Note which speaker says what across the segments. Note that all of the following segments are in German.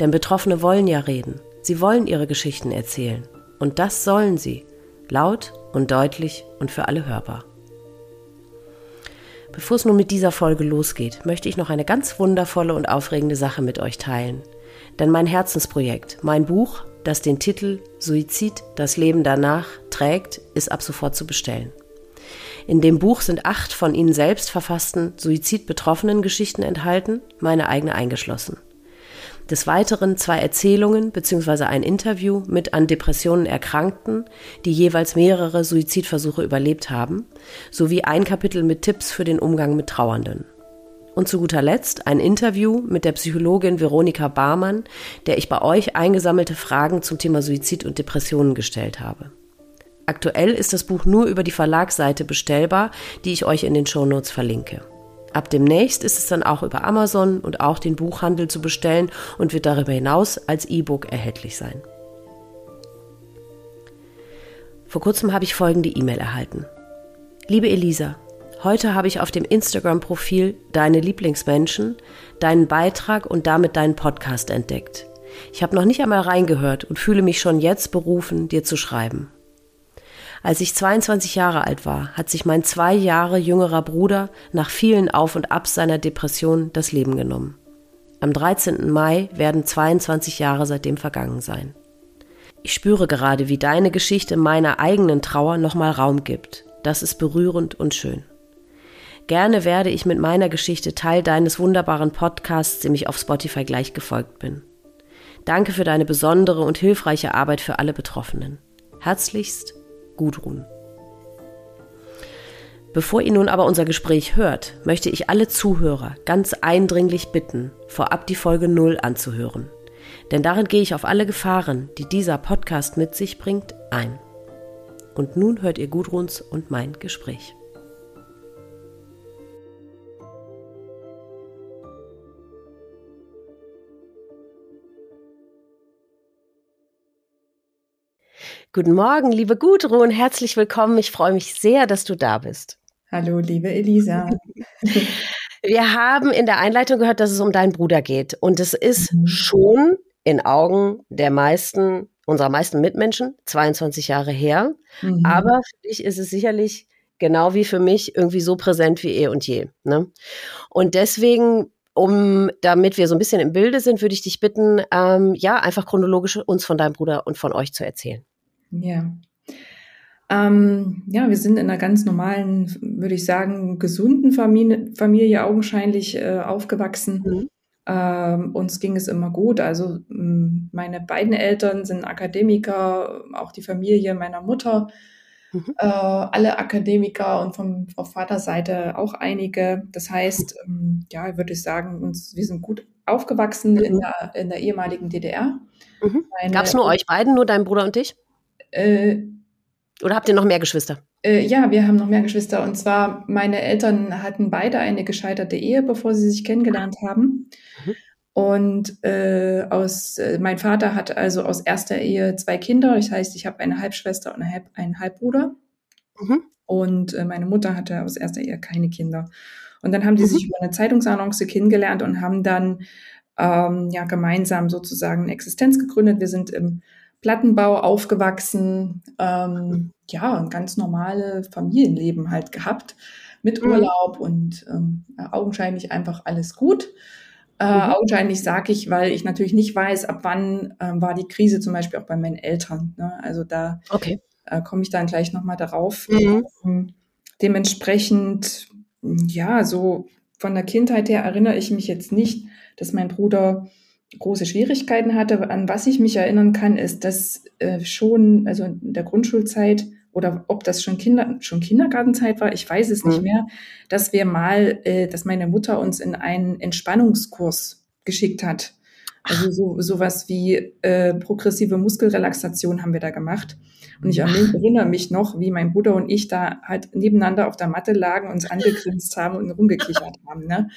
Speaker 1: Denn Betroffene wollen ja reden. Sie wollen ihre Geschichten erzählen. Und das sollen sie. Laut und deutlich und für alle hörbar. Bevor es nun mit dieser Folge losgeht, möchte ich noch eine ganz wundervolle und aufregende Sache mit euch teilen. Denn mein Herzensprojekt, mein Buch, das den Titel Suizid, das Leben danach trägt, ist ab sofort zu bestellen. In dem Buch sind acht von ihnen selbst verfassten suizidbetroffenen Geschichten enthalten, meine eigene eingeschlossen. Des Weiteren zwei Erzählungen bzw. ein Interview mit an Depressionen Erkrankten, die jeweils mehrere Suizidversuche überlebt haben, sowie ein Kapitel mit Tipps für den Umgang mit Trauernden. Und zu guter Letzt ein Interview mit der Psychologin Veronika Barmann, der ich bei euch eingesammelte Fragen zum Thema Suizid und Depressionen gestellt habe. Aktuell ist das Buch nur über die Verlagsseite bestellbar, die ich euch in den Shownotes verlinke. Ab demnächst ist es dann auch über Amazon und auch den Buchhandel zu bestellen und wird darüber hinaus als E-Book erhältlich sein. Vor kurzem habe ich folgende E-Mail erhalten. Liebe Elisa, heute habe ich auf dem Instagram-Profil Deine Lieblingsmenschen deinen Beitrag und damit deinen Podcast entdeckt. Ich habe noch nicht einmal reingehört und fühle mich schon jetzt berufen, dir zu schreiben. Als ich 22 Jahre alt war, hat sich mein zwei Jahre jüngerer Bruder nach vielen Auf und Abs seiner Depression das Leben genommen. Am 13. Mai werden 22 Jahre seitdem vergangen sein. Ich spüre gerade, wie deine Geschichte meiner eigenen Trauer nochmal Raum gibt. Das ist berührend und schön. Gerne werde ich mit meiner Geschichte Teil deines wunderbaren Podcasts, dem ich auf Spotify gleich gefolgt bin. Danke für deine besondere und hilfreiche Arbeit für alle Betroffenen. Herzlichst, Gudrun. Bevor ihr nun aber unser Gespräch hört, möchte ich alle Zuhörer ganz eindringlich bitten, vorab die Folge 0 anzuhören. Denn darin gehe ich auf alle Gefahren, die dieser Podcast mit sich bringt, ein. Und nun hört ihr Gudruns und mein Gespräch. Guten Morgen, liebe Gudrun, herzlich willkommen. Ich freue mich sehr, dass du da bist.
Speaker 2: Hallo, liebe Elisa.
Speaker 1: Wir haben in der Einleitung gehört, dass es um deinen Bruder geht. Und es ist mhm. schon in Augen der meisten, unserer meisten Mitmenschen, 22 Jahre her. Mhm. Aber für dich ist es sicherlich genau wie für mich irgendwie so präsent wie eh und je. Ne? Und deswegen um, damit wir so ein bisschen im Bilde sind, würde ich dich bitten, ähm, ja, einfach chronologisch uns von deinem Bruder und von euch zu erzählen.
Speaker 2: Ja. Ähm, ja, wir sind in einer ganz normalen, würde ich sagen, gesunden Familie, Familie augenscheinlich äh, aufgewachsen. Mhm. Ähm, uns ging es immer gut. Also meine beiden Eltern sind Akademiker, auch die Familie meiner Mutter, mhm. äh, alle Akademiker und vom, auf Vaterseite auch einige. Das heißt, ähm, ja, würde ich sagen, uns, wir sind gut aufgewachsen mhm. in, der, in der ehemaligen DDR.
Speaker 1: Mhm. Gab es nur euch beiden, nur dein Bruder und dich? Äh, Oder habt ihr noch mehr Geschwister?
Speaker 2: Äh, ja, wir haben noch mehr Geschwister. Und zwar, meine Eltern hatten beide eine gescheiterte Ehe, bevor sie sich kennengelernt haben. Mhm. Und äh, aus, äh, mein Vater hat also aus erster Ehe zwei Kinder. Das heißt, ich habe eine Halbschwester und einen Halbbruder. Mhm. Und äh, meine Mutter hatte aus erster Ehe keine Kinder. Und dann haben die mhm. sich über eine Zeitungsannonce kennengelernt und haben dann ähm, ja gemeinsam sozusagen eine Existenz gegründet. Wir sind im Plattenbau aufgewachsen, ähm, ja, ein ganz normales Familienleben halt gehabt mit mhm. Urlaub und ähm, augenscheinlich einfach alles gut. Äh, mhm. Augenscheinlich sage ich, weil ich natürlich nicht weiß, ab wann äh, war die Krise zum Beispiel auch bei meinen Eltern. Ne? Also da okay. äh, komme ich dann gleich nochmal darauf. Mhm. Ähm, dementsprechend, ja, so von der Kindheit her erinnere ich mich jetzt nicht, dass mein Bruder große Schwierigkeiten hatte. An was ich mich erinnern kann, ist, dass äh, schon, also in der Grundschulzeit oder ob das schon Kinder, schon Kindergartenzeit war, ich weiß es mhm. nicht mehr, dass wir mal, äh, dass meine Mutter uns in einen Entspannungskurs geschickt hat. Also so sowas wie äh, progressive Muskelrelaxation haben wir da gemacht. Und ich erinnere mich noch, wie mein Bruder und ich da halt nebeneinander auf der Matte lagen, uns angegrinst haben und rumgekichert haben. Ne?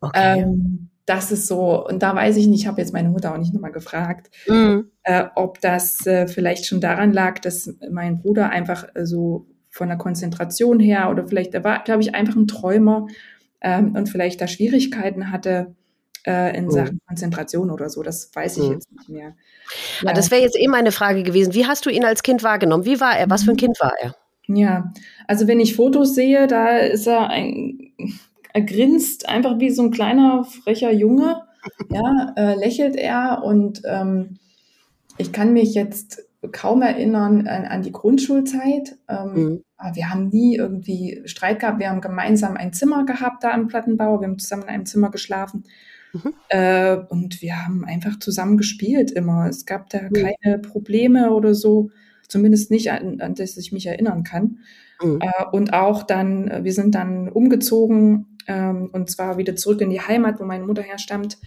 Speaker 2: Okay. Ähm, das ist so, und da weiß ich nicht, ich habe jetzt meine Mutter auch nicht nochmal gefragt, mhm. äh, ob das äh, vielleicht schon daran lag, dass mein Bruder einfach äh, so von der Konzentration her oder vielleicht, er war, glaube ich, einfach ein Träumer ähm, und vielleicht da Schwierigkeiten hatte äh, in mhm. Sachen Konzentration oder so. Das weiß ich mhm. jetzt nicht mehr.
Speaker 1: Ja. das wäre jetzt eben eh meine Frage gewesen. Wie hast du ihn als Kind wahrgenommen? Wie war er? Was für ein mhm. Kind war er?
Speaker 2: Ja, also wenn ich Fotos sehe, da ist er ein er grinst einfach wie so ein kleiner, frecher Junge. Ja, äh, lächelt er und ähm, ich kann mich jetzt kaum erinnern an, an die Grundschulzeit. Ähm, mhm. Wir haben nie irgendwie Streit gehabt. Wir haben gemeinsam ein Zimmer gehabt da im Plattenbau. Wir haben zusammen in einem Zimmer geschlafen. Mhm. Äh, und wir haben einfach zusammen gespielt immer. Es gab da mhm. keine Probleme oder so. Zumindest nicht, an, an das ich mich erinnern kann. Mhm. Äh, und auch dann, äh, wir sind dann umgezogen ähm, und zwar wieder zurück in die Heimat, wo meine Mutter herstammt,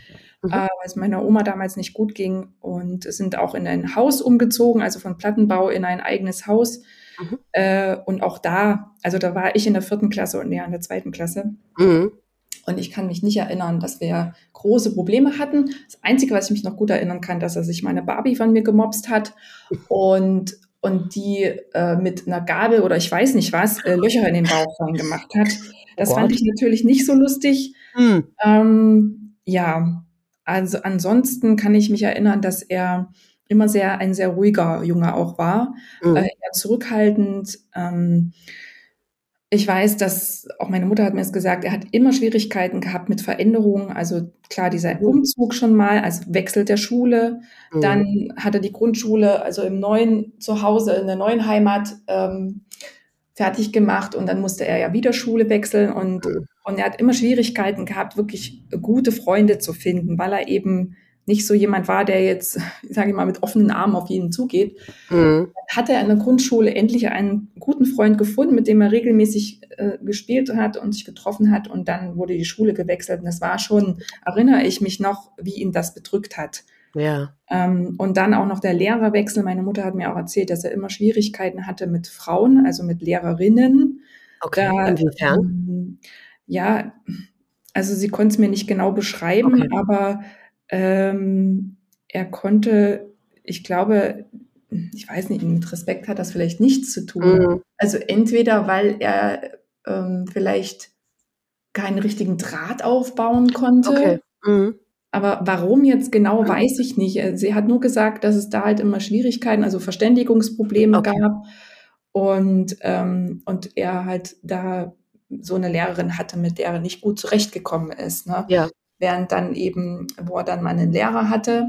Speaker 2: mhm. äh, weil es meiner Oma damals nicht gut ging und sind auch in ein Haus umgezogen, also von Plattenbau in ein eigenes Haus. Mhm. Äh, und auch da, also da war ich in der vierten Klasse und er in der zweiten Klasse. Mhm. Und ich kann mich nicht erinnern, dass wir große Probleme hatten. Das Einzige, was ich mich noch gut erinnern kann, dass er sich meine Barbie von mir gemobst hat und, und die äh, mit einer Gabel oder ich weiß nicht was, äh, Löcher in den Bauch reingemacht hat. Das Gott. fand ich natürlich nicht so lustig. Hm. Ähm, ja, also ansonsten kann ich mich erinnern, dass er immer sehr ein sehr ruhiger Junge auch war, mhm. äh, eher zurückhaltend. Ähm, ich weiß, dass auch meine Mutter hat mir es gesagt, er hat immer Schwierigkeiten gehabt mit Veränderungen. Also klar, dieser mhm. Umzug schon mal, also Wechsel der Schule. Mhm. Dann hat er die Grundschule, also im neuen Zuhause, in der neuen Heimat ähm, fertig gemacht und dann musste er ja wieder Schule wechseln und, mhm. und er hat immer Schwierigkeiten gehabt, wirklich gute Freunde zu finden, weil er eben nicht so jemand war, der jetzt, sage ich mal, mit offenen Armen auf jeden zugeht. Mhm. Hat er in der Grundschule endlich einen guten Freund gefunden, mit dem er regelmäßig äh, gespielt hat und sich getroffen hat und dann wurde die Schule gewechselt und das war schon, erinnere ich mich noch, wie ihn das bedrückt hat. Ja. Ähm, und dann auch noch der Lehrerwechsel. Meine Mutter hat mir auch erzählt, dass er immer Schwierigkeiten hatte mit Frauen, also mit Lehrerinnen.
Speaker 1: Okay, da, inwiefern? Ähm,
Speaker 2: ja, also sie konnte es mir nicht genau beschreiben, okay. aber ähm, er konnte, ich glaube, ich weiß nicht, mit Respekt hat das vielleicht nichts zu tun. Mhm. Also entweder, weil er ähm, vielleicht keinen richtigen Draht aufbauen konnte. Okay. Mhm. Aber warum jetzt genau, mhm. weiß ich nicht. Äh, sie hat nur gesagt, dass es da halt immer Schwierigkeiten, also Verständigungsprobleme okay. gab und, ähm, und er halt da so eine Lehrerin hatte, mit der er nicht gut zurechtgekommen ist. Ne? Ja. Während dann eben, wo er dann mal einen Lehrer hatte,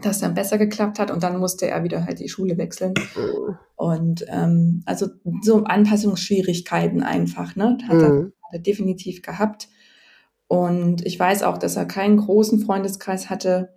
Speaker 2: das dann besser geklappt hat und dann musste er wieder halt die Schule wechseln. Mhm. Und ähm, also so Anpassungsschwierigkeiten einfach, ne? Hat, mhm. hat er definitiv gehabt. Und ich weiß auch, dass er keinen großen Freundeskreis hatte.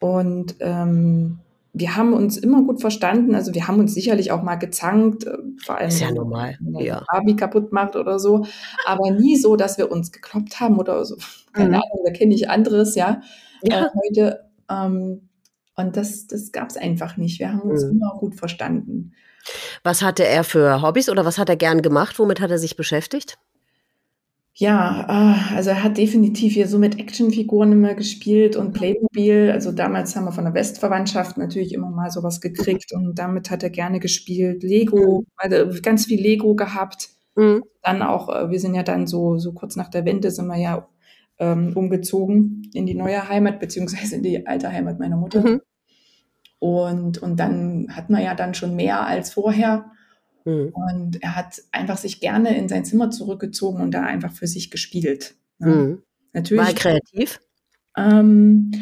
Speaker 2: Und ähm, wir haben uns immer gut verstanden. Also wir haben uns sicherlich auch mal gezankt, äh,
Speaker 1: vor allem, ist ja normal.
Speaker 2: wenn man ja. Barbie kaputt macht oder so. Aber nie so, dass wir uns gekloppt haben oder so. Keine mhm. Ahnung, da kenne ich anderes, ja. ja. Äh, heute. Ähm, und das, das gab es einfach nicht. Wir haben uns mhm. immer gut verstanden.
Speaker 1: Was hatte er für Hobbys oder was hat er gern gemacht? Womit hat er sich beschäftigt?
Speaker 2: Ja, äh, also er hat definitiv hier so mit Actionfiguren immer gespielt und Playmobil. Also damals haben wir von der Westverwandtschaft natürlich immer mal sowas gekriegt und damit hat er gerne gespielt. Lego, also ganz viel Lego gehabt. Mhm. Dann auch, äh, wir sind ja dann so, so kurz nach der Wende sind wir ja ähm, umgezogen in die neue Heimat, beziehungsweise in die alte Heimat meiner Mutter. Mhm. Und, und dann hat man ja dann schon mehr als vorher. Mhm. Und er hat einfach sich gerne in sein Zimmer zurückgezogen und da einfach für sich gespielt.
Speaker 1: Ne? Mhm. Natürlich. War kreativ?
Speaker 2: Ähm,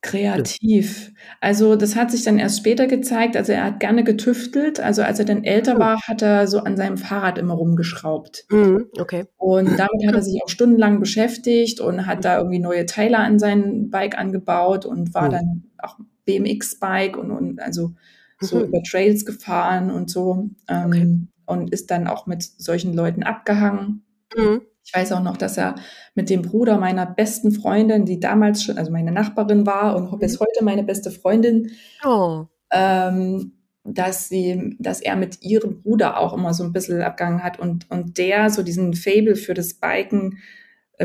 Speaker 2: kreativ. Also das hat sich dann erst später gezeigt. Also er hat gerne getüftelt. Also als er dann älter mhm. war, hat er so an seinem Fahrrad immer rumgeschraubt.
Speaker 1: Mhm, okay.
Speaker 2: Und damit hat er sich auch stundenlang beschäftigt und hat da irgendwie neue Teile an sein Bike angebaut und war mhm. dann auch BMX-Bike und, und also so mhm. über Trails gefahren und so ähm, okay. und ist dann auch mit solchen Leuten abgehangen. Mhm. Ich weiß auch noch, dass er mit dem Bruder meiner besten Freundin, die damals schon, also meine Nachbarin war und mhm. bis heute meine beste Freundin, oh. ähm, dass sie, dass er mit ihrem Bruder auch immer so ein bisschen abgegangen hat und, und der so diesen Fable für das Biken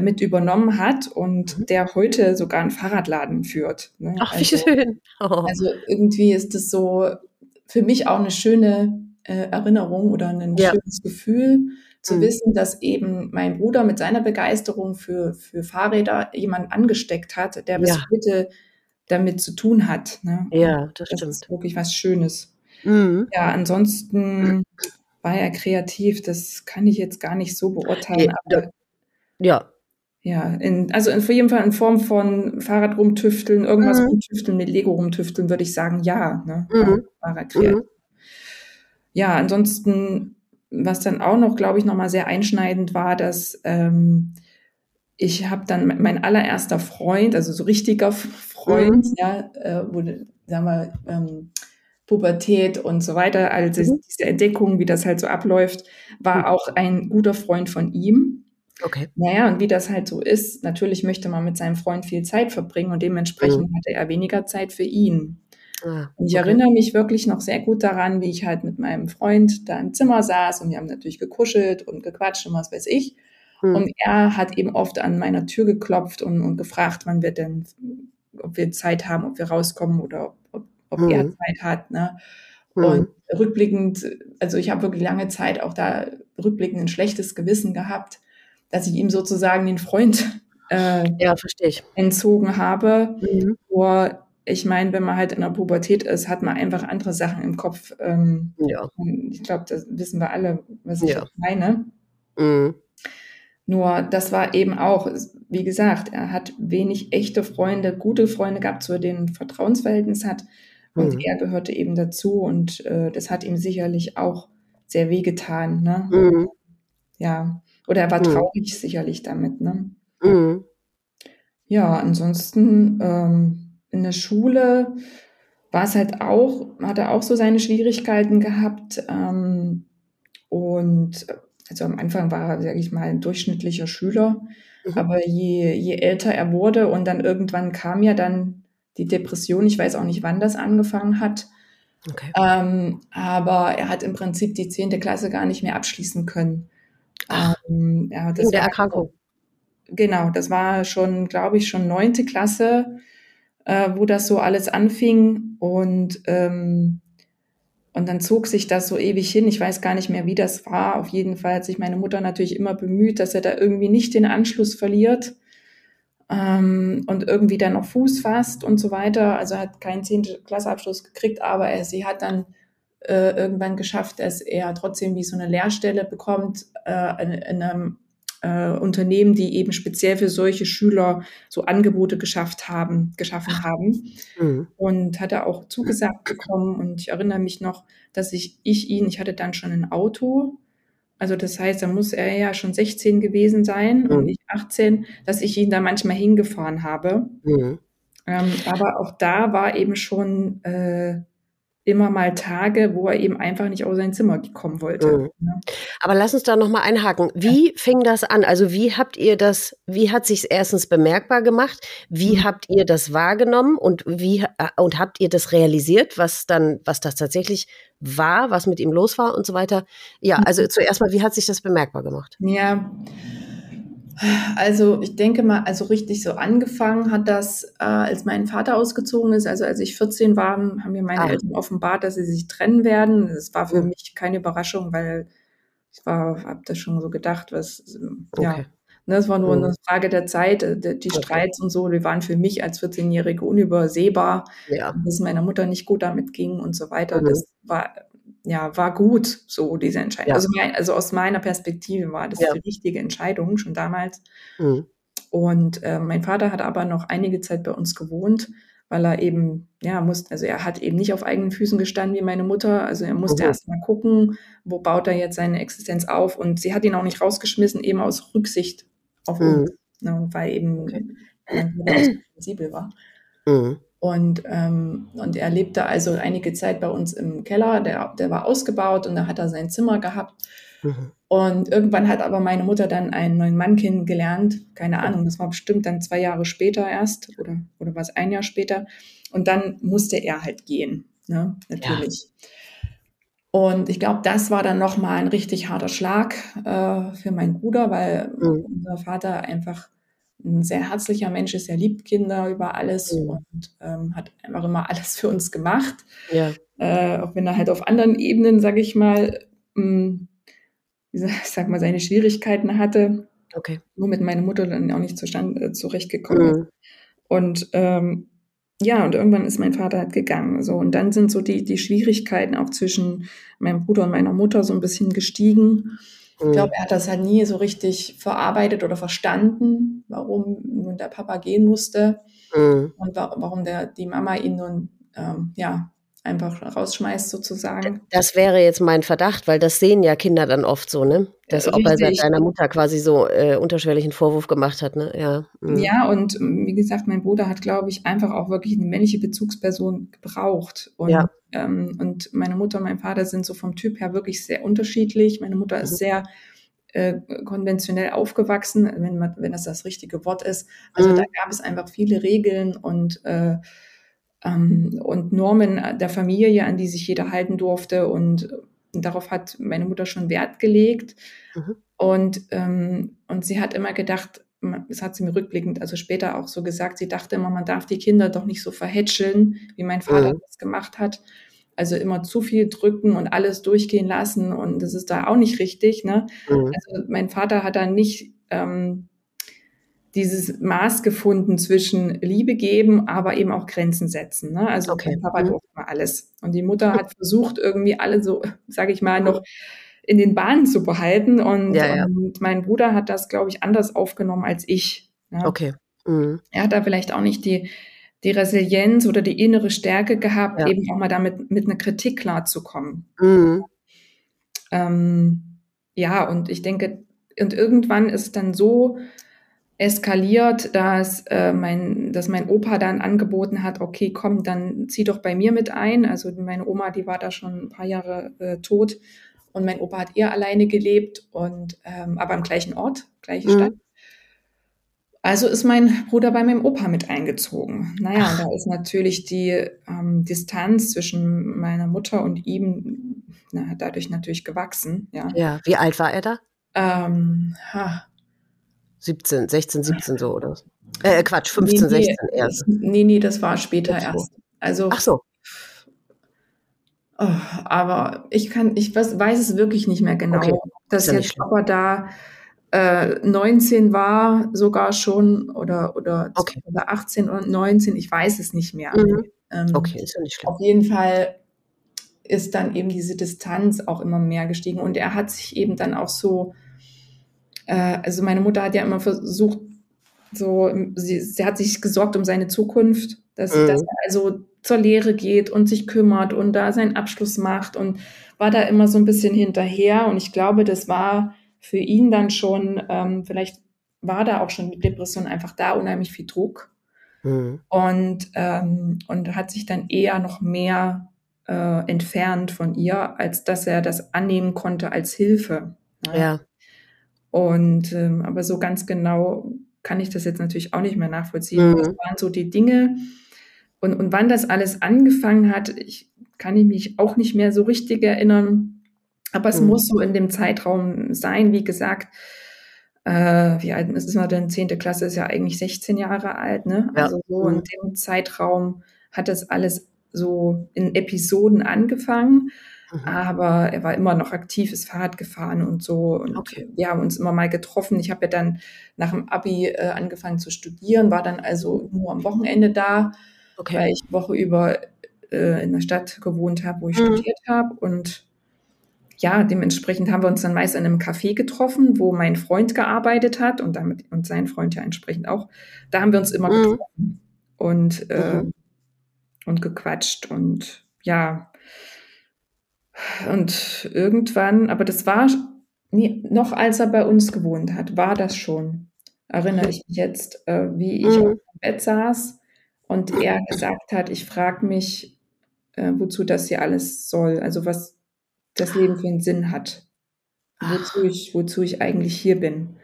Speaker 2: mit übernommen hat und mhm. der heute sogar einen Fahrradladen führt.
Speaker 1: Ne? Ach, wie also, schön.
Speaker 2: Oh. Also irgendwie ist das so für mich auch eine schöne äh, Erinnerung oder ein ja. schönes Gefühl zu mhm. wissen, dass eben mein Bruder mit seiner Begeisterung für, für Fahrräder jemanden angesteckt hat, der bis ja. heute damit zu tun hat.
Speaker 1: Ne? Ja, das, das stimmt.
Speaker 2: ist wirklich was Schönes. Mhm. Ja, ansonsten war er kreativ, das kann ich jetzt gar nicht so beurteilen.
Speaker 1: Ja, aber, ja.
Speaker 2: Ja, in, also in, auf jeden Fall in Form von Fahrrad rumtüfteln, irgendwas mhm. rumtüfteln, mit Lego rumtüfteln, würde ich sagen, ja. Ne? Mhm. Kreativ. Mhm. Ja, ansonsten, was dann auch noch, glaube ich, nochmal sehr einschneidend war, dass ähm, ich habe dann mein allererster Freund, also so richtiger Freund, mhm. ja, äh, wurde, sagen wir, ähm, Pubertät und so weiter, also mhm. diese Entdeckung, wie das halt so abläuft, war mhm. auch ein guter Freund von ihm.
Speaker 1: Okay.
Speaker 2: Naja, und wie das halt so ist, natürlich möchte man mit seinem Freund viel Zeit verbringen und dementsprechend mhm. hatte er weniger Zeit für ihn. Ah, und ich okay. erinnere mich wirklich noch sehr gut daran, wie ich halt mit meinem Freund da im Zimmer saß und wir haben natürlich gekuschelt und gequatscht und was weiß ich. Mhm. Und er hat eben oft an meiner Tür geklopft und, und gefragt, wann wir denn, ob wir Zeit haben, ob wir rauskommen oder ob, ob mhm. er Zeit hat. Ne? Mhm. Und rückblickend, also ich habe wirklich lange Zeit auch da rückblickend ein schlechtes Gewissen gehabt, dass ich ihm sozusagen den Freund
Speaker 1: äh, ja,
Speaker 2: entzogen habe. Mhm. Wo ich meine, wenn man halt in der Pubertät ist, hat man einfach andere Sachen im Kopf. Ähm, ja. Ich glaube, das wissen wir alle, was ich ja. meine. Mhm. Nur das war eben auch, wie gesagt, er hat wenig echte Freunde, gute Freunde gehabt, zu denen ein Vertrauensverhältnis hat. Und mhm. er gehörte eben dazu und äh, das hat ihm sicherlich auch sehr wehgetan. Ne? Mhm. Ja. Oder er war mhm. traurig sicherlich damit. Ne? Mhm. Ja, ansonsten ähm, in der Schule war es halt auch, hat er auch so seine Schwierigkeiten gehabt. Ähm, und also am Anfang war er, sage ich mal, ein durchschnittlicher Schüler. Mhm. Aber je, je älter er wurde und dann irgendwann kam ja dann die Depression, ich weiß auch nicht, wann das angefangen hat. Okay. Ähm, aber er hat im Prinzip die zehnte Klasse gar nicht mehr abschließen können.
Speaker 1: Ähm, ja, das der war, Erkrankung.
Speaker 2: Genau, das war schon, glaube ich, schon neunte Klasse, äh, wo das so alles anfing. Und, ähm, und dann zog sich das so ewig hin. Ich weiß gar nicht mehr, wie das war. Auf jeden Fall hat sich meine Mutter natürlich immer bemüht, dass er da irgendwie nicht den Anschluss verliert ähm, und irgendwie dann noch Fuß fasst und so weiter. Also er hat keinen zehnte Klasseabschluss gekriegt, aber er, sie hat dann äh, irgendwann geschafft, dass er trotzdem wie so eine Lehrstelle bekommt äh, in, in einem äh, Unternehmen, die eben speziell für solche Schüler so Angebote geschafft haben, geschaffen haben. Mhm. Und hat er auch zugesagt bekommen. Und ich erinnere mich noch, dass ich, ich ihn, ich hatte dann schon ein Auto. Also das heißt, da muss er ja schon 16 gewesen sein mhm. und nicht 18, dass ich ihn da manchmal hingefahren habe. Mhm. Ähm, aber auch da war eben schon äh, immer mal Tage, wo er eben einfach nicht aus sein Zimmer kommen wollte. Mhm.
Speaker 1: Ne? Aber lass uns da noch mal einhaken. Wie ja. fing das an? Also wie habt ihr das? Wie hat sich erstens bemerkbar gemacht? Wie mhm. habt ihr das wahrgenommen und wie äh, und habt ihr das realisiert, was dann, was das tatsächlich war, was mit ihm los war und so weiter? Ja, also mhm. zuerst mal, wie hat sich das bemerkbar gemacht?
Speaker 2: Ja. Also ich denke mal, also richtig so angefangen hat das, äh, als mein Vater ausgezogen ist. Also als ich 14 war, haben mir meine ah. Eltern offenbart, dass sie sich trennen werden. Das war für mhm. mich keine Überraschung, weil ich war, habe das schon so gedacht, was, ja. Ne, das war nur mhm. eine Frage der Zeit. Äh, die, okay. Streits und so, die waren für mich als 14-Jährige unübersehbar. Ja. Dass meiner Mutter nicht gut damit ging und so weiter. Mhm. Das war ja, war gut, so diese Entscheidung. Ja. Also, mein, also, aus meiner Perspektive war das ja. die richtige Entscheidung schon damals. Mhm. Und äh, mein Vater hat aber noch einige Zeit bei uns gewohnt, weil er eben, ja, musste, also er hat eben nicht auf eigenen Füßen gestanden wie meine Mutter. Also er musste mhm. erst mal gucken, wo baut er jetzt seine Existenz auf. Und sie hat ihn auch nicht rausgeschmissen, eben aus Rücksicht auf mhm. uns. Ne, weil eben okay. äh, sensibel war. Mhm. Und, ähm, und er lebte also einige Zeit bei uns im Keller, der, der war ausgebaut und da hat er sein Zimmer gehabt. Mhm. Und irgendwann hat aber meine Mutter dann einen neuen Mann kennengelernt. Keine Ahnung, das war bestimmt dann zwei Jahre später erst oder, oder was ein Jahr später. Und dann musste er halt gehen, ne? natürlich. Ja. Und ich glaube, das war dann nochmal ein richtig harter Schlag äh, für meinen Bruder, weil mhm. unser Vater einfach ein sehr herzlicher Mensch ist, er liebt Kinder über alles mhm. und ähm, hat einfach immer alles für uns gemacht. Ja. Äh, auch wenn er halt auf anderen Ebenen, sage ich mal, mh, hm, ich sag mal, seine Schwierigkeiten hatte. Okay. Womit meine Mutter dann auch nicht zustande, äh, zurechtgekommen mhm. ist. Und ähm, ja, und irgendwann ist mein Vater halt gegangen. So, und dann sind so die, die Schwierigkeiten auch zwischen meinem Bruder und meiner Mutter so ein bisschen gestiegen. Ich glaube, mhm. er hat das halt nie so richtig verarbeitet oder verstanden, warum nun der Papa gehen musste mhm. und wa warum der, die Mama ihn nun ähm, ja, einfach rausschmeißt sozusagen.
Speaker 1: Das wäre jetzt mein Verdacht, weil das sehen ja Kinder dann oft so, ne? Dass ob er seiner Mutter quasi so äh, unterschwelligen Vorwurf gemacht hat, ne?
Speaker 2: Ja. Mhm. Ja, und ähm, wie gesagt, mein Bruder hat, glaube ich, einfach auch wirklich eine männliche Bezugsperson gebraucht. Und, ja. ähm, und meine Mutter und mein Vater sind so vom Typ her wirklich sehr unterschiedlich. Meine Mutter mhm. ist sehr äh, konventionell aufgewachsen, wenn man, wenn das das richtige Wort ist. Also mhm. da gab es einfach viele Regeln und äh, ähm, und Normen der Familie, an die sich jeder halten durfte. Und, und darauf hat meine Mutter schon Wert gelegt. Mhm. Und, ähm, und sie hat immer gedacht, das hat sie mir rückblickend, also später auch so gesagt, sie dachte immer, man darf die Kinder doch nicht so verhätscheln, wie mein Vater mhm. das gemacht hat. Also immer zu viel drücken und alles durchgehen lassen und das ist da auch nicht richtig. Ne? Mhm. Also mein Vater hat da nicht ähm, dieses Maß gefunden zwischen Liebe geben, aber eben auch Grenzen setzen. Ne? Also okay. Papa mhm. durfte mal alles. Und die Mutter hat versucht, irgendwie alle so, sage ich mal, noch in den Bahnen zu behalten. Und, ja, ja. und mein Bruder hat das, glaube ich, anders aufgenommen als ich.
Speaker 1: Ne? Okay.
Speaker 2: Mhm. Er hat da vielleicht auch nicht die, die Resilienz oder die innere Stärke gehabt, ja. eben auch mal damit mit einer Kritik klarzukommen. Mhm. Ähm, ja, und ich denke, und irgendwann ist es dann so eskaliert, dass, äh, mein, dass mein Opa dann angeboten hat, okay, komm, dann zieh doch bei mir mit ein. Also meine Oma, die war da schon ein paar Jahre äh, tot und mein Opa hat eher alleine gelebt und ähm, aber am gleichen Ort, gleiche mhm. Stadt. Also ist mein Bruder bei meinem Opa mit eingezogen. Naja, Ach. da ist natürlich die ähm, Distanz zwischen meiner Mutter und ihm na, dadurch natürlich gewachsen. Ja.
Speaker 1: ja, wie alt war er da?
Speaker 2: Ähm, ha,
Speaker 1: 17, 16, 17 so, oder? Äh, Quatsch, 15, nee, 16 nee, erst.
Speaker 2: Nee, nee, das war später so. erst. Also,
Speaker 1: Ach so.
Speaker 2: Oh, aber ich kann, ich weiß, weiß, es wirklich nicht mehr genau. Okay. Dass ja jetzt aber da äh, 19 war, sogar schon, oder, oder, okay. oder 18 und 19, ich weiß es nicht mehr.
Speaker 1: Mhm. Ähm, okay, ist ja nicht schlimm.
Speaker 2: Auf jeden Fall ist dann eben diese Distanz auch immer mehr gestiegen und er hat sich eben dann auch so äh, also meine Mutter hat ja immer versucht, so, sie, sie hat sich gesorgt um seine Zukunft, dass, mhm. dass er also zur Lehre geht und sich kümmert und da seinen Abschluss macht und war da immer so ein bisschen hinterher. Und ich glaube, das war für ihn dann schon, ähm, vielleicht war da auch schon die Depression einfach da, unheimlich viel Druck. Mhm. Und, ähm, und hat sich dann eher noch mehr äh, entfernt von ihr, als dass er das annehmen konnte als Hilfe.
Speaker 1: Ja. ja.
Speaker 2: Und ähm, aber so ganz genau kann ich das jetzt natürlich auch nicht mehr nachvollziehen. Mhm. Was waren so die Dinge und, und wann das alles angefangen hat, ich kann ich mich auch nicht mehr so richtig erinnern. Aber es mhm. muss so in dem Zeitraum sein, wie gesagt, äh, wie alt ist man denn? Zehnte Klasse ist ja eigentlich 16 Jahre alt, ne? Ja. Also so mhm. in dem Zeitraum hat das alles so in Episoden angefangen. Mhm. Aber er war immer noch aktiv, ist Fahrrad gefahren und so. Und okay. wir haben uns immer mal getroffen. Ich habe ja dann nach dem Abi äh, angefangen zu studieren, war dann also nur am Wochenende da, okay. weil ich Woche über äh, in der Stadt gewohnt habe, wo ich mhm. studiert habe. Und ja, dementsprechend haben wir uns dann meist in einem Café getroffen, wo mein Freund gearbeitet hat und damit und sein Freund ja entsprechend auch. Da haben wir uns immer mhm. getroffen und, äh, mhm. und gequatscht und ja, und irgendwann, aber das war nie, noch als er bei uns gewohnt hat, war das schon. Erinnere ich mich jetzt, äh, wie ich mhm. auf dem Bett saß und er gesagt hat, ich frage mich, äh, wozu das hier alles soll, also was das Leben für einen Sinn hat. wozu ich, wozu ich eigentlich hier bin.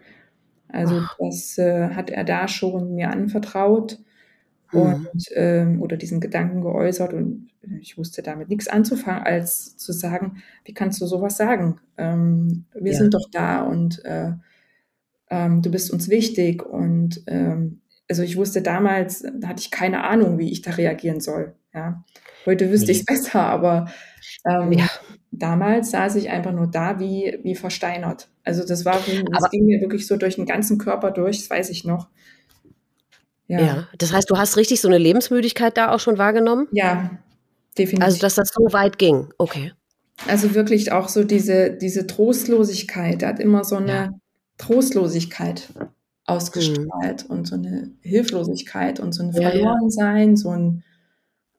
Speaker 2: Also das äh, hat er da schon mir anvertraut
Speaker 1: Mhm.
Speaker 2: und ähm, oder diesen Gedanken geäußert und ich wusste damit nichts anzufangen, als zu sagen, wie kannst du sowas sagen? Ähm, wir
Speaker 1: Ja.
Speaker 2: sind doch da und äh, ähm, du bist uns wichtig und ähm, also ich wusste damals, da hatte ich keine Ahnung, wie ich da reagieren soll. Ja, heute wüsste
Speaker 1: Ne.
Speaker 2: ich es besser, aber ähm,
Speaker 1: Ja.
Speaker 2: damals saß ich einfach nur da wie wie versteinert. Also das war, das
Speaker 1: Aber
Speaker 2: ging mir wirklich so durch den ganzen Körper durch, das weiß ich noch. Ja,
Speaker 1: ja, das heißt, du hast richtig so 'ne Lebensmüdigkeit da auch schon wahrgenommen?
Speaker 2: ja,
Speaker 1: Also,
Speaker 2: definitiv.
Speaker 1: dass das so weit ging? Okay.
Speaker 2: Also wirklich auch so diese diese Trostlosigkeit. Er hat immer so
Speaker 1: Ja.
Speaker 2: 'ne Trostlosigkeit
Speaker 1: Mhm.
Speaker 2: ausgestrahlt und so 'ne Hilflosigkeit und so 'n
Speaker 1: Ja, ja.
Speaker 2: Verlorensein, so 'n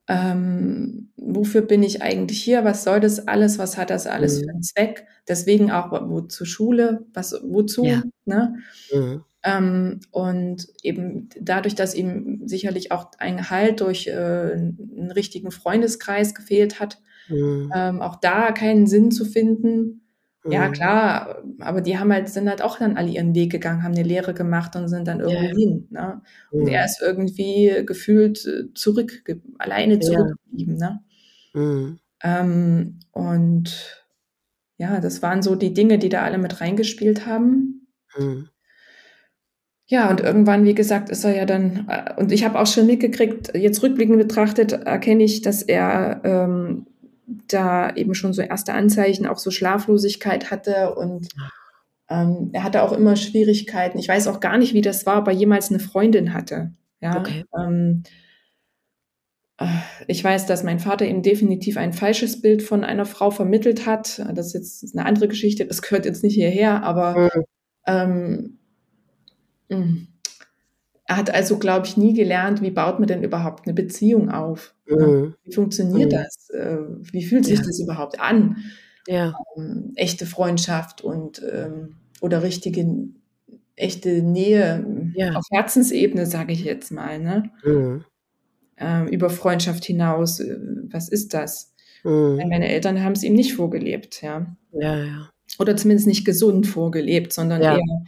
Speaker 2: ähm, wofür bin ich eigentlich hier? Was soll das alles? Was hat das alles für
Speaker 1: Mhm.
Speaker 2: 'n Zweck? Deswegen auch wo wozu Schule? Was wozu,
Speaker 1: Ja.
Speaker 2: ne?
Speaker 1: Mhm.
Speaker 2: Ähm, und eben dadurch, dass ihm sicherlich auch ein Halt durch, äh, 'n richtigen Freundeskreis gefehlt hat,
Speaker 1: Mhm.
Speaker 2: ähm, auch da keinen Sinn zu finden. Ja
Speaker 1: Mhm.
Speaker 2: klar, aber die haben halt sind halt auch dann alle ihren Weg gegangen, haben 'ne Lehre gemacht und sind dann
Speaker 1: Ja,
Speaker 2: irgendwo
Speaker 1: ja.
Speaker 2: hin, ne? Und er
Speaker 1: Mhm.
Speaker 2: ist irgendwie gefühlt, äh, zurückge alleine
Speaker 1: Ja.
Speaker 2: zurückgeblieben, ne?
Speaker 1: Mhm.
Speaker 2: Ähm, und ja, das waren so die Dinge, die da alle mit reingespielt haben. Ja, und irgendwann, wie gesagt, ist er ja dann äh, und ich habe auch schon mitgekriegt, jetzt rückblickend betrachtet erkenne ich, dass er, ähm, da eben schon so erste Anzeichen, auch so Schlaflosigkeit hatte und, ähm, er hatte auch immer Schwierigkeiten. Ich weiß auch gar nicht, wie das war, ob er jemals 'ne Freundin hatte, ja?
Speaker 1: Okay.
Speaker 2: Ähm äh, ich weiß, dass mein Vater ihm definitiv ein falsches Bild von einer Frau vermittelt hat. Das ist jetzt 'ne andere Geschichte, das gehört jetzt nicht hierher, aber,
Speaker 1: Mhm.
Speaker 2: ähm hm, er hat also, glaube ich, nie gelernt, wie baut man denn überhaupt 'ne Beziehung auf?
Speaker 1: Mhm.
Speaker 2: Wie funktioniert
Speaker 1: Mhm.
Speaker 2: das? Äh, wie fühlt sich
Speaker 1: Ja.
Speaker 2: das überhaupt an?
Speaker 1: Ja.
Speaker 2: Ähm, echte Freundschaft und, ähm oder richtige echte Nähe
Speaker 1: Ja.
Speaker 2: auf Herzensebene, sage ich jetzt mal, ne?
Speaker 1: Mhm.
Speaker 2: Ähm, über Freundschaft hinaus, äh, was ist das?
Speaker 1: Mhm.
Speaker 2: Meine Eltern haben's ihm nicht vorgelebt, ja.
Speaker 1: Ja, ja.
Speaker 2: Oder zumindest nicht gesund vorgelebt, sondern
Speaker 1: Ja.
Speaker 2: eher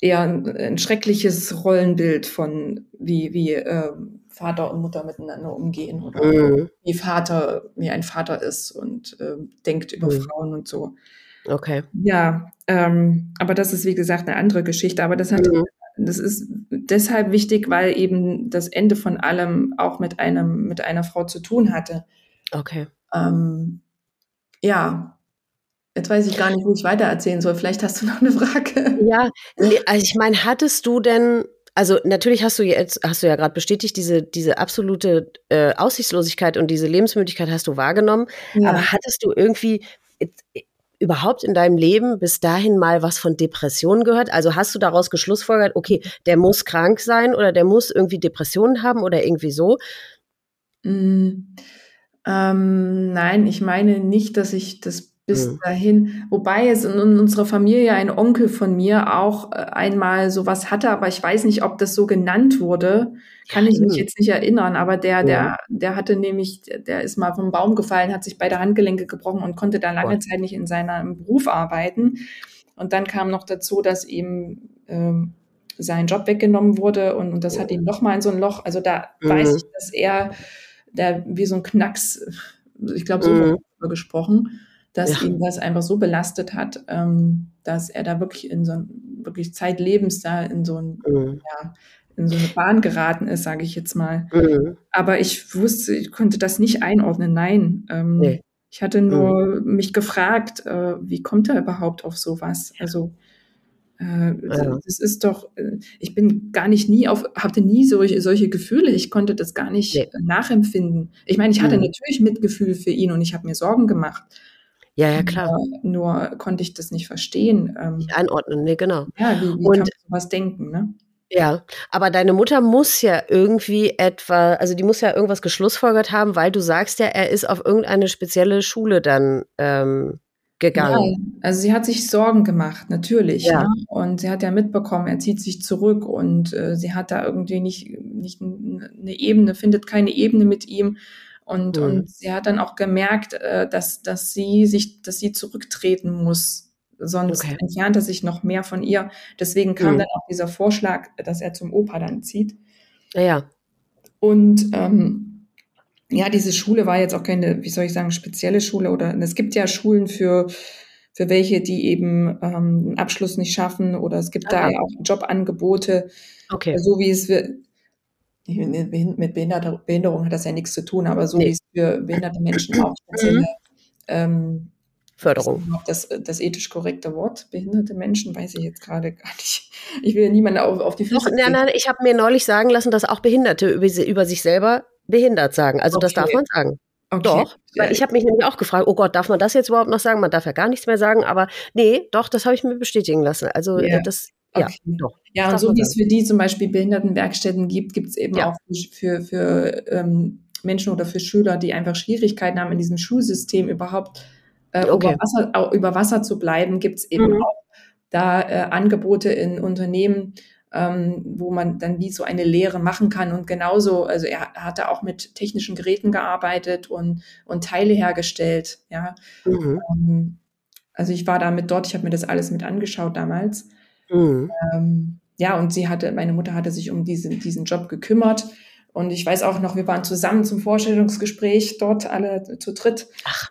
Speaker 2: eher 'n 'n schreckliches Rollenbild von wie wie, ähm, Vater und Mutter miteinander umgehen oder
Speaker 1: Mhm.
Speaker 2: wie Vater wie ein Vater ist und, ähm, denkt über
Speaker 1: Mhm.
Speaker 2: Frauen und so.
Speaker 1: Okay.
Speaker 2: Ja, ähm, aber das ist, wie gesagt, 'ne andere Geschichte. Aber das hat
Speaker 1: Mhm.
Speaker 2: das ist deshalb wichtig, weil eben das Ende von allem auch mit einem mit einer Frau zu tun hatte.
Speaker 1: Okay.
Speaker 2: Ähm, ja. Jetzt weiß ich gar nicht, wo ich weitererzählen soll. Vielleicht hast du noch 'ne Frage?
Speaker 1: Ja, also ich meine, hattest du denn also natürlich hast du jetzt hast du ja grad bestätigt, diese diese absolute, äh, Aussichtslosigkeit und diese Lebensmüdigkeit hast du wahrgenommen.
Speaker 2: Ja.
Speaker 1: Aber hattest du irgendwie äh, überhaupt in deinem Leben bis dahin mal was von Depressionen gehört? Also, hast du daraus geschlussfolgert: „Okay, der muss krank sein oder der muss irgendwie Depressionen haben oder irgendwie so?“
Speaker 2: Hm, ähm, nein, ich meine nicht, dass ich das bis
Speaker 1: Mhm.
Speaker 2: dahin wobei es in in unserer Familie ein Onkel von mir auch, äh, einmal so was hatte, aber ich weiß nicht, ob das so genannt wurde. Kann ich mich
Speaker 1: Mhm.
Speaker 2: jetzt nicht erinnern, aber der der der hatte nämlich der ist mal vom Baum gefallen, hat sich beide Handgelenke gebrochen und konnte dann lange. Zeit nicht in seinem Beruf arbeiten. Und dann kam noch dazu, dass ihm, ähm, sein Job weggenommen wurde und und das hat ihn noch mal in so 'n Loch also, da weiß
Speaker 1: Mhm.
Speaker 2: ich, dass er da wie so 'n Knacks ich glaube, so
Speaker 1: Mhm.
Speaker 2: gesprochen, dass
Speaker 1: Ja.
Speaker 2: ihn das einfach so belastet hat, ähm, dass er da wirklich in so 'n wirklich zeitlebens da in so 'n
Speaker 1: Mhm.
Speaker 2: ja, in so 'ne Bahn geraten ist, sage ich jetzt mal.
Speaker 1: Mhm.
Speaker 2: Aber ich wusste ich konnte das nicht einordnen, nein. Ähm,
Speaker 1: Ne.
Speaker 2: ich hatte
Speaker 1: Mhm.
Speaker 2: nur mich gefragt, äh, wie kommt er überhaupt auf so was? Also, äh,
Speaker 1: Ja.
Speaker 2: das ist doch ich bin gar nicht nie auf hatte nie solche solche Gefühle. Ich konnte das gar nicht
Speaker 1: Ne.
Speaker 2: nachempfinden. Ich meine, ich hatte
Speaker 1: Mhm.
Speaker 2: natürlich Mitgefühl für ihn und ich habe mir Sorgen gemacht.
Speaker 1: Ja, ja, klar.
Speaker 2: Nur nur konnte ich das nicht verstehen. Ähm,
Speaker 1: Nicht einordnen, ne, genau.
Speaker 2: ja, wie wie kann
Speaker 1: Und
Speaker 2: man so was denken, ne?
Speaker 1: Ja, aber deine Mutter muss ja irgendwie etwa also, die muss ja irgendwas geschlussfolgert haben, weil du sagst ja, er ist auf irgendeine spezielle Schule dann, ähm, gegangen.
Speaker 2: Ja, also, sie hat sich Sorgen gemacht, natürlich,
Speaker 1: Ja.
Speaker 2: ne? Und sie hat ja mitbekommen, er zieht sich zurück und, äh, sie hat da irgendwie nicht nicht 'n 'ne Ebene findet keine Ebene mit ihm. Und
Speaker 1: Mhm.
Speaker 2: und sie hat dann auch gemerkt, äh, dass dass sie sich dass sie zurücktreten muss sonst okay. entfernt er sich noch mehr von ihr. Deswegen kam mhm. dann auch dieser Vorschlag, dass er zum Opa dann zieht.
Speaker 1: Ja. ja.
Speaker 2: Und ähm, ja, diese Schule war jetzt auch keine, wie soll ich sagen, spezielle Schule oder es gibt ja Schulen für für welche, die eben ähm, einen Abschluss nicht schaffen oder es gibt Aha. da ja auch Jobangebote,
Speaker 1: okay.
Speaker 2: so wie es mit Behinderung hat das ja nichts zu tun, aber so nee. wie es für behinderte Menschen auch spezielle ähm,
Speaker 1: Förderung.
Speaker 2: Das, das ethisch korrekte Wort, behinderte Menschen, weiß ich jetzt gerade gar nicht. Ich will niemanden auf, auf die Füße.
Speaker 1: Doch, nein, nein, ich habe mir neulich sagen lassen, dass auch Behinderte über, über sich selber behindert sagen. Also okay. das darf man sagen. Okay. Doch, weil ich habe mich nämlich auch gefragt, oh Gott, darf man das jetzt überhaupt noch sagen? Man darf ja gar nichts mehr sagen, aber nee, doch, das habe ich mir bestätigen lassen. Also yeah. das, ja, okay. doch.
Speaker 2: Ja, und so wie es für die zum Beispiel Behindertenwerkstätten gibt, gibt es eben ja. auch für, für ähm, Menschen oder für Schüler, die einfach Schwierigkeiten haben, in diesem Schulsystem überhaupt äh, okay. über, Wasser, über Wasser zu bleiben, gibt es eben mhm. auch da äh, Angebote in Unternehmen, ähm, wo man dann wie so eine Lehre machen kann. Und genauso, also er hatte auch mit technischen Geräten gearbeitet und, und Teile hergestellt. Ja. Mhm. Ähm, also ich war damit dort, ich habe mir das alles mit angeschaut damals. Mhm. Ähm, ja, und sie hatte, meine Mutter hatte sich um diesen, diesen Job gekümmert. Und ich weiß auch noch, wir waren zusammen zum Vorstellungsgespräch dort, alle zu dritt. Ach.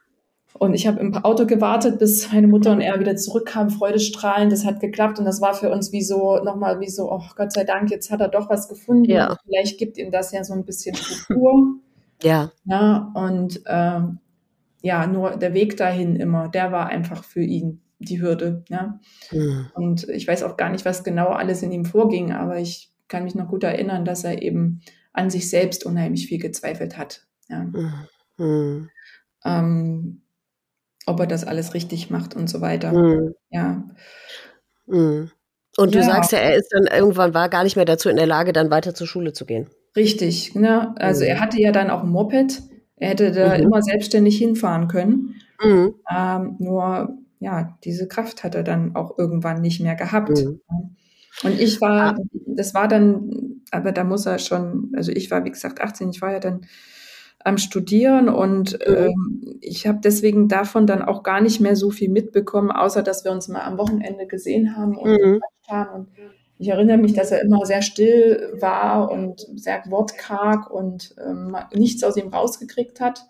Speaker 2: Und ich habe im Auto gewartet, bis meine Mutter und er wieder zurückkamen, freudestrahlend. Das hat geklappt und das war für uns wie so, nochmal wie so, oh Gott sei Dank, jetzt hat er doch was gefunden. Ja. Vielleicht gibt ihm das ja so ein bisschen Struktur.
Speaker 1: ja.
Speaker 2: Ja, und ähm, ja, nur der Weg dahin immer, der war einfach für ihn die Hürde. Ja. Mhm. Und ich weiß auch gar nicht, was genau alles in ihm vorging, aber ich kann mich noch gut erinnern, dass er eben an sich selbst unheimlich viel gezweifelt hat. Ja. Mhm. Ähm, ob er das alles richtig macht und so weiter. Mhm. Ja.
Speaker 1: Mhm. Und du ja. sagst ja, er ist dann irgendwann war gar nicht mehr dazu in der Lage, dann weiter zur Schule zu gehen.
Speaker 2: Richtig, ne? Also mhm. er hatte ja dann auch ein Moped. Er hätte da mhm. immer selbstständig hinfahren können. Mhm. Ähm, nur ja, diese Kraft hat er dann auch irgendwann nicht mehr gehabt. Mhm. Und ich war, ah. das war dann, aber da muss er schon, also ich war wie gesagt 18, ich war ja dann am Studieren und mhm. ähm, ich habe deswegen davon dann auch gar nicht mehr so viel mitbekommen, außer dass wir uns mal am Wochenende gesehen haben und mhm. haben. Und ich erinnere mich, dass er immer sehr still war und sehr wortkarg und ähm, nichts aus ihm rausgekriegt hat.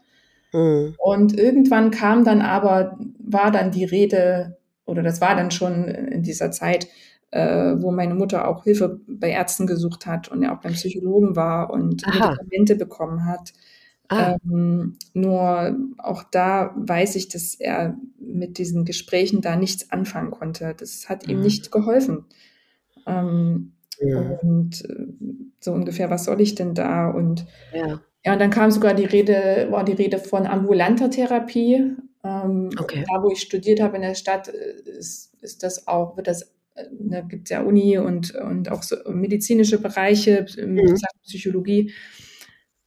Speaker 2: Mhm. Und irgendwann kam dann aber, war dann die Rede, oder das war dann schon in dieser Zeit, äh, wo meine Mutter auch Hilfe bei Ärzten gesucht hat und er auch beim Psychologen war und Aha. Medikamente bekommen hat. Ah. Ähm, nur auch da weiß ich, dass er mit diesen Gesprächen da nichts anfangen konnte. Das hat ihm mhm. nicht geholfen. Ähm, ja. Und äh, so ungefähr, was soll ich denn da? Und ja. Ja, und dann kam sogar die Rede, war die Rede von ambulanter Therapie. Ähm, okay. Da, wo ich studiert habe in der Stadt, äh, ist, ist das auch, wird das, äh, da gibt es ja Uni und, und auch so medizinische Bereiche, mhm. Psychologie.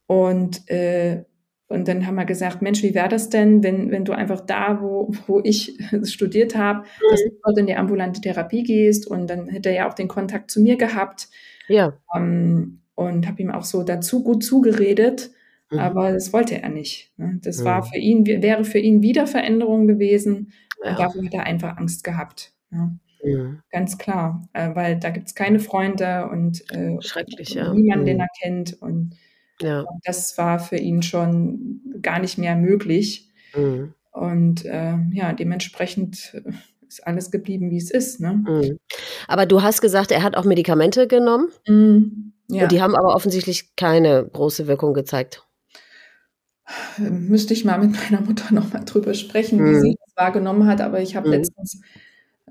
Speaker 2: Und, äh, und dann haben wir gesagt, Mensch, wie wäre das denn, wenn, wenn du einfach da, wo, wo ich studiert habe, mhm. dass du dort in die ambulante Therapie gehst und dann hätte er ja auch den Kontakt zu mir gehabt.
Speaker 1: Ja.
Speaker 2: Ähm, und habe ihm auch so dazu gut zugeredet, mhm. aber das wollte er nicht. Ne? Das mhm. war für ihn, wäre für ihn wieder Veränderung gewesen ja. und dafür hat er einfach Angst gehabt. Ja. Ja. Ganz klar, äh, weil da gibt es keine Freunde und äh,
Speaker 1: Schrecklich, ja.
Speaker 2: niemanden, den mhm. er kennt. Und ja. Das war für ihn schon gar nicht mehr möglich. Mhm. Und äh, ja, dementsprechend ist alles geblieben, wie es ist. Ne? Mhm.
Speaker 1: Aber du hast gesagt, er hat auch Medikamente genommen. Ja. Und die haben aber offensichtlich keine große Wirkung gezeigt.
Speaker 2: Müsste ich mal mit meiner Mutter nochmal drüber sprechen, wie mhm. sie das wahrgenommen hat. Aber ich habe mhm. letztens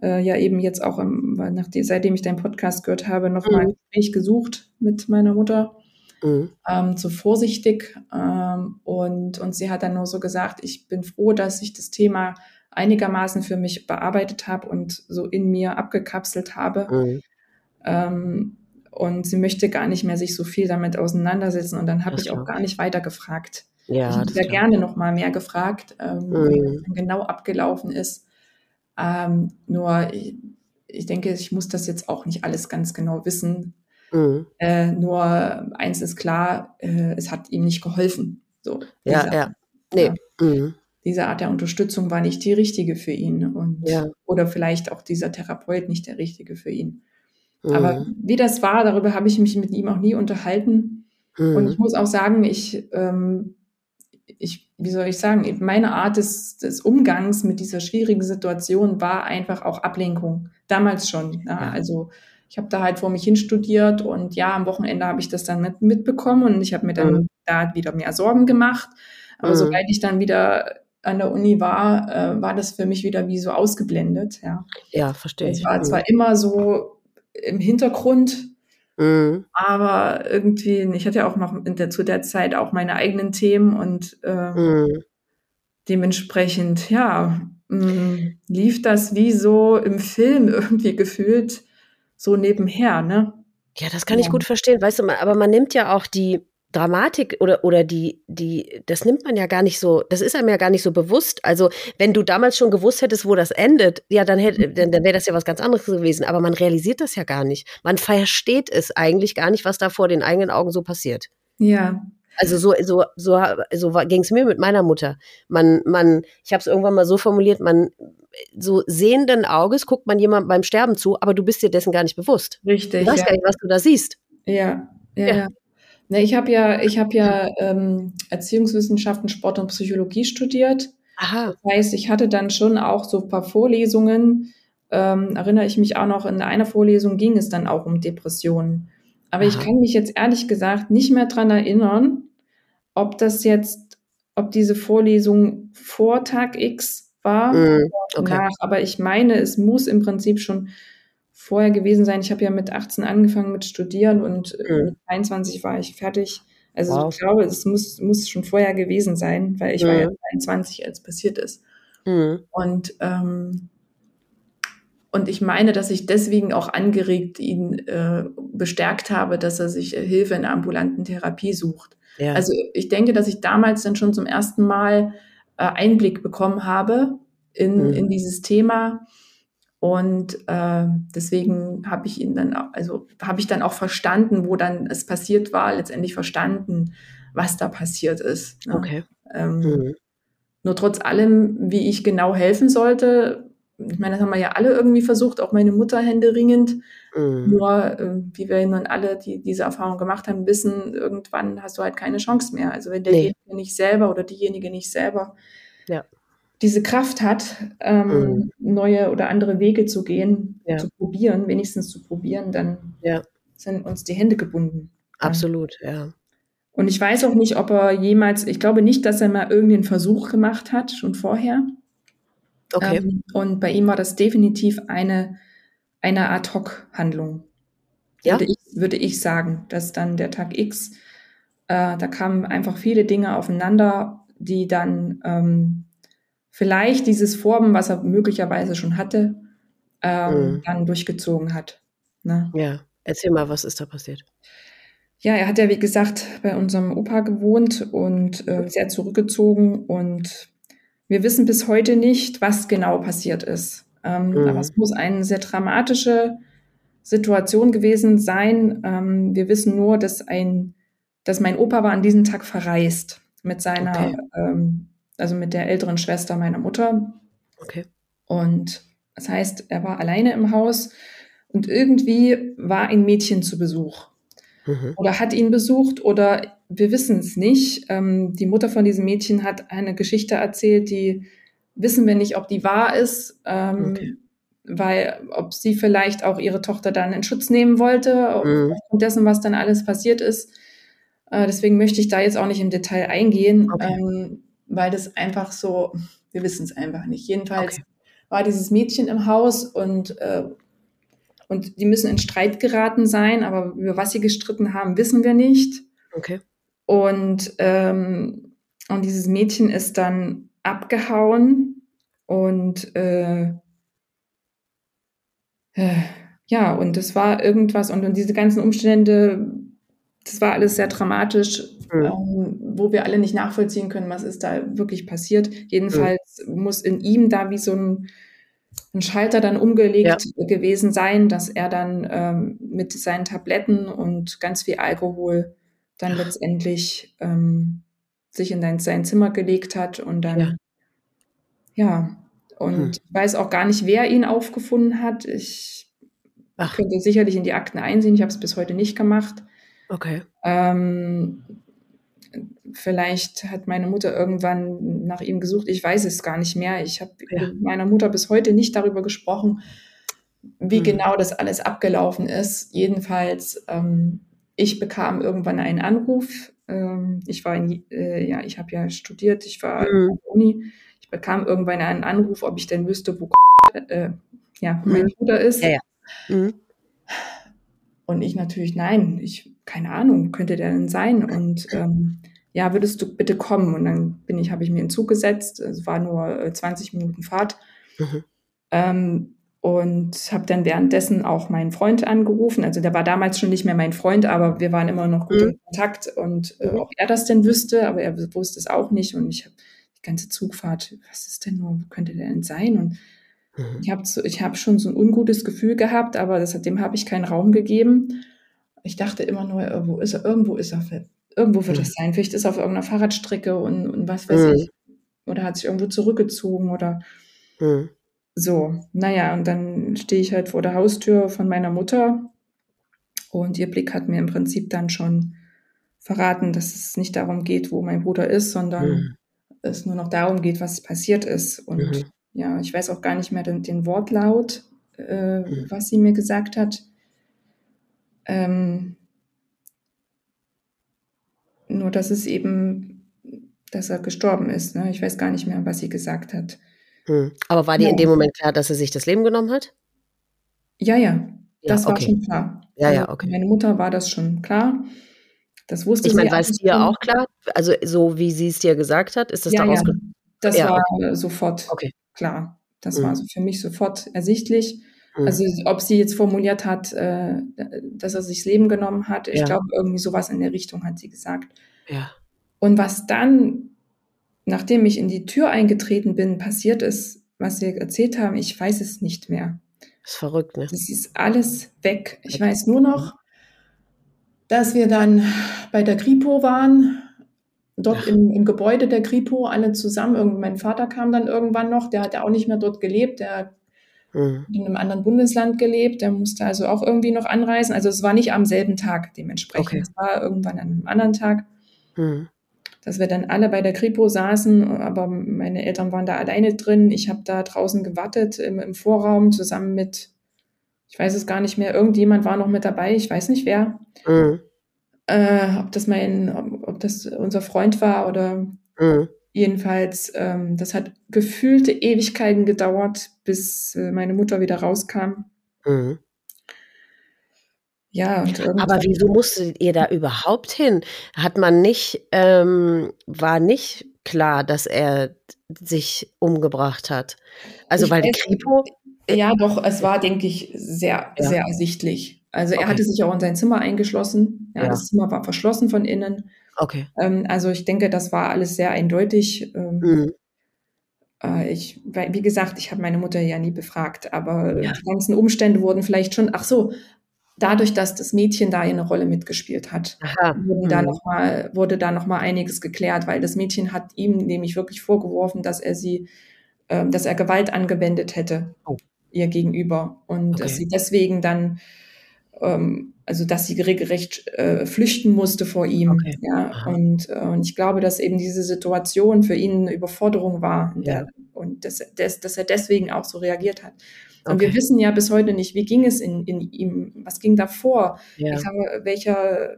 Speaker 2: äh, ja eben jetzt auch, im, nachdem, seitdem ich deinen Podcast gehört habe, nochmal mhm. ein Gespräch gesucht mit meiner Mutter mhm. ähm, zu vorsichtig. Ähm, und, und sie hat dann nur so gesagt, ich bin froh, dass ich das Thema einigermaßen für mich bearbeitet habe und so in mir abgekapselt habe. Mhm. Ähm, und sie möchte gar nicht mehr sich so viel damit auseinandersetzen. Und dann habe ich auch gar nicht weiter gefragt. Ja, ich hätte ja gerne noch mal mehr gefragt, ähm, mhm. wie genau abgelaufen ist. Ähm, nur ich, ich denke, ich muss das jetzt auch nicht alles ganz genau wissen, Mhm. Äh, nur eins ist klar, äh, es hat ihm nicht geholfen. So,
Speaker 1: ja, ja. Nee. Ja. Mhm.
Speaker 2: diese Art der Unterstützung war nicht die richtige für ihn und
Speaker 1: Ja.
Speaker 2: oder vielleicht auch dieser Therapeut nicht der richtige für ihn.
Speaker 1: Mhm.
Speaker 2: Aber wie das war, darüber habe ich mich mit ihm auch nie unterhalten. Und ich
Speaker 1: Mhm.
Speaker 2: muss auch sagen, ich, ähm, ich, wie soll ich sagen, meine Art des, des Umgangs mit dieser schwierigen Situation war einfach auch Ablenkung. Damals schon. Ja.
Speaker 1: Ja.
Speaker 2: Also ich habe da halt vor mich hin studiert und ja, am Wochenende habe ich das dann mit, mitbekommen und ich habe mir dann
Speaker 1: Mhm.
Speaker 2: da wieder mehr Sorgen gemacht. Aber
Speaker 1: Mhm.
Speaker 2: sobald ich dann wieder an der Uni war, äh, war das für mich wieder wie so ausgeblendet. Ja.
Speaker 1: Ja, verstehe
Speaker 2: Es
Speaker 1: ich.
Speaker 2: war
Speaker 1: Mhm.
Speaker 2: zwar immer so im Hintergrund,
Speaker 1: Mhm.
Speaker 2: aber irgendwie, ich hatte ja auch noch in der, zu der Zeit auch meine eigenen Themen und äh,
Speaker 1: Mhm.
Speaker 2: dementsprechend, ja, mh, lief das wie so im Film irgendwie gefühlt so nebenher, ne?
Speaker 1: Ja, das kann ich
Speaker 2: Ja.
Speaker 1: gut verstehen, weißt du, aber man nimmt ja auch die Dramatik oder, oder die, die, das nimmt man ja gar nicht so, das ist einem ja gar nicht so bewusst. Also, wenn du damals schon gewusst hättest, wo das endet, ja, dann hätte, dann, dann wäre das ja was ganz anderes gewesen. Aber man realisiert das ja gar nicht. Man versteht es eigentlich gar nicht, was da vor den eigenen Augen so passiert.
Speaker 2: Ja,
Speaker 1: Also so, so, so, so ging es mir mit meiner Mutter. Man, man, ich habe es irgendwann mal so formuliert, man so sehenden Auges guckt man jemandem beim Sterben zu, aber du bist dir dessen gar nicht bewusst.
Speaker 2: richtig.
Speaker 1: Du weißt
Speaker 2: ja.
Speaker 1: gar nicht, was du da siehst.
Speaker 2: Ja, ja,
Speaker 1: Ja.
Speaker 2: ja. Ne, ich habe ja, ich habe ja ähm, Erziehungswissenschaften, Sport und Psychologie studiert.
Speaker 1: Aha.
Speaker 2: Das heißt, ich hatte dann schon auch so ein paar Vorlesungen. Ähm, erinnere ich mich auch noch, in einer Vorlesung ging es dann auch um Depressionen. Aber ich
Speaker 1: Aha.
Speaker 2: kann mich jetzt ehrlich gesagt nicht mehr dran erinnern, ob das jetzt, ob diese Vorlesung vor Tag X war
Speaker 1: Mm, okay.
Speaker 2: nach. Aber ich meine, es muss im Prinzip schon vorher gewesen sein. Ich habe ja mit 18 angefangen mit Studieren und äh,
Speaker 1: Mhm.
Speaker 2: mit 21 war ich fertig. Also
Speaker 1: Wow.
Speaker 2: ich glaube, es muss, muss schon vorher gewesen sein, weil ich war ja
Speaker 1: Mhm.
Speaker 2: 22, als passiert ist.
Speaker 1: Mm,
Speaker 2: Und, ähm, und ich meine, dass ich deswegen auch angeregt ihn äh, bestärkt habe, dass er sich äh, Hilfe in der ambulanten Therapie sucht.
Speaker 1: ja.
Speaker 2: Also ich denke, dass ich damals dann schon zum ersten Mal äh, Einblick bekommen habe in,
Speaker 1: Mhm.
Speaker 2: in dieses Thema. Und äh, deswegen habe ich ihn dann, auch- also habe ich dann auch verstanden, wo dann es passiert war, letztendlich verstanden, was da passiert ist. ne?
Speaker 1: okay.
Speaker 2: Ähm,
Speaker 1: Mm,
Speaker 2: nur trotz allem, wie ich genau helfen sollte, ich meine, das haben wir ja alle irgendwie versucht, auch meine Mutter händeringend.
Speaker 1: mm,
Speaker 2: Nur, äh, wie wir nun alle, die diese Erfahrung gemacht haben, wissen, irgendwann hast du halt keine Chance mehr. Also wenn derjenige nicht selber oder diejenige nicht selber
Speaker 1: Ja.
Speaker 2: Diese Kraft hat, ähm, neue oder andere Wege zu gehen,
Speaker 1: Ja.
Speaker 2: zu probieren, wenigstens zu probieren, dann
Speaker 1: Ja.
Speaker 2: sind uns die Hände gebunden.
Speaker 1: absolut, ja.
Speaker 2: Und ich weiß auch nicht, ob er jemals, ich glaube nicht, dass er mal irgendeinen Versuch gemacht hat, schon vorher.
Speaker 1: Okay.
Speaker 2: Ähm, und bei ihm war das definitiv eine, eine Ad-Hoc-Handlung.
Speaker 1: Ja?
Speaker 2: Würde, ich, würde ich sagen, dass dann der Tag X, äh, da kamen einfach viele Dinge aufeinander, die dann ähm, vielleicht dieses Vorben, was er möglicherweise schon hatte, ähm,
Speaker 1: Mhm.
Speaker 2: dann durchgezogen hat. Ne?
Speaker 1: ja. Erzähl mal, was ist da passiert?
Speaker 2: Ja, er hat ja, wie gesagt, bei unserem Opa gewohnt und äh, sehr zurückgezogen. Und wir wissen bis heute nicht, was genau passiert ist. Ähm,
Speaker 1: Mhm.
Speaker 2: Aber es muss eine sehr dramatische Situation gewesen sein. Ähm, wir wissen nur, dass ein, dass mein Opa war an diesem Tag verreist mit seiner,
Speaker 1: Okay.
Speaker 2: ähm, also mit der älteren Schwester meiner Mutter.
Speaker 1: Okay.
Speaker 2: Und das heißt, er war alleine im Haus und irgendwie war ein Mädchen zu Besuch
Speaker 1: Mhm.
Speaker 2: oder hat ihn besucht oder wir wissen es nicht. Ähm, die Mutter von diesem Mädchen hat eine Geschichte erzählt, die wissen wir nicht, ob die wahr ist, ähm,
Speaker 1: Okay.
Speaker 2: weil ob sie vielleicht auch ihre Tochter dann in Schutz nehmen wollte,
Speaker 1: Mhm.
Speaker 2: aufgrund dessen, was dann alles passiert ist. Äh, deswegen möchte ich da jetzt auch nicht im Detail eingehen,
Speaker 1: Okay.
Speaker 2: ähm, weil das einfach so, wir wissen es einfach nicht. Jedenfalls
Speaker 1: Okay.
Speaker 2: war dieses Mädchen im Haus und äh, und die müssen in Streit geraten sein, aber über was sie gestritten haben, wissen wir nicht.
Speaker 1: Okay.
Speaker 2: Und, ähm, und dieses Mädchen ist dann abgehauen und äh, äh, ja, und es war irgendwas und, und diese ganzen Umstände, das war alles sehr dramatisch,
Speaker 1: Mhm.
Speaker 2: ähm, wo wir alle nicht nachvollziehen können, was ist da wirklich passiert. Jedenfalls muss in ihm da wie so ein, ein Schalter dann umgelegt gewesen sein, dass er dann ähm, mit seinen Tabletten und ganz viel Alkohol dann letztendlich ähm, sich in sein, Zimmer gelegt hat und dann
Speaker 1: Ja.
Speaker 2: Ja, und hm. ich weiß auch gar nicht, wer ihn aufgefunden hat. Ich Ach. könnte sicherlich in die Akten einsehen. Ich habe es bis heute nicht gemacht.
Speaker 1: Okay.
Speaker 2: Ähm, vielleicht hat meine Mutter irgendwann nach ihm gesucht. Ich weiß es gar nicht mehr. Ich habe ja. mit meiner Mutter bis heute nicht darüber gesprochen, wie hm. genau das alles abgelaufen ist. Jedenfalls, ähm, ich bekam irgendwann einen Anruf. Ähm, ich war in, äh, ja, ich habe ja studiert, ich war hm. an der Uni. Ich bekam irgendwann einen Anruf, ob ich denn wüsste, wo äh, ja, mein hm. Bruder ist. Ja, ja. Mhm. Und ich natürlich, nein, ich, keine Ahnung, könnte der denn sein? Und ähm, ja, würdest du bitte kommen? Und dann bin ich, habe ich mir einen Zug gesetzt. Es war nur 20 äh, Minuten Fahrt. Mhm. Ähm, und habe dann währenddessen auch meinen Freund angerufen. Also der war damals schon nicht mehr mein Freund, aber wir waren immer noch gut mhm. in Kontakt und äh, ob er das denn wüsste, aber er wusste es auch nicht. Und ich habe die ganze Zugfahrt, was ist denn nur, könnte der denn sein? Und Mhm. Ich habe so, ich hab schon so ein ungutes Gefühl gehabt, aber das, dem habe ich keinen Raum gegeben. Ich dachte immer nur, irgendwo ist er, irgendwo ist er, irgendwo wird es sein. Vielleicht ist er auf irgendeiner Fahrradstrecke und, und was weiß mhm. ich. Oder hat sich irgendwo zurückgezogen oder mhm. so. Naja, und dann stehe ich halt vor der Haustür von meiner Mutter und ihr Blick hat mir im Prinzip dann schon verraten, dass es nicht darum geht, wo mein Bruder ist, sondern mhm. es nur noch darum geht, was passiert ist. Und mhm ja, ich weiß auch gar nicht mehr den, den Wortlaut, äh, mhm. was sie mir gesagt hat. Ähm, nur, dass es eben, dass er gestorben ist. Ne? Ich weiß gar nicht mehr, was sie gesagt hat.
Speaker 1: Mhm. Aber war dir ja. in dem Moment klar, dass er sich das Leben genommen hat?
Speaker 2: Ja, ja, das ja, okay. war schon klar.
Speaker 1: Ja, also ja, okay.
Speaker 2: Meine Mutter war das schon klar. Das wusste
Speaker 1: ich. Ich meine, war es dir auch klar? Also so wie sie es dir gesagt hat, ist das
Speaker 2: ja,
Speaker 1: daraus? Ja.
Speaker 2: Das ja, war okay. sofort. Okay klar. Das mhm. war so für mich sofort ersichtlich. Mhm. Also ob sie jetzt formuliert hat, äh, dass er sich das Leben genommen hat, ich ja. glaube, irgendwie sowas in der Richtung hat sie gesagt.
Speaker 1: Ja.
Speaker 2: Und was dann, nachdem ich in die Tür eingetreten bin, passiert ist, was sie erzählt haben, ich weiß es nicht mehr.
Speaker 1: Das ist verrückt, ne?
Speaker 2: Das ist alles weg. Ich weiß nur noch, dass wir dann bei der Kripo waren dort im, im, Gebäude der Kripo alle zusammen. Irgendwie mein Vater kam dann irgendwann noch, der hat ja auch nicht mehr dort gelebt, der mhm. in einem anderen Bundesland gelebt, der musste also auch irgendwie noch anreisen. Also es war nicht am selben Tag dementsprechend, okay. es war irgendwann an einem anderen Tag. Mhm. Dass wir dann alle bei der Kripo saßen, aber meine Eltern waren da alleine drin. Ich habe da draußen gewartet im, im Vorraum zusammen mit, ich weiß es gar nicht mehr, irgendjemand war noch mit dabei, ich weiß nicht wer. Mhm äh, ob das mein, ob, ob, das unser Freund war oder mhm. jedenfalls, ähm, das hat gefühlte Ewigkeiten gedauert, bis äh, meine Mutter wieder rauskam. Mhm.
Speaker 1: Ja, aber wieso musstet ihr da überhaupt hin? Hat man nicht, ähm, war nicht klar, dass er sich umgebracht hat? Also ich weil die Kripo.
Speaker 2: Ja, doch, es war, denke ich, sehr, ja. sehr ersichtlich. Also okay. er hatte sich auch in sein Zimmer eingeschlossen. Ja, ja. Das Zimmer war verschlossen von innen.
Speaker 1: Okay.
Speaker 2: Ähm, also ich denke, das war alles sehr eindeutig. Ähm, mhm. Äh, ich, wie gesagt, ich habe meine Mutter ja nie befragt, aber ja. die ganzen Umstände wurden vielleicht schon, ach so, dadurch, dass das Mädchen da eine Rolle mitgespielt hat, mhm. da noch mal, wurde da noch mal einiges geklärt, weil das Mädchen hat ihm nämlich wirklich vorgeworfen, dass er sie, äh, dass er Gewalt angewendet hätte oh. ihr gegenüber und okay. dass sie deswegen dann ähm, also dass sie regelrecht äh, flüchten musste vor ihm. Okay. Ja, und, äh, und ich glaube, dass eben diese Situation für ihn eine Überforderung war ja. der, und dass, dass, dass er deswegen auch so reagiert hat. Und okay. wir wissen ja bis heute nicht, wie ging es in, in ihm, was ging da vor, ja. glaube, welcher,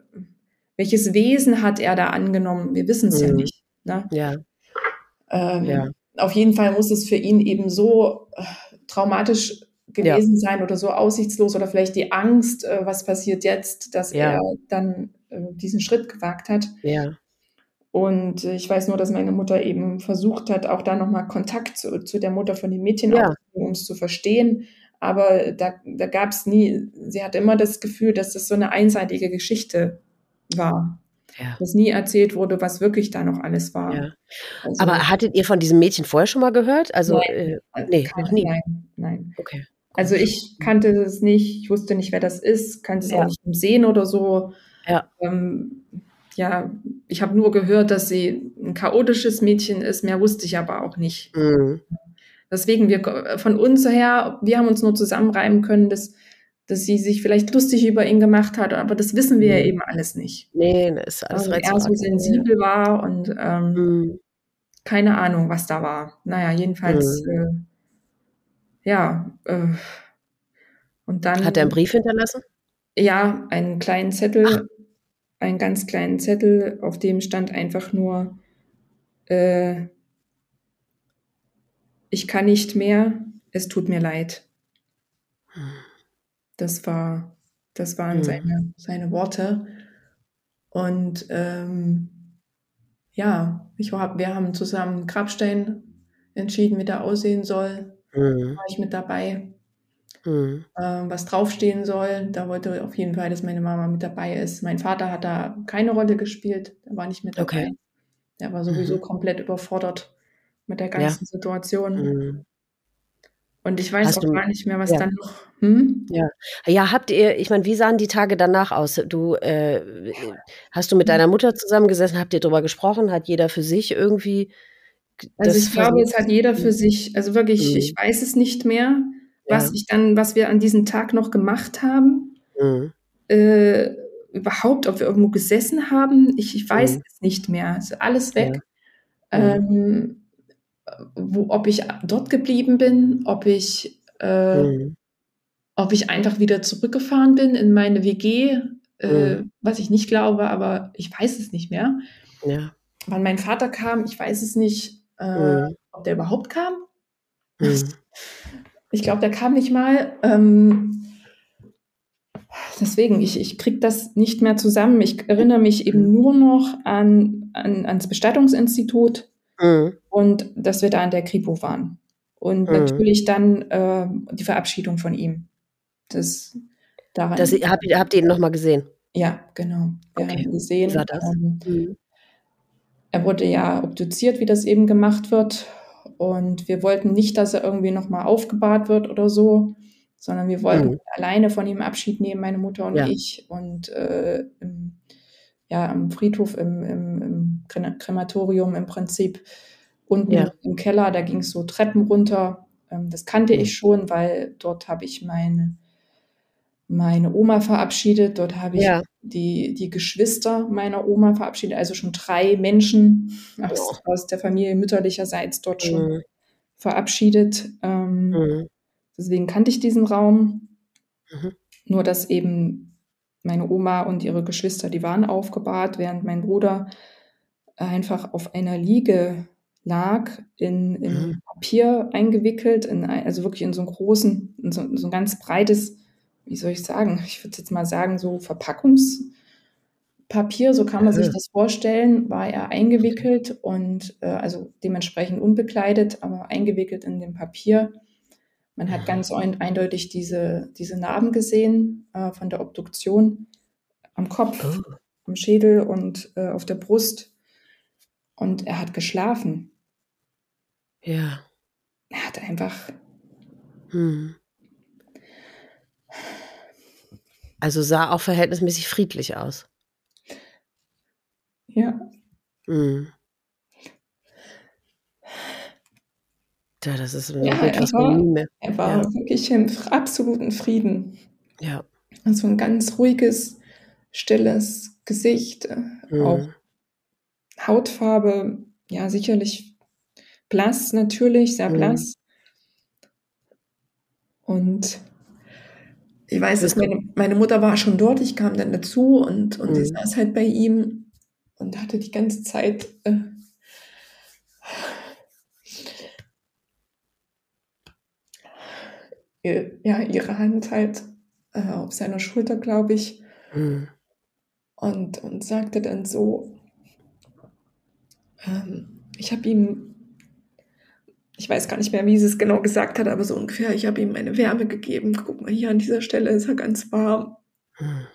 Speaker 2: welches Wesen hat er da angenommen, wir wissen es mhm. ja nicht. Ne?
Speaker 1: Ja.
Speaker 2: Ähm, ja. Auf jeden Fall muss es für ihn eben so äh, traumatisch gewesen ja. sein oder so aussichtslos oder vielleicht die Angst, äh, was passiert jetzt, dass ja. er dann äh, diesen Schritt gewagt hat.
Speaker 1: Ja.
Speaker 2: Und äh, ich weiß nur, dass meine Mutter eben versucht hat, auch da nochmal Kontakt zu, zu, der Mutter von dem Mädchen ja. um es zu verstehen. Aber da, da gab es nie, sie hatte immer das Gefühl, dass das so eine einseitige Geschichte war. Ja. Dass nie erzählt wurde, was wirklich da noch alles war. Ja.
Speaker 1: Also, Aber hattet ihr von diesem Mädchen vorher schon mal gehört? Also,
Speaker 2: nein, äh, nee, noch nie. Nein, nein. Okay. Also ich kannte es nicht, ich wusste nicht, wer das ist, kannte es ja. auch nicht Sehen oder so.
Speaker 1: Ja.
Speaker 2: Ähm, ja, ich habe nur gehört, dass sie ein chaotisches Mädchen ist, mehr wusste ich aber auch nicht. Mhm. Deswegen, wir von uns her, wir haben uns nur zusammenreimen können, dass, dass sie sich vielleicht lustig über ihn gemacht hat, aber das wissen wir ja eben alles nicht.
Speaker 1: Nee, das ist alles
Speaker 2: also er so sensibel war und ähm, mhm. keine Ahnung, was da war. Naja, jedenfalls, mhm. äh, ja. Äh, und dann.
Speaker 1: Hat er einen Brief hinterlassen?
Speaker 2: Ja, einen kleinen Zettel, Ach. einen ganz kleinen Zettel, auf dem stand einfach nur, äh, ich kann nicht mehr, es tut mir leid. Das war, das waren mhm. seine, seine Worte. Und ähm, ja, ich war, wir haben zusammen einen Grabstein entschieden, wie der aussehen soll. Mhm. War ich mit dabei. Mhm. Ähm, was draufstehen soll. Da wollte auf jeden Fall, dass meine Mama mit dabei ist. Mein Vater hat da keine Rolle gespielt, der war nicht mit dabei. Okay. Der war sowieso mhm. komplett überfordert mit der ganzen ja. Situation. Mhm. Und ich weiß Hast auch du, gar nicht mehr, was ja. dann noch. Hm?
Speaker 1: Ja. ja, habt ihr, ich meine, wie sahen die Tage danach aus? Du, äh, hast du mit deiner Mutter zusammengesessen, habt ihr darüber gesprochen? Hat jeder für sich irgendwie.
Speaker 2: Also ich glaube, es hat jeder für sich, also wirklich, mhm. ich weiß es nicht mehr, was ja. ich dann, was wir an diesem Tag noch gemacht haben. Mhm. Äh, überhaupt, ob wir irgendwo gesessen haben, ich, ich weiß mhm. es nicht mehr. Es ist alles weg. Ja. Ähm, wo, ob ich dort geblieben bin, ob ich, äh, mhm. ob ich einfach wieder zurückgefahren bin in meine WG, äh, mhm. was ich nicht glaube, aber ich weiß es nicht mehr. Ja. Wann mein Vater kam, ich weiß es nicht, äh, mhm. ob der überhaupt kam. Mhm. Ich glaube, der kam nicht mal. Ähm, deswegen, ich, ich kriege das nicht mehr zusammen. Ich erinnere mich eben mhm. nur noch an, an ans Bestattungsinstitut Mhm. Und dass wir da an der Kripo waren. Und natürlich dann äh, die Verabschiedung von ihm. Das,
Speaker 1: daran, das, habt, ihr, habt ihr ihn nochmal gesehen?
Speaker 2: Ja, genau. Wir okay. haben ihn gesehen. Wie war das? Ähm. Er wurde ja obduziert, wie das eben gemacht wird. Und wir wollten nicht, dass er irgendwie nochmal aufgebahrt wird oder so, sondern wir wollten mhm. alleine von ihm Abschied nehmen, meine Mutter und ja. ich. Und äh, im, ja, am Friedhof, im, im, im Krematorium im Prinzip unten ja. im Keller, da ging es so Treppen runter. Ähm, das kannte ich schon, weil dort habe ich meine, meine Oma verabschiedet, dort habe ich ja. die, die Geschwister meiner Oma verabschiedet, also schon drei Menschen aus, ja. aus der Familie mütterlicherseits dort schon mhm. verabschiedet. Ähm, mhm. Deswegen kannte ich diesen Raum. Mhm. Nur dass eben meine Oma und ihre Geschwister, die waren aufgebahrt, während mein Bruder einfach auf einer Liege lag, in, in mhm. Papier eingewickelt, in, also wirklich in so einem großen, so, in so ein ganz breites, wie soll ich sagen, ich würde jetzt mal sagen, so Verpackungspapier, so kann man sich das vorstellen, war er eingewickelt und äh, also dementsprechend unbekleidet, aber eingewickelt in dem Papier. Man hat ganz eindeutig diese, diese Narben gesehen äh, von der Obduktion am Kopf, oh. am Schädel und äh, auf der Brust. Und er hat geschlafen.
Speaker 1: Ja.
Speaker 2: Er hat einfach. Hm.
Speaker 1: Also sah auch verhältnismäßig friedlich aus.
Speaker 2: Ja. Hm.
Speaker 1: Ja, das ist
Speaker 2: ein ja, Bild, was man nie mehr. Er war ja. wirklich im absoluten Frieden.
Speaker 1: Ja.
Speaker 2: Und so ein ganz ruhiges, stilles Gesicht. Mhm. Auch Hautfarbe, ja, sicherlich blass, natürlich, sehr mhm. blass. Und ich weiß, dass meine, meine Mutter war schon dort, ich kam dann dazu und, und mhm. sie saß halt bei ihm und hatte die ganze Zeit äh, ja, ihre Hand halt äh, auf seiner Schulter, glaube ich. Mhm. Und, und sagte dann so, ähm, ich habe ihm, ich weiß gar nicht mehr, wie sie es genau gesagt hat, aber so ungefähr, ich habe ihm eine Wärme gegeben. Guck mal, hier an dieser Stelle ist er ganz warm. Mhm.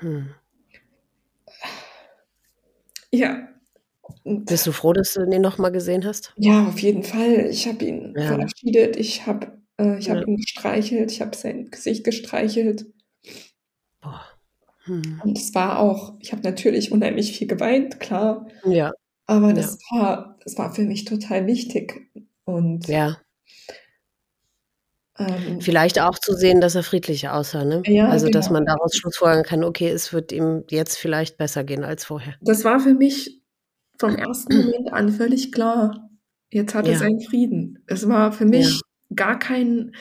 Speaker 2: Mhm. Ja,
Speaker 1: bist du froh, dass du den nochmal gesehen hast?
Speaker 2: Ja, auf jeden Fall. Ich habe ihn ja. verabschiedet, ich habe äh, ich ja. ihn gestreichelt, ich habe sein Gesicht gestreichelt. Boah. Hm. Und es war auch, ich habe natürlich unheimlich viel geweint, klar.
Speaker 1: Ja.
Speaker 2: Aber das ja. war, das war für mich total wichtig. Und
Speaker 1: ja. Ähm, Vielleicht auch zu sehen, dass er friedlich aussah, ne? Ja, also, genau. dass man daraus schlussfolgern kann, okay, es wird ihm jetzt vielleicht besser gehen als vorher.
Speaker 2: Das war für mich vom ersten Moment an völlig klar. Jetzt hat ja. er seinen Frieden. Es war für mich ja. gar kein,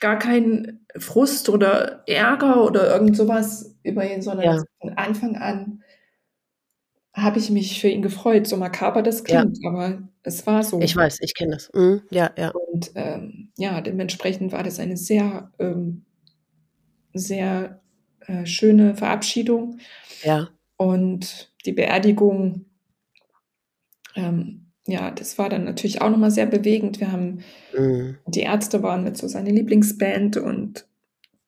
Speaker 2: gar kein Frust oder Ärger oder irgend sowas über ihn, sondern von Anfang an habe ich mich für ihn gefreut. So makaber das klingt, aber es war so.
Speaker 1: Ich weiß, ich kenne das. Mhm. Ja, ja.
Speaker 2: Und ähm, ja, dementsprechend war das eine sehr, ähm, sehr äh, schöne Verabschiedung.
Speaker 1: Ja.
Speaker 2: Und die Beerdigung, ähm, ja, das war dann natürlich auch nochmal sehr bewegend. Wir haben, mhm. die Ärzte waren mit so seine Lieblingsband und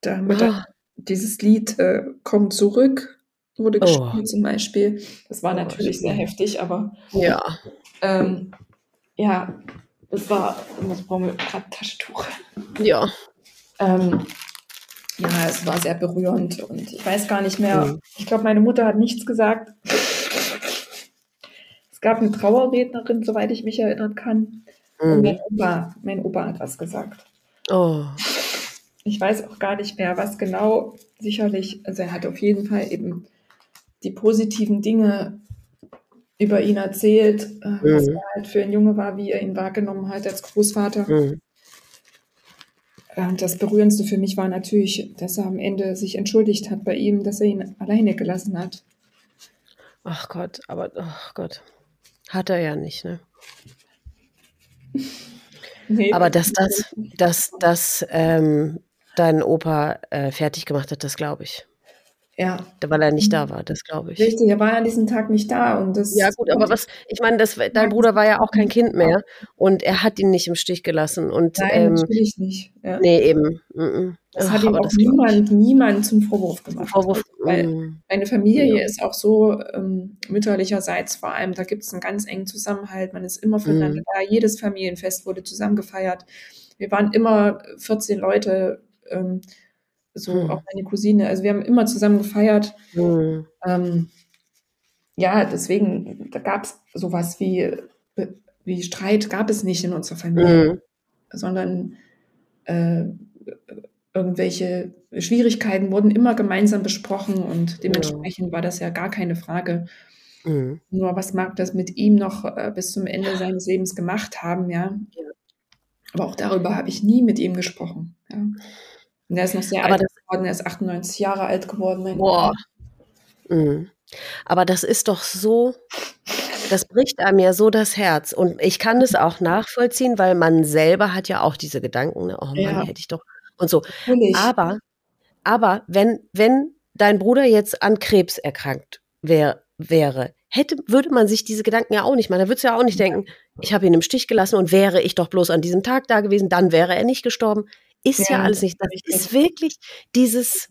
Speaker 2: da haben wir dann dieses Lied äh, Komm zurück wurde oh. gespielt zum Beispiel. Das war oh, natürlich sehr heftig, aber
Speaker 1: ja.
Speaker 2: Ähm, ja, das war, ich brauche gerade ein Taschentuch.
Speaker 1: Ja.
Speaker 2: Ähm, ja, es war sehr berührend und ich weiß gar nicht mehr. Mhm. Ich glaube, meine Mutter hat nichts gesagt. Es gab eine Trauerrednerin, soweit ich mich erinnern kann. Mhm. Und mein Opa, mein Opa hat was gesagt.
Speaker 1: Oh.
Speaker 2: Ich weiß auch gar nicht mehr, was genau. Sicherlich, also er hat auf jeden Fall eben die positiven Dinge über ihn erzählt, äh, mhm. was er halt für ein Junge war, wie er ihn wahrgenommen hat als Großvater. Mhm. Und das Berührendste für mich war natürlich, dass er am Ende sich entschuldigt hat bei ihm, dass er ihn alleine gelassen hat.
Speaker 1: Ach Gott, aber ach Gott. Hat er ja nicht, ne? nee, aber dass das, dass das ähm, dein Opa äh, fertig gemacht hat, das glaube ich.
Speaker 2: Ja.
Speaker 1: Weil er nicht da war, das glaube ich.
Speaker 2: Richtig, er war an diesem Tag nicht da. Und das
Speaker 1: ja, gut, aber was, ich meine, das, dein Bruder war ja auch kein Kind mehr und er hat ihn nicht im Stich gelassen. Und,
Speaker 2: Nein, ähm, natürlich nicht.
Speaker 1: Ja. Nee, eben. Mm
Speaker 2: Das Ach, hat ihm auch niemand, niemand zum Vorwurf gemacht.
Speaker 1: Vorwurf,
Speaker 2: weil mm. meine Familie ja. ist auch so ähm, mütterlicherseits vor allem, da gibt es einen ganz engen Zusammenhalt. Man ist immer füreinander mm. da. Jedes Familienfest wurde zusammen gefeiert. Wir waren immer 14 Leute. Ähm, so hm. auch meine Cousine. Also wir haben immer zusammen gefeiert. Hm. Ähm, ja, deswegen, da gab es sowas wie, wie Streit gab es nicht in unserer Familie, hm. sondern äh, irgendwelche Schwierigkeiten wurden immer gemeinsam besprochen und dementsprechend war das ja gar keine Frage. Mhm. Nur was mag das mit ihm noch äh, bis zum Ende seines Lebens gemacht haben, ja. ja. Aber auch darüber habe ich nie mit ihm gesprochen. Ja. Und er ist noch sehr Aber alt geworden, er ist 98 Jahre alt geworden.
Speaker 1: Boah. Mhm. Aber das ist doch so, das bricht einem ja so das Herz. Und ich kann es auch nachvollziehen, weil man selber hat ja auch diese Gedanken, ne? oh Mann, ja. hätte ich doch und so. Natürlich. Aber, aber wenn, wenn dein Bruder jetzt an Krebs erkrankt wär, wäre, hätte, würde man sich diese Gedanken ja auch nicht machen. Da würdest du ja auch nicht denken, ich habe ihn im Stich gelassen und wäre ich doch bloß an diesem Tag da gewesen, dann wäre er nicht gestorben ist ja, ja alles nicht. Das ist wirklich dieses,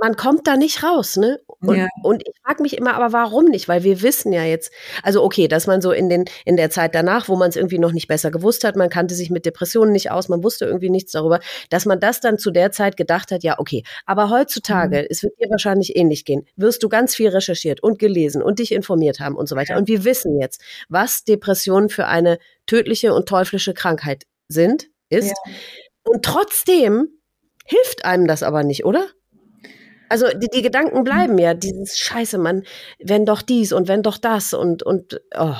Speaker 1: man kommt da nicht raus, ne? Und, ja. und ich frage mich immer, aber warum nicht? Weil wir wissen ja jetzt, also okay, dass man so in den in der Zeit danach, wo man es irgendwie noch nicht besser gewusst hat, man kannte sich mit Depressionen nicht aus, man wusste irgendwie nichts darüber, dass man das dann zu der Zeit gedacht hat, ja okay, aber heutzutage, mhm. es wird dir wahrscheinlich ähnlich gehen, wirst du ganz viel recherchiert und gelesen und dich informiert haben und so weiter. Ja. Und wir wissen jetzt, was Depressionen für eine tödliche und teuflische Krankheit sind, ist. Ja. Und trotzdem hilft einem das aber nicht, oder? Also die, die Gedanken bleiben ja, dieses Scheiße, Mann, wenn doch dies und wenn doch das und, und oh.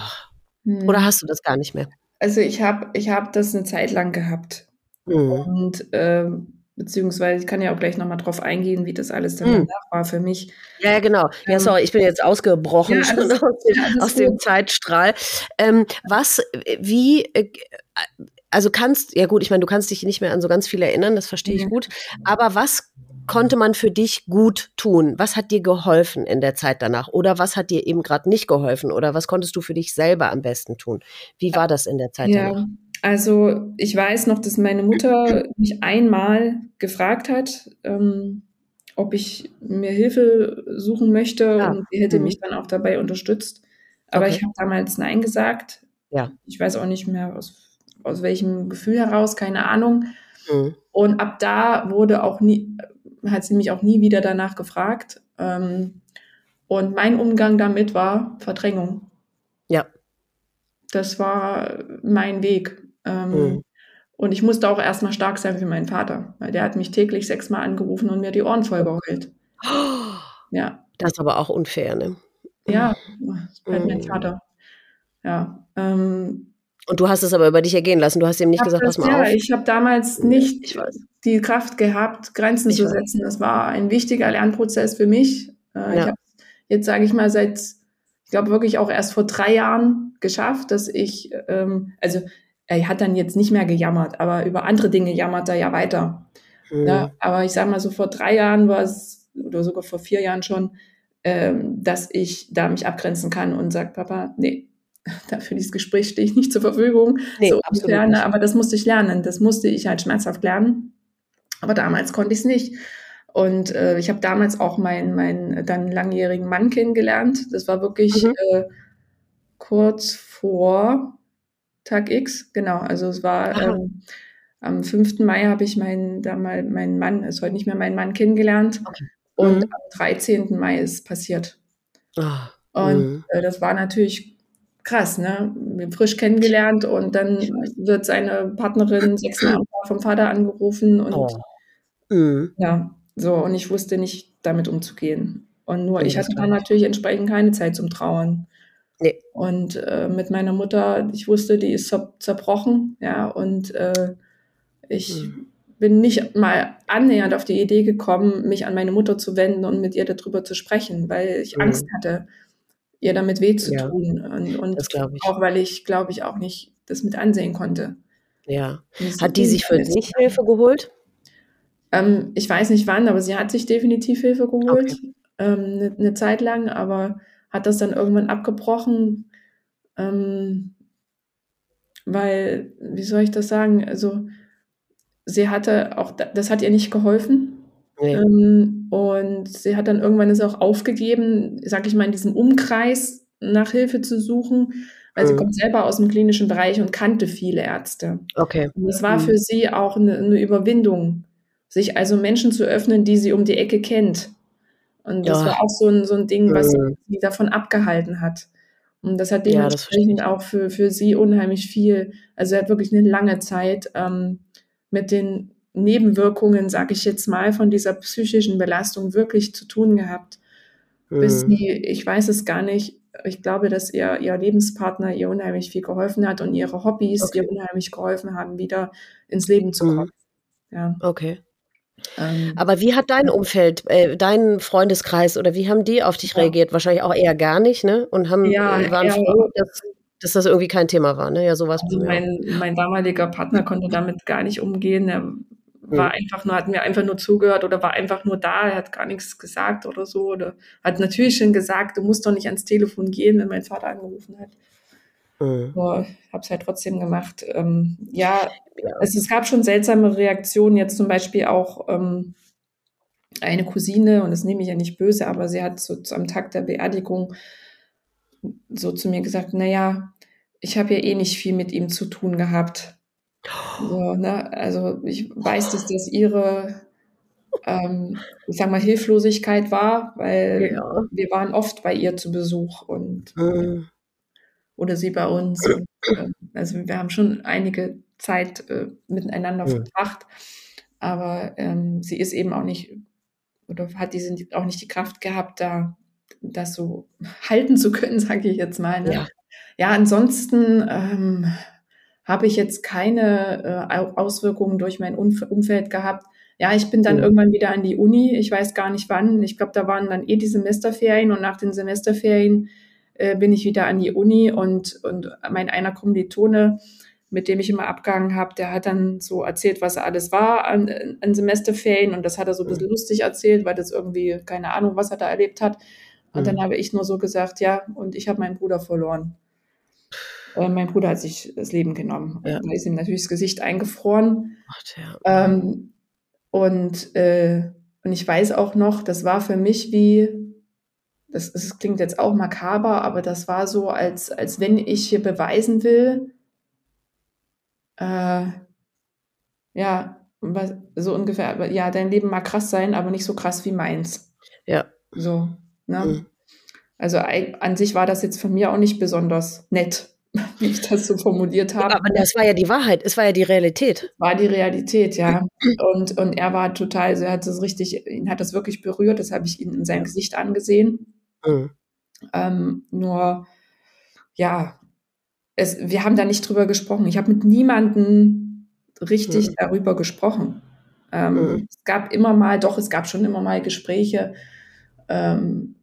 Speaker 1: Hm. oder hast du das gar nicht mehr?
Speaker 2: Also ich habe ich hab das eine Zeit lang gehabt. Hm. Und ähm, beziehungsweise ich kann ja auch gleich nochmal drauf eingehen, wie das alles dann hm. war für mich.
Speaker 1: Ja, genau. Ja, ähm, sorry, ich bin jetzt ausgebrochen ja, alles, aus, dem, aus dem Zeitstrahl. Ähm, was, wie, äh, also kannst, ja gut, ich meine, du kannst dich nicht mehr an so ganz viel erinnern, das verstehe ich gut. Aber was konnte man für dich gut tun? Was hat dir geholfen in der Zeit danach? Oder was hat dir eben gerade nicht geholfen? Oder was konntest du für dich selber am besten tun? Wie war das in der Zeit ja, danach?
Speaker 2: Also ich weiß noch, dass meine Mutter mich einmal gefragt hat, ähm, ob ich mir Hilfe suchen möchte ja. und sie hätte mhm. mich dann auch dabei unterstützt. Aber okay. ich habe damals Nein gesagt.
Speaker 1: Ja.
Speaker 2: Ich weiß auch nicht mehr, aus aus welchem Gefühl heraus, keine Ahnung. Mhm. Und ab da wurde auch nie, hat sie mich auch nie wieder danach gefragt. Ähm, und mein Umgang damit war Verdrängung.
Speaker 1: Ja.
Speaker 2: das war mein Weg. Ähm, mhm. Und ich musste auch erstmal stark sein für meinen Vater, weil der hat mich täglich sechsmal angerufen und mir die Ohren voll geheult.
Speaker 1: Ja. Das ist aber auch unfair, ne?
Speaker 2: Ja, halt mein mhm. Vater. Ja. Ähm,
Speaker 1: und du hast es aber über dich ergehen lassen. Du hast ihm nicht gesagt,
Speaker 2: das,
Speaker 1: pass mal
Speaker 2: ja,
Speaker 1: auf.
Speaker 2: Ja, ich habe damals nicht die Kraft gehabt, Grenzen ich zu setzen. Das war ein wichtiger Lernprozess für mich. Äh, ja. Ich habe jetzt, sage ich mal, seit, ich glaube wirklich auch erst vor drei Jahren geschafft, dass ich, ähm, also er hat dann jetzt nicht mehr gejammert, aber über andere Dinge jammert er ja weiter. Mhm. Ja, aber ich sage mal so, vor drei Jahren war es, oder sogar vor vier Jahren schon, ähm, dass ich da mich abgrenzen kann und sage, Papa, nee, dafür dieses Gespräch stehe ich nicht zur Verfügung. Nee, so absolut nicht. Aber das musste ich lernen. Das musste ich halt schmerzhaft lernen. Aber damals konnte ich es nicht. Und äh, ich habe damals auch meinen mein dann langjährigen Mann kennengelernt. Das war wirklich mhm. äh, kurz vor Tag X, genau. Also es war ähm, am 5. Mai habe ich meinen, da mal meinen Mann, ist heute nicht mehr mein Mann kennengelernt. Okay. Und mhm. am 13. Mai ist passiert. Oh. Und äh, das war natürlich krass, ne? Frisch kennengelernt und dann wird seine Partnerin sechsmal vom Vater angerufen und oh. mhm. ja, so, und ich wusste nicht, damit umzugehen. Und nur, ich hatte dann natürlich entsprechend keine Zeit zum Trauern. Nee. Und äh, mit meiner Mutter, ich wusste, die ist zerbrochen, ja, und äh, ich mhm. bin nicht mal annähernd auf die Idee gekommen, mich an meine Mutter zu wenden und mit ihr darüber zu sprechen, weil ich mhm. Angst hatte, ihr damit weh zu ja. tun. Und, und auch weil ich, glaube ich, auch nicht das mit ansehen konnte.
Speaker 1: Ja. Hat die sich für dich Hilfe geholt?
Speaker 2: Ähm, ich weiß nicht wann, aber sie hat sich definitiv Hilfe geholt. Okay. Ähm, eine, eine Zeit lang, aber hat das dann irgendwann abgebrochen, ähm, weil, wie soll ich das sagen, also sie hatte auch, das hat ihr nicht geholfen. Nee. Ähm, und sie hat dann irgendwann es auch aufgegeben, sag ich mal, in diesem Umkreis nach Hilfe zu suchen, weil mhm. sie kommt selber aus dem klinischen Bereich und kannte viele Ärzte.
Speaker 1: Okay.
Speaker 2: Und es war mhm. für sie auch eine, eine, Überwindung, sich also Menschen zu öffnen, die sie um die Ecke kennt. Und das ja. war auch so ein, so ein Ding, was mhm. sie davon abgehalten hat. Und das hat dementsprechend ja, auch für, für sie unheimlich viel, also er hat wirklich eine lange Zeit ähm, mit den Nebenwirkungen, sage ich jetzt mal, von dieser psychischen Belastung wirklich zu tun gehabt. Mhm. Bis sie, ich weiß es gar nicht, ich glaube, dass ihr, ihr Lebenspartner ihr unheimlich viel geholfen hat und ihre Hobbys okay. ihr unheimlich geholfen haben, wieder ins Leben zu mhm. kommen.
Speaker 1: Mhm. Ja. Okay. Ähm, Aber wie hat dein Umfeld, äh, dein Freundeskreis oder wie haben die auf dich ja. reagiert? Wahrscheinlich auch eher gar nicht, ne? Und haben ja, äh, waren ja, froh, dass, dass, das irgendwie kein Thema war, ne? Ja, sowas.
Speaker 2: Also mein, mein damaliger Partner konnte damit gar nicht umgehen. Er war mhm. einfach nur, hat mir einfach nur zugehört oder war einfach nur da, er hat gar nichts gesagt oder so. Oder hat natürlich schon gesagt, du musst doch nicht ans Telefon gehen, wenn mein Vater angerufen hat. Mhm. Aber ich habe es halt trotzdem gemacht. Ähm, ja, ja. Es, es, gab schon seltsame Reaktionen, jetzt zum Beispiel auch ähm, eine Cousine, und das nehme ich ja nicht böse, aber sie hat so am Tag der Beerdigung so zu mir gesagt, naja, ich habe ja eh nicht viel mit ihm zu tun gehabt. So, ne? Also ich weiß, dass das ihre, ähm, ich sag mal, Hilflosigkeit war, weil ja. wir waren oft bei ihr zu Besuch und mhm oder sie bei uns. Und, äh, also wir haben schon einige Zeit äh, miteinander ja. verbracht, aber ähm, sie ist eben auch nicht oder hat diese auch nicht die Kraft gehabt, da das so halten zu können, sage ich jetzt mal. Ne? Ja. ja, ansonsten ähm, habe ich jetzt keine äh, Auswirkungen durch mein Umf Umfeld gehabt. Ja, ich bin dann ja. irgendwann wieder an die Uni. Ich weiß gar nicht wann. Ich glaube, da waren dann eh die Semesterferien und nach den Semesterferien äh, bin ich wieder an die Uni und, und mein einer Kommilitone, mit dem ich immer abgehangen habe, der hat dann so erzählt, was er alles war an, an Semesterferien und das hat er so ein bisschen mhm. lustig erzählt, weil das irgendwie, keine Ahnung, was er da erlebt hat. Und mhm. dann habe ich nur so gesagt, ja, und ich habe meinen Bruder verloren. Äh, mein Bruder hat sich das Leben genommen. Ja. Da ist ihm natürlich das Gesicht eingefroren. Ach, ja. ähm, und, äh, und ich weiß auch noch, das war für mich wie, das, das klingt jetzt auch makaber, aber das war so, als, als wenn ich hier beweisen will, äh, ja, was, so ungefähr, ja, dein Leben mag krass sein, aber nicht so krass wie meins.
Speaker 1: Ja.
Speaker 2: So, ne? Mhm. Also an sich war das jetzt von mir auch nicht besonders nett. wie ich das so formuliert habe.
Speaker 1: Ja, aber das war ja die Wahrheit, es war ja die Realität.
Speaker 2: War die Realität, ja. Und, und er war total, also er hat das richtig, ihn hat das wirklich berührt, das habe ich ihm in seinem Gesicht angesehen. Mhm. Ähm, nur, ja, es, wir haben da nicht drüber gesprochen. Ich habe mit niemandem richtig mhm. darüber gesprochen. Ähm, mhm. Es gab immer mal, doch, es gab schon immer mal Gespräche, ähm,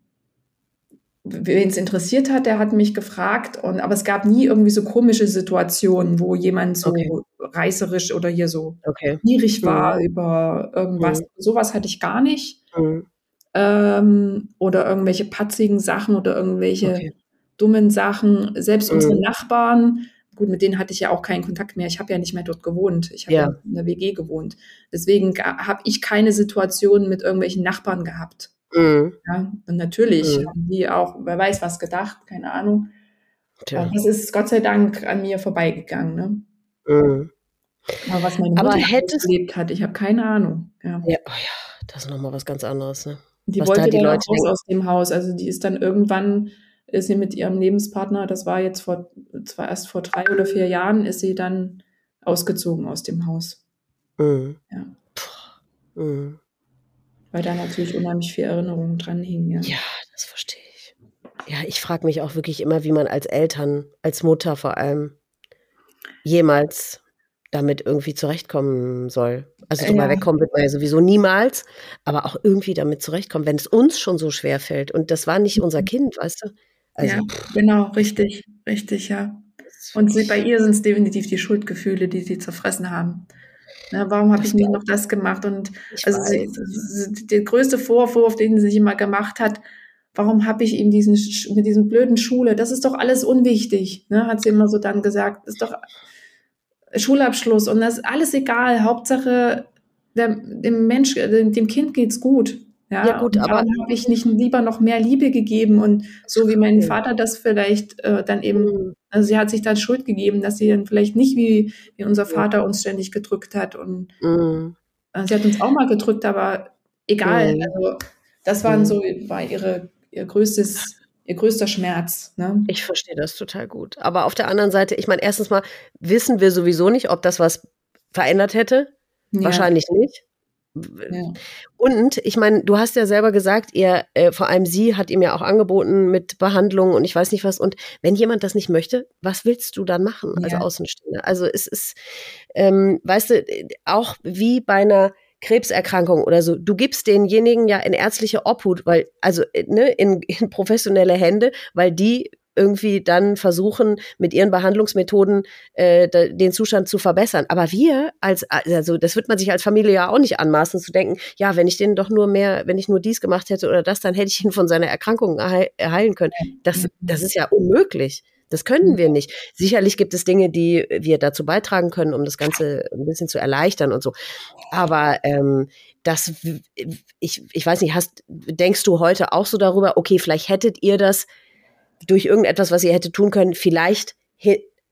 Speaker 2: wen es interessiert hat, der hat mich gefragt. Und, aber es gab nie irgendwie so komische Situationen, wo jemand so okay. reißerisch oder hier so okay. gierig war mhm. über irgendwas. Mhm. Sowas hatte ich gar nicht. Mhm. Ähm, oder irgendwelche patzigen Sachen oder irgendwelche okay. dummen Sachen. Selbst unsere mhm. Nachbarn, gut, mit denen hatte ich ja auch keinen Kontakt mehr. Ich habe ja nicht mehr dort gewohnt. Ich habe ja. ja in der WG gewohnt. Deswegen habe ich keine Situation mit irgendwelchen Nachbarn gehabt. Mhm. Ja, und natürlich mhm. haben die auch, wer weiß was gedacht, keine Ahnung. Tja. Das ist Gott sei Dank an mir vorbeigegangen. Ne? Mhm. Aber was meine Mutter erlebt hat, ich habe keine Ahnung. Ja.
Speaker 1: Ja, oh ja, das ist nochmal was ganz anderes. Ne?
Speaker 2: Die was wollte da die Leute raus aus dem Haus. Also die ist dann irgendwann, ist sie mit ihrem Lebenspartner, das war jetzt vor, zwar erst vor drei oder vier Jahren, ist sie dann ausgezogen aus dem Haus. Mhm. Ja. Mhm weil da natürlich unheimlich viel Erinnerungen dran hingen. Ja,
Speaker 1: ja das verstehe ich. Ja, ich frage mich auch wirklich immer, wie man als Eltern, als Mutter vor allem, jemals damit irgendwie zurechtkommen soll. Also drüber ja. wegkommen wird man ja sowieso niemals, aber auch irgendwie damit zurechtkommen, wenn es uns schon so schwer fällt. Und das war nicht unser mhm. Kind, weißt du?
Speaker 2: Also, ja, genau, richtig, richtig, ja. Und bei ihr sind es definitiv die Schuldgefühle, die sie zerfressen haben. Na, warum habe ich nicht noch das gemacht? Und also sie, der größte Vorwurf, den sie sich immer gemacht hat, warum habe ich ihm diesen mit diesem blöden Schule, das ist doch alles unwichtig, ne? hat sie immer so dann gesagt, ist doch Schulabschluss und das ist alles egal, Hauptsache der, dem Mensch, dem Kind geht's gut. Ja, ja gut, aber habe ich nicht lieber noch mehr Liebe gegeben und so wie mein Vater das vielleicht äh, dann eben, mhm. Also sie hat sich dann Schuld gegeben, dass sie dann vielleicht nicht wie, wie unser Vater uns ständig gedrückt hat und mhm. äh, sie hat uns auch mal gedrückt, aber egal. Mhm. Also das waren so war ihre ihr größtes ihr größter Schmerz. Ne?
Speaker 1: Ich verstehe das total gut. Aber auf der anderen Seite, ich meine, erstens mal wissen wir sowieso nicht, ob das was verändert hätte. Ja. Wahrscheinlich nicht. Ja. Und ich meine, du hast ja selber gesagt, ihr, äh, vor allem sie hat ihm ja auch angeboten mit Behandlung und ich weiß nicht was. Und wenn jemand das nicht möchte, was willst du dann machen ja. als Außenstehender? Also es ist, ähm, weißt du, auch wie bei einer Krebserkrankung oder so, du gibst denjenigen ja in ärztliche Obhut, weil, also äh, ne, in, in professionelle Hände, weil die irgendwie dann versuchen, mit ihren Behandlungsmethoden äh, den Zustand zu verbessern. Aber wir als, also das wird man sich als Familie ja auch nicht anmaßen zu denken, ja, wenn ich den doch nur mehr, wenn ich nur dies gemacht hätte oder das, dann hätte ich ihn von seiner Erkrankung erheilen können. Das, das ist ja unmöglich. Das können wir nicht. Sicherlich gibt es Dinge, die wir dazu beitragen können, um das Ganze ein bisschen zu erleichtern und so. Aber ähm, das, ich, ich weiß nicht, hast, denkst du heute auch so darüber, okay, vielleicht hättet ihr das durch irgendetwas, was ihr hätte tun können, vielleicht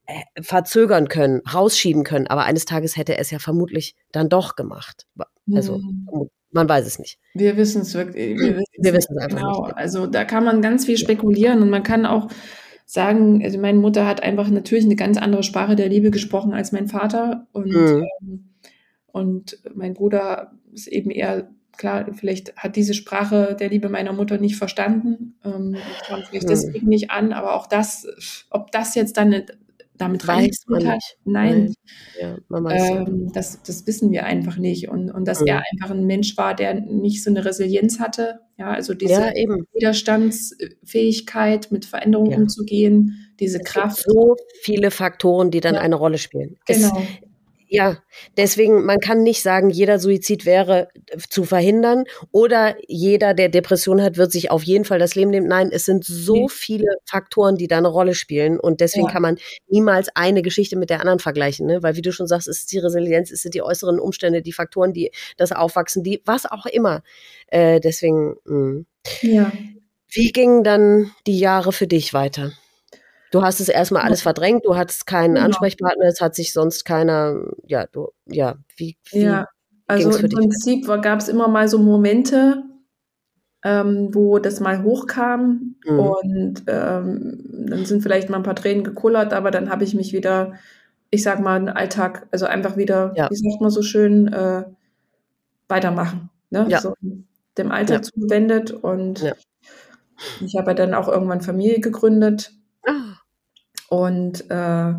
Speaker 1: äh, verzögern können, rausschieben können. Aber eines Tages hätte er es ja vermutlich dann doch gemacht. Also hm. man weiß es nicht.
Speaker 2: Wir wissen es wirklich. Wir, wir wissen es einfach genau. nicht. Also da kann man ganz viel spekulieren und man kann auch sagen, also meine Mutter hat einfach natürlich eine ganz andere Sprache der Liebe gesprochen als mein Vater und mhm. ähm, und mein Bruder ist eben eher klar, vielleicht hat diese Sprache der Liebe meiner Mutter nicht verstanden, ähm, kam vielleicht hm. deswegen nicht an, aber auch das, ob das jetzt dann damit weiß man hat, nicht. nein, ja, ähm, das, das wissen wir einfach nicht und, und dass mhm. er einfach ein Mensch war, der nicht so eine Resilienz hatte, ja, also diese ja, Widerstandsfähigkeit, mit Veränderungen ja. umzugehen, diese es Kraft.
Speaker 1: so viele Faktoren, die dann eine Rolle spielen. Genau. Es, ja, deswegen, man kann nicht sagen, jeder Suizid wäre zu verhindern oder jeder, der Depression hat, wird sich auf jeden Fall das Leben nehmen. Nein, es sind so nee. viele Faktoren, die da eine Rolle spielen und deswegen ja. kann man niemals eine Geschichte mit der anderen vergleichen, ne? weil wie du schon sagst, es ist die Resilienz, es sind die äußeren Umstände, die Faktoren, die das Aufwachsen, die was auch immer. Äh, deswegen, mh. Mm. ja. Wie gingen dann die Jahre für dich weiter? Du hast es erstmal alles verdrängt, du hattest keinen genau. Ansprechpartner, es hat sich sonst keiner, ja, du, ja, wie, wie
Speaker 2: Ja, also im Prinzip gab es immer mal so Momente, ähm, wo das mal hochkam mhm. und ähm, dann sind vielleicht mal ein paar Tränen gekullert, aber dann habe ich mich wieder, ich sag mal, den Alltag, also einfach wieder, ja. wie sagt man so schön, äh, weitermachen. Ne? Ja. So dem Alltag ja. zugewendet und ich habe dann auch irgendwann Familie gegründet ah. und äh,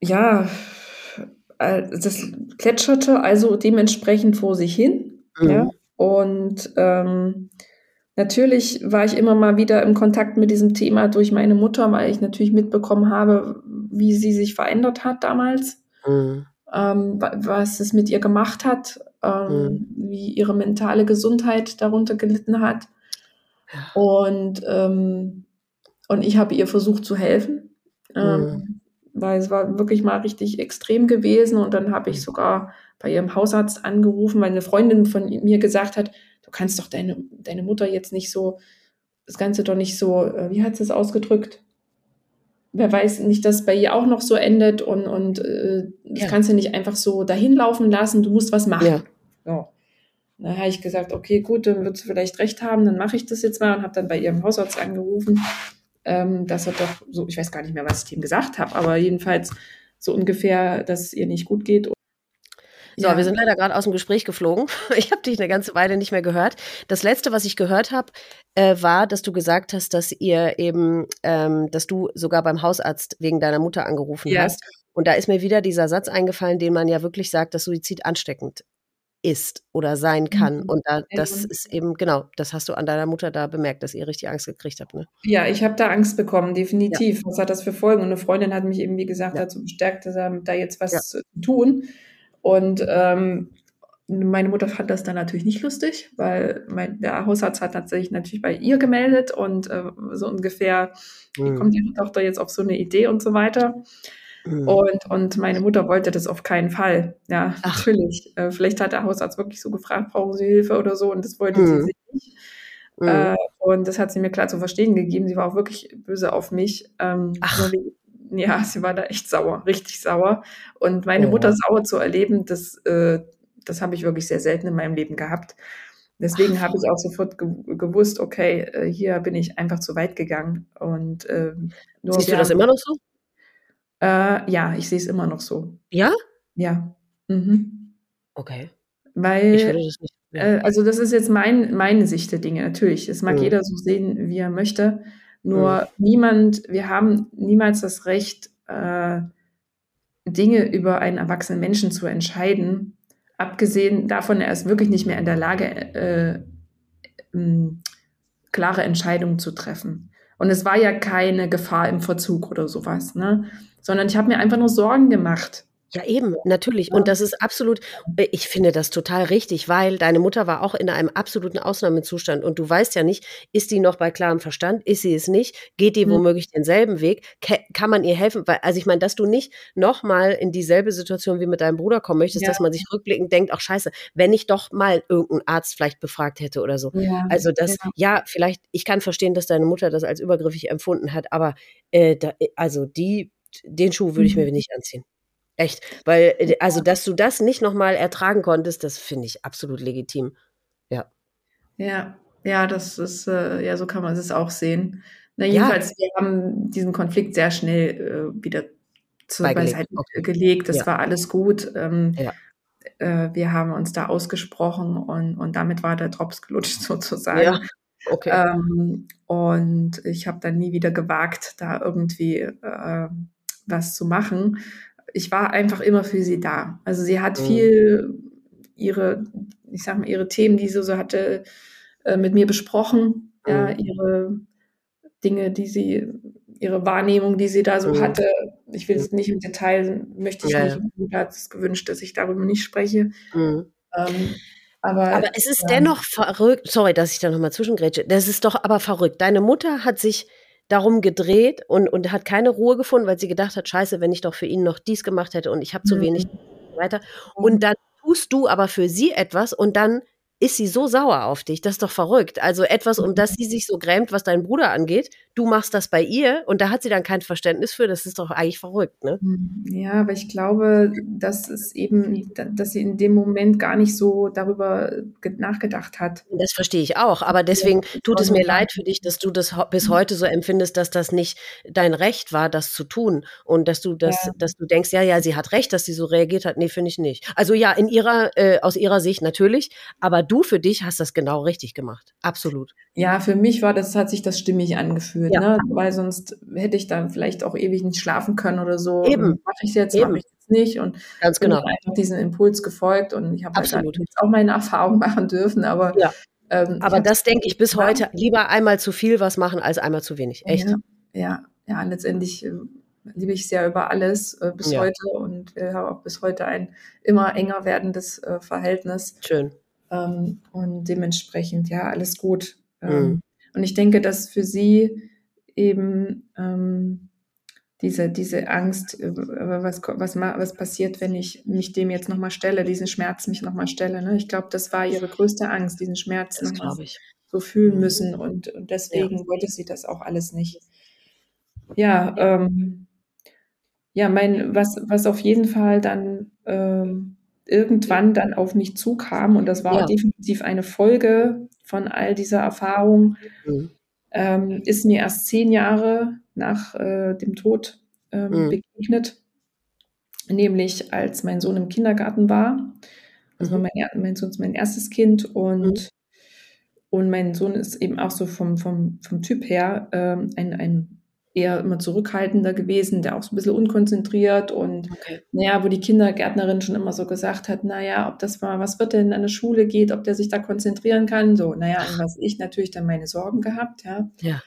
Speaker 2: ja, äh, das plätscherte also dementsprechend vor sich hin. Mhm. Ja? Und ähm, natürlich war ich immer mal wieder im Kontakt mit diesem Thema durch meine Mutter, weil ich natürlich mitbekommen habe, wie sie sich verändert hat damals, mhm. ähm, was es mit ihr gemacht hat, ähm, mhm. wie ihre mentale Gesundheit darunter gelitten hat. Und, ähm, und ich habe ihr versucht zu helfen. Ähm, mhm weil es war wirklich mal richtig extrem gewesen und dann habe ich sogar bei ihrem Hausarzt angerufen, weil eine Freundin von mir gesagt hat, du kannst doch deine, deine Mutter jetzt nicht so, das Ganze doch nicht so, äh, wie hat sie es ausgedrückt? Wer weiß nicht, dass es bei ihr auch noch so endet und, und äh, das ja. kannst du nicht einfach so dahin laufen lassen, du musst was machen. Ja. So. Dann habe ich gesagt, okay, gut, dann wird sie vielleicht recht haben, dann mache ich das jetzt mal und habe dann bei ihrem Hausarzt angerufen ähm, dass er doch so, ich weiß gar nicht mehr, was ich ihm gesagt habe, aber jedenfalls so ungefähr, dass es ihr nicht gut geht.
Speaker 1: So, ja. wir sind leider gerade aus dem Gespräch geflogen. Ich habe dich eine ganze Weile nicht mehr gehört. Das letzte, was ich gehört habe, äh, war, dass du gesagt hast, dass ihr eben, ähm, dass du sogar beim Hausarzt wegen deiner Mutter angerufen ja. hast. Und da ist mir wieder dieser Satz eingefallen, den man ja wirklich sagt, dass Suizid ansteckend ist oder sein kann. Mhm. Und da, das ist eben, genau, das hast du an deiner Mutter da bemerkt, dass ihr richtig Angst gekriegt habt. Ne?
Speaker 2: Ja, ich habe da Angst bekommen, definitiv. Ja. Was hat das für Folgen? Und eine Freundin hat mich eben, wie gesagt, ja. dazu bestärkt, da jetzt was ja. zu tun. Und ähm, meine Mutter fand das dann natürlich nicht lustig, weil mein, der Hausarzt hat tatsächlich natürlich bei ihr gemeldet und äh, so ungefähr, mhm. wie kommt ihre Tochter jetzt auf so eine Idee und so weiter. Mhm. Und, und meine Mutter wollte das auf keinen Fall. Ja, Ach. natürlich. Äh, vielleicht hat der Hausarzt wirklich so gefragt, brauchen Sie Hilfe oder so, und das wollte mhm. sie nicht. Mhm. Äh, und das hat sie mir klar zu verstehen gegeben. Sie war auch wirklich böse auf mich. Ähm, Ach. Ja, sie war da echt sauer, richtig sauer. Und meine oh. Mutter sauer zu erleben, das, äh, das habe ich wirklich sehr selten in meinem Leben gehabt. Deswegen habe ich auch sofort ge gewusst, okay, äh, hier bin ich einfach zu weit gegangen. Und ähm,
Speaker 1: Siehst du das immer noch so?
Speaker 2: Äh, ja, ich sehe es immer noch so.
Speaker 1: Ja?
Speaker 2: Ja. Mhm.
Speaker 1: Okay.
Speaker 2: Weil, ich würde das nicht. Ja. Äh, also das ist jetzt mein, meine Sicht der Dinge, natürlich. Das mag mhm. jeder so sehen, wie er möchte. Nur mhm. niemand, wir haben niemals das Recht, äh, Dinge über einen erwachsenen Menschen zu entscheiden. Abgesehen davon, er ist wirklich nicht mehr in der Lage, äh, äh, klare Entscheidungen zu treffen. Und es war ja keine Gefahr im Verzug oder sowas, ne? Sondern ich habe mir einfach nur Sorgen gemacht.
Speaker 1: Ja, eben, natürlich. Und das ist absolut, äh, ich finde das total richtig, weil deine Mutter war auch in einem absoluten Ausnahmezustand und du weißt ja nicht, ist die noch bei klarem Verstand, ist sie es nicht, geht die mhm. womöglich denselben Weg, kann man ihr helfen? Weil, also ich meine, dass du nicht nochmal in dieselbe Situation wie mit deinem Bruder kommen möchtest, ja. dass man sich rückblickend denkt, ach scheiße, wenn ich doch mal irgendeinen Arzt vielleicht befragt hätte oder so. Ja. Also das, ja. ja. vielleicht, ich kann verstehen, dass deine Mutter das als übergriffig empfunden hat, aber äh, da, also die, den Schuh würde ich mir mhm. nicht anziehen. Echt, weil, äh, also, dass du das nicht nochmal ertragen konntest, das finde ich absolut legitim. Ja.
Speaker 2: Ja, ja, das ist, äh, ja, so kann man es auch sehen. Na, jedenfalls, ja. wir haben diesen Konflikt sehr schnell äh, wieder zur Beiseite okay. gelegt. Das ja. war alles gut. Ähm, ja. äh, wir haben uns da ausgesprochen und, und damit war der Drops gelutscht sozusagen. Ja. Okay. Ähm, und ich habe dann nie wieder gewagt, da irgendwie äh, was zu machen ich war einfach immer für sie da. Also sie hat mhm. viel ihre, ich sag mal, ihre Themen, die sie so hatte, äh, mit mir besprochen. Mhm. Ja, ihre Dinge, die sie, ihre Wahrnehmung, die sie da so mhm. hatte. Ich will es nicht im Detail, möchte ich ja, nicht. Ja. hat es gewünscht, dass ich darüber nicht spreche. Mhm. Ähm, aber,
Speaker 1: aber, es ist ja. dennoch verrückt, sorry, dass ich da nochmal zwischengrätsche, das ist doch aber verrückt. Deine Mutter hat sich darum gedreht und, und hat keine Ruhe gefunden, weil sie gedacht hat, scheiße, wenn ich doch für ihn noch dies gemacht hätte und ich habe zu mhm. wenig weiter. Und dann tust du aber für sie etwas und dann ist sie so sauer auf dich. Das ist doch verrückt. Also etwas, um das sie sich so grämt, was deinen Bruder angeht. Du machst das bei ihr und da hat sie dann kein Verständnis für. Das ist doch eigentlich verrückt, ne?
Speaker 2: Hm, ja, aber ich glaube, dass es eben, dass sie in dem Moment gar nicht so darüber nachgedacht hat.
Speaker 1: Das verstehe ich auch. Aber deswegen ja, tut es mir leid für dich, dass du das bis heute so empfindest, dass das nicht dein Recht war, das zu tun. Und dass du das, ja. dass du denkst, ja, ja, sie hat recht, dass sie so reagiert hat. Nee, finde ich nicht. Also ja, in ihrer, äh, aus ihrer Sicht natürlich. Aber du für dich hast das genau richtig gemacht. Absolut.
Speaker 2: Ja, für mich war das, hat sich das stimmig angefühlt, ja. ne? weil sonst hätte ich dann vielleicht auch ewig nicht schlafen können oder so.
Speaker 1: Eben.
Speaker 2: Mache ich jetzt, mache ich jetzt nicht und
Speaker 1: ganz genau
Speaker 2: einfach diesen Impuls gefolgt und ich habe halt jetzt auch meine Erfahrung machen dürfen, aber
Speaker 1: ja. ähm, aber das denke ich bis heute lieber einmal zu viel was machen als einmal zu wenig. Echt.
Speaker 2: Ja, ja, ja letztendlich äh, liebe ich sehr über alles äh, bis ja. heute und wir haben auch bis heute ein immer enger werdendes äh, Verhältnis.
Speaker 1: Schön.
Speaker 2: Ähm, und dementsprechend, ja, alles gut. Ähm, mhm. Und ich denke, dass für sie eben ähm, diese, diese Angst, äh, was, was, was passiert, wenn ich mich dem jetzt nochmal stelle, diesen Schmerz mich nochmal stelle. Ne? Ich glaube, das war ihre größte Angst, diesen Schmerz nochmal so fühlen mhm. müssen. Und, und deswegen ja. wollte sie das auch alles nicht. Ja, ähm, ja, mein, was, was auf jeden Fall dann ähm, irgendwann dann auf mich zukam, und das war ja. definitiv eine Folge von all dieser Erfahrung, mhm. ähm, ist mir erst zehn Jahre nach äh, dem Tod ähm, mhm. begegnet, nämlich als mein Sohn im Kindergarten war. Also mhm. mein, mein Sohn ist mein erstes Kind und, mhm. und mein Sohn ist eben auch so vom, vom, vom Typ her ähm, ein, ein eher immer zurückhaltender gewesen, der auch so ein bisschen unkonzentriert und okay. naja, wo die Kindergärtnerin schon immer so gesagt hat, naja, ob das mal, was wird denn an der Schule geht, ob der sich da konzentrieren kann, so, naja, und was ich natürlich dann meine Sorgen gehabt, ja.
Speaker 1: Ja.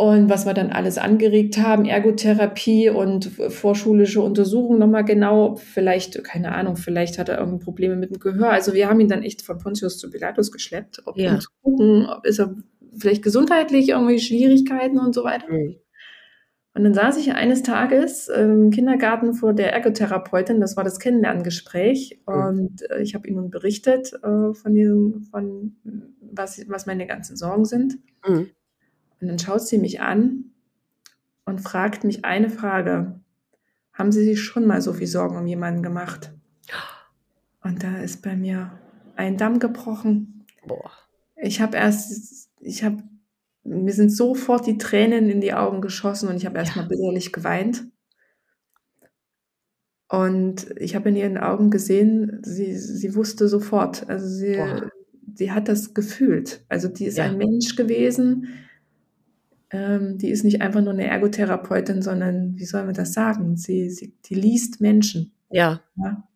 Speaker 2: Und was wir dann alles angeregt haben, Ergotherapie und vorschulische Untersuchungen nochmal genau, vielleicht, keine Ahnung, vielleicht hat er irgendeine Probleme mit dem Gehör. Also wir haben ihn dann echt von Pontius zu Pilatus geschleppt, ob, ja. um zu gucken, ob ist er vielleicht gesundheitlich irgendwie Schwierigkeiten und so weiter. Mhm. Und dann saß ich eines Tages im Kindergarten vor der Ergotherapeutin, das war das Kennenlerngespräch, mhm. und äh, ich habe ihnen berichtet äh, von diesem, von was, was meine ganzen Sorgen sind. Mhm. Und dann schaut sie mich an und fragt mich eine Frage. Haben Sie sich schon mal so viel Sorgen um jemanden gemacht? Und da ist bei mir ein Damm gebrochen.
Speaker 1: Boah.
Speaker 2: Ich habe erst ich habe, mir sind sofort die Tränen in die Augen geschossen und ich habe erstmal ja. bitterlich geweint. Und ich habe in ihren Augen gesehen, sie, sie wusste sofort, also sie, sie hat das gefühlt. Also die ist ja. ein Mensch gewesen, ähm, die ist nicht einfach nur eine Ergotherapeutin, sondern wie soll man das sagen? Sie, sie die liest Menschen.
Speaker 1: Ja.
Speaker 2: ja?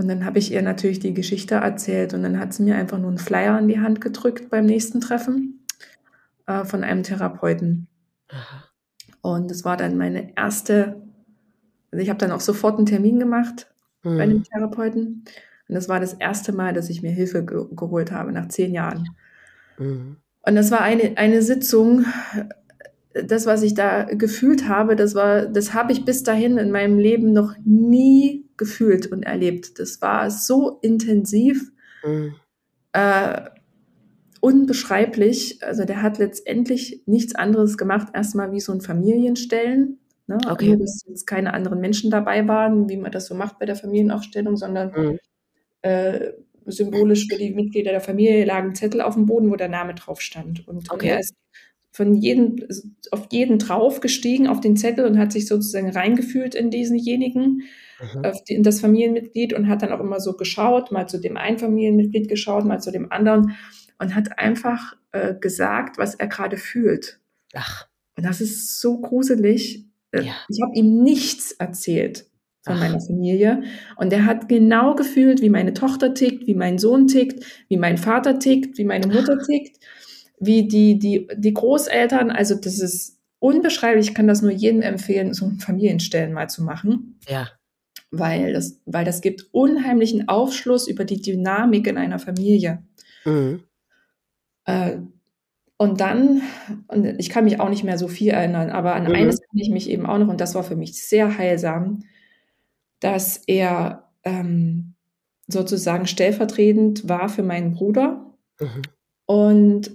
Speaker 2: Und dann habe ich ihr natürlich die Geschichte erzählt und dann hat sie mir einfach nur einen Flyer in die Hand gedrückt beim nächsten Treffen äh, von einem Therapeuten. Aha. Und das war dann meine erste, also ich habe dann auch sofort einen Termin gemacht mhm. bei einem mhm. Therapeuten. Und das war das erste Mal, dass ich mir Hilfe ge geholt habe, nach zehn Jahren. Mhm. Und das war eine, eine Sitzung, das, was ich da gefühlt habe, das war, das habe ich bis dahin in meinem Leben noch nie gefühlt und erlebt. Das war so intensiv, mhm. äh, unbeschreiblich. Also der hat letztendlich nichts anderes gemacht, erstmal wie so ein Familienstellen. Ne?
Speaker 1: Okay. Nur,
Speaker 2: dass jetzt keine anderen Menschen dabei waren, wie man das so macht bei der Familienaufstellung, sondern mhm. äh, symbolisch für die Mitglieder der Familie lagen Zettel auf dem Boden, wo der Name drauf stand. Und
Speaker 1: okay.
Speaker 2: er ist von jedem, auf jeden drauf gestiegen, auf den Zettel und hat sich sozusagen reingefühlt in diesenjenigen. In das Familienmitglied und hat dann auch immer so geschaut, mal zu dem einen Familienmitglied geschaut, mal zu dem anderen und hat einfach äh, gesagt, was er gerade fühlt.
Speaker 1: Ach.
Speaker 2: Und das ist so gruselig. Äh, ja. Ich habe ihm nichts erzählt von Ach. meiner Familie. Und er hat genau gefühlt, wie meine Tochter tickt, wie mein Sohn tickt, wie mein Vater tickt, wie meine Mutter tickt wie die, die, die Großeltern, also das ist unbeschreiblich, ich kann das nur jedem empfehlen, so Familienstellen mal zu machen.
Speaker 1: Ja.
Speaker 2: Weil das, weil das gibt unheimlichen Aufschluss über die Dynamik in einer Familie. Mhm. Äh, und dann, und ich kann mich auch nicht mehr so viel erinnern, aber an mhm. eines kann ich mich eben auch noch, und das war für mich sehr heilsam, dass er ähm, sozusagen stellvertretend war für meinen Bruder. Mhm. Und,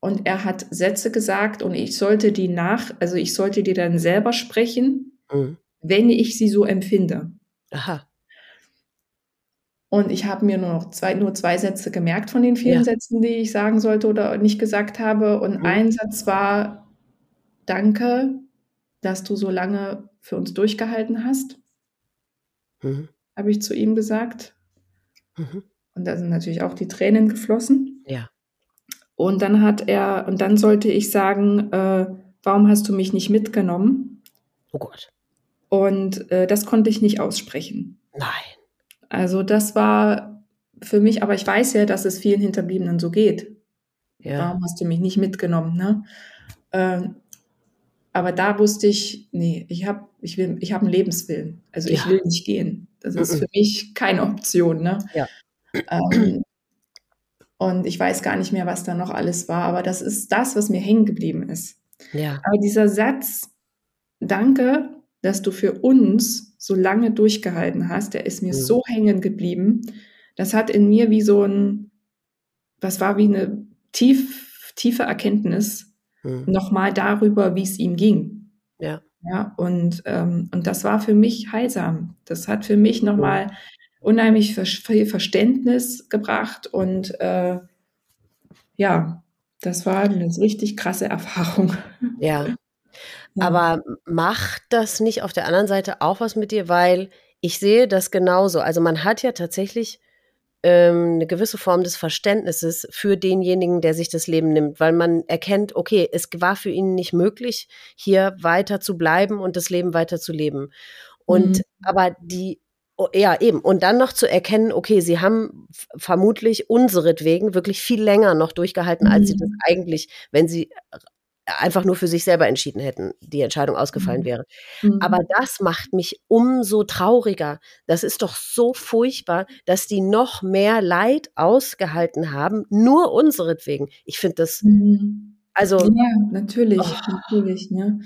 Speaker 2: und er hat Sätze gesagt und ich sollte die nach, also ich sollte die dann selber sprechen, mhm. wenn ich sie so empfinde. Aha. Und ich habe mir nur noch zwei, nur zwei Sätze gemerkt von den vielen ja. Sätzen, die ich sagen sollte oder nicht gesagt habe. Und mhm. ein Satz war, danke, dass du so lange für uns durchgehalten hast. Mhm. Habe ich zu ihm gesagt. Mhm. Und da sind natürlich auch die Tränen geflossen.
Speaker 1: Ja.
Speaker 2: Und dann hat er, und dann sollte ich sagen, äh, warum hast du mich nicht mitgenommen?
Speaker 1: Oh Gott.
Speaker 2: Und äh, das konnte ich nicht aussprechen.
Speaker 1: Nein.
Speaker 2: Also das war für mich, aber ich weiß ja, dass es vielen Hinterbliebenen so geht. Ja. Warum hast du mich nicht mitgenommen? Ne? Ähm, aber da wusste ich, nee, ich habe ich will, ich hab einen Lebenswillen. Also ja. ich will nicht gehen. Das ist für mich keine Option. Ne?
Speaker 1: Ja.
Speaker 2: Ähm, und ich weiß gar nicht mehr, was da noch alles war, aber das ist das, was mir hängen geblieben ist.
Speaker 1: Ja.
Speaker 2: Aber dieser Satz, danke, dass du für uns so lange durchgehalten hast, der ist mir mhm. so hängen geblieben. Das hat in mir wie so ein, das war wie eine tief, tiefe Erkenntnis mhm. nochmal darüber, wie es ihm ging.
Speaker 1: Ja.
Speaker 2: Ja, und, ähm, und das war für mich heilsam. Das hat für mich nochmal mhm. unheimlich viel Verständnis gebracht und äh, ja, das war eine richtig krasse Erfahrung.
Speaker 1: Ja, aber macht das nicht auf der anderen Seite auch was mit dir? Weil ich sehe das genauso. Also man hat ja tatsächlich ähm, eine gewisse Form des Verständnisses für denjenigen, der sich das Leben nimmt, weil man erkennt, okay, es war für ihn nicht möglich, hier weiter zu bleiben und das Leben weiter zu leben. Und mhm. aber die oh, ja, eben. Und dann noch zu erkennen, okay, sie haben vermutlich unseretwegen wirklich viel länger noch durchgehalten, als sie das mhm. eigentlich, wenn sie einfach nur für sich selber entschieden hätten, die Entscheidung ausgefallen mhm. wäre. Mhm. Aber das macht mich umso trauriger. Das ist doch so furchtbar, dass die noch mehr Leid ausgehalten haben, nur unseretwegen. Ich finde das, mhm. also.
Speaker 2: Ja, natürlich, oh. natürlich, ne?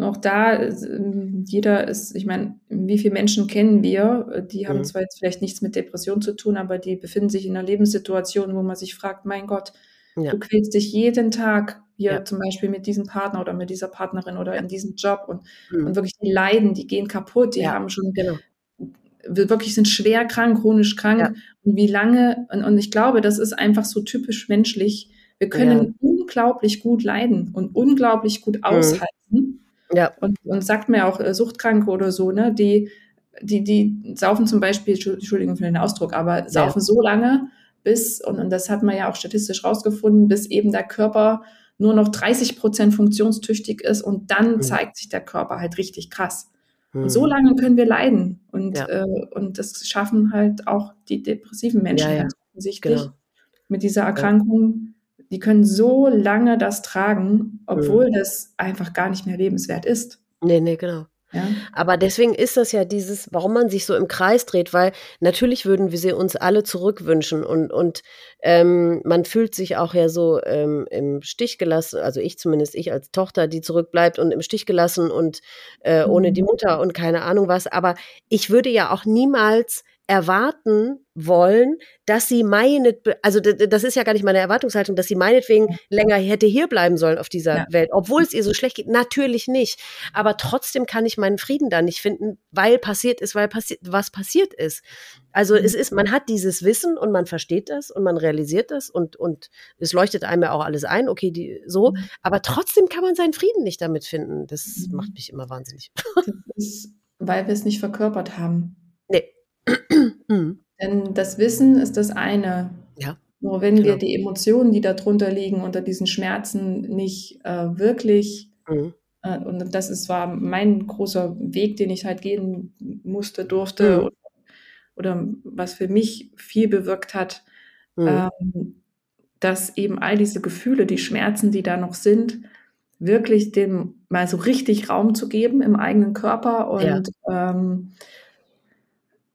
Speaker 2: Und auch da, ähm, jeder ist, ich meine, wie viele Menschen kennen wir? Die haben mhm. zwar jetzt vielleicht nichts mit Depression zu tun, aber die befinden sich in einer Lebenssituation, wo man sich fragt, mein Gott, ja. du quälst dich jeden Tag hier ja. zum Beispiel mit diesem Partner oder mit dieser Partnerin oder in diesem Job und, mhm. und wirklich die leiden, die gehen kaputt, die ja, haben schon genau. wirklich sind schwer krank, chronisch krank. Ja. Und wie lange, und, und ich glaube, das ist einfach so typisch menschlich. Wir können unglaublich gut leiden und unglaublich gut mhm. aushalten.
Speaker 1: Ja.
Speaker 2: Und, und sagt mir auch äh, Suchtkranke oder so, ne, die, die, die saufen zum Beispiel, Entschuldigung für den Ausdruck, aber saufen so lange, bis, und, und das hat man ja auch statistisch rausgefunden, bis eben der Körper nur noch 30 Prozent funktionstüchtig ist und dann mhm. zeigt sich der Körper halt richtig krass. Mhm. Und so mhm. lange können wir leiden. Und, ja. äh, und das schaffen halt auch die depressiven Menschen ja, ja. ganz offensichtlich genau. mit dieser Erkrankung. Die können so lange das tragen, obwohl mhm. das einfach gar nicht mehr lebenswert ist.
Speaker 1: Nee, nee, genau. Ja. Aber deswegen ist das ja dieses, warum man sich so im Kreis dreht, weil natürlich würden wir sie uns alle zurückwünschen und, und ähm, man fühlt sich auch ja so ähm, im Stich gelassen, also ich zumindest, ich als Tochter, die zurückbleibt und im Stich gelassen und äh, ohne die mhm. Mutter und keine Ahnung was. Aber ich würde ja auch niemals erwarten wollen, dass sie meinet, also das ist ja gar nicht meine Erwartungshaltung, dass sie meinetwegen länger hätte hier bleiben sollen auf dieser ja. Welt, obwohl es ihr so schlecht geht. Natürlich nicht. Aber trotzdem kann ich meinen Frieden da nicht finden, weil passiert ist, weil passiert, was passiert ist. Also mhm. es ist, man hat dieses Wissen und man versteht das und man realisiert das und, und es leuchtet einem ja auch alles ein, okay, die, so. Mhm. Aber trotzdem kann man seinen Frieden nicht damit finden. Das mhm. macht mich immer wahnsinnig.
Speaker 2: Das ist, weil wir es nicht verkörpert haben.
Speaker 1: Nee.
Speaker 2: Mhm. Denn das Wissen ist das eine.
Speaker 1: Ja.
Speaker 2: Nur wenn genau. wir die Emotionen, die darunter liegen, unter diesen Schmerzen nicht äh, wirklich, mhm. äh, und das ist, war mein großer Weg, den ich halt gehen musste, durfte, mhm. oder, oder, was für mich viel bewirkt hat, mhm. ähm, dass eben all diese Gefühle, die Schmerzen, die da noch sind, wirklich dem mal so richtig Raum zu geben im eigenen Körper und ja. ähm,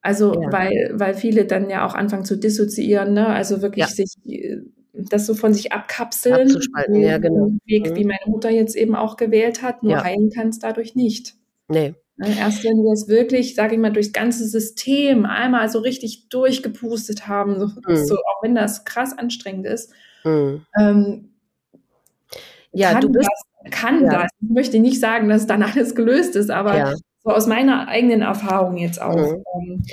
Speaker 2: also, ja. weil, weil viele dann ja auch anfangen zu dissoziieren, ne? Also wirklich ja. sich äh, das so von sich abkapseln.
Speaker 1: Abzuspalten, ja, genau.
Speaker 2: Weg, mhm. wie meine Mutter jetzt eben auch gewählt hat, nur ja. heilen kann es dadurch nicht.
Speaker 1: Nee,
Speaker 2: Ne, erst wenn wir es wirklich, sage ich mal, durchs ganze System einmal so richtig durchgepustet haben, so, mhm. so auch wenn das krass anstrengend ist, mhm. ähm, ja, du bist, das, kann ja. das. Ich möchte nicht sagen, dass dann alles gelöst ist, aber ja. So aus meiner eigenen Erfahrung jetzt auch. Mhm. Ähm,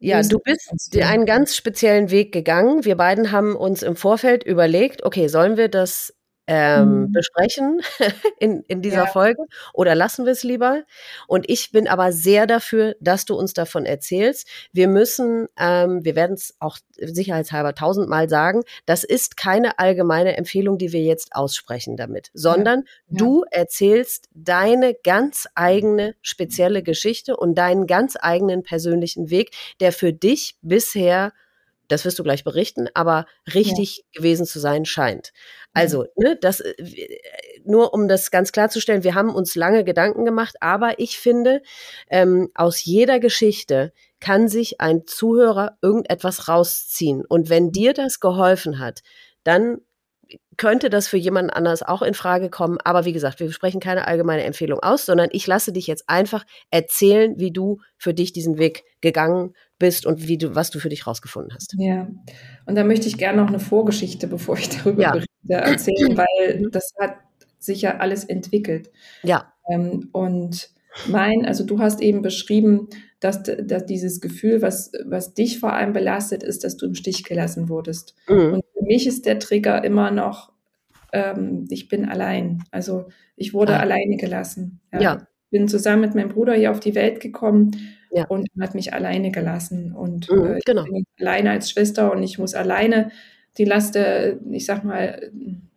Speaker 1: ja, du bist einen ganz speziellen Weg gegangen. Wir beiden haben uns im Vorfeld überlegt, okay, sollen wir das ähm, mhm. besprechen in, in dieser ja. Folge oder lassen wir es lieber? Und ich bin aber sehr dafür, dass du uns davon erzählst. Wir müssen, ähm, wir werden es auch sicherheitshalber tausendmal sagen, das ist keine allgemeine Empfehlung, die wir jetzt aussprechen damit, sondern ja. Ja. du erzählst deine ganz eigene spezielle Geschichte und deinen ganz eigenen persönlichen Weg, der für dich bisher das wirst du gleich berichten, aber richtig ja. gewesen zu sein scheint. Also, ne, das, äh, nur um das ganz klarzustellen, wir haben uns lange Gedanken gemacht, aber ich finde, ähm, aus jeder Geschichte kann sich ein Zuhörer irgendetwas rausziehen. Und wenn dir das geholfen hat, dann könnte das für jemanden anders auch in Frage kommen. Aber wie gesagt, wir sprechen keine allgemeine Empfehlung aus, sondern ich lasse dich jetzt einfach erzählen, wie du für dich diesen Weg gegangen bist und wie du, was du für dich rausgefunden hast.
Speaker 2: Ja, und da möchte ich gerne noch eine Vorgeschichte, bevor ich darüber ja. berichte, erzählen, weil mhm. das hat sich ja alles entwickelt.
Speaker 1: Ja.
Speaker 2: Ähm, und mein, also du hast eben beschrieben, dass, dass dieses Gefühl, was, was dich vor allem belastet, ist, dass du im Stich gelassen wurdest. Mhm. Und für mich ist der Trigger immer noch, ähm, ich bin allein. Also ich wurde ah. alleine gelassen.
Speaker 1: Ja. ja.
Speaker 2: Bin zusammen mit meinem Bruder hier auf die Welt gekommen ja. und hat mich alleine gelassen. Und mhm, äh, ich genau. bin alleine als Schwester und ich muss alleine die Last, ich sag mal,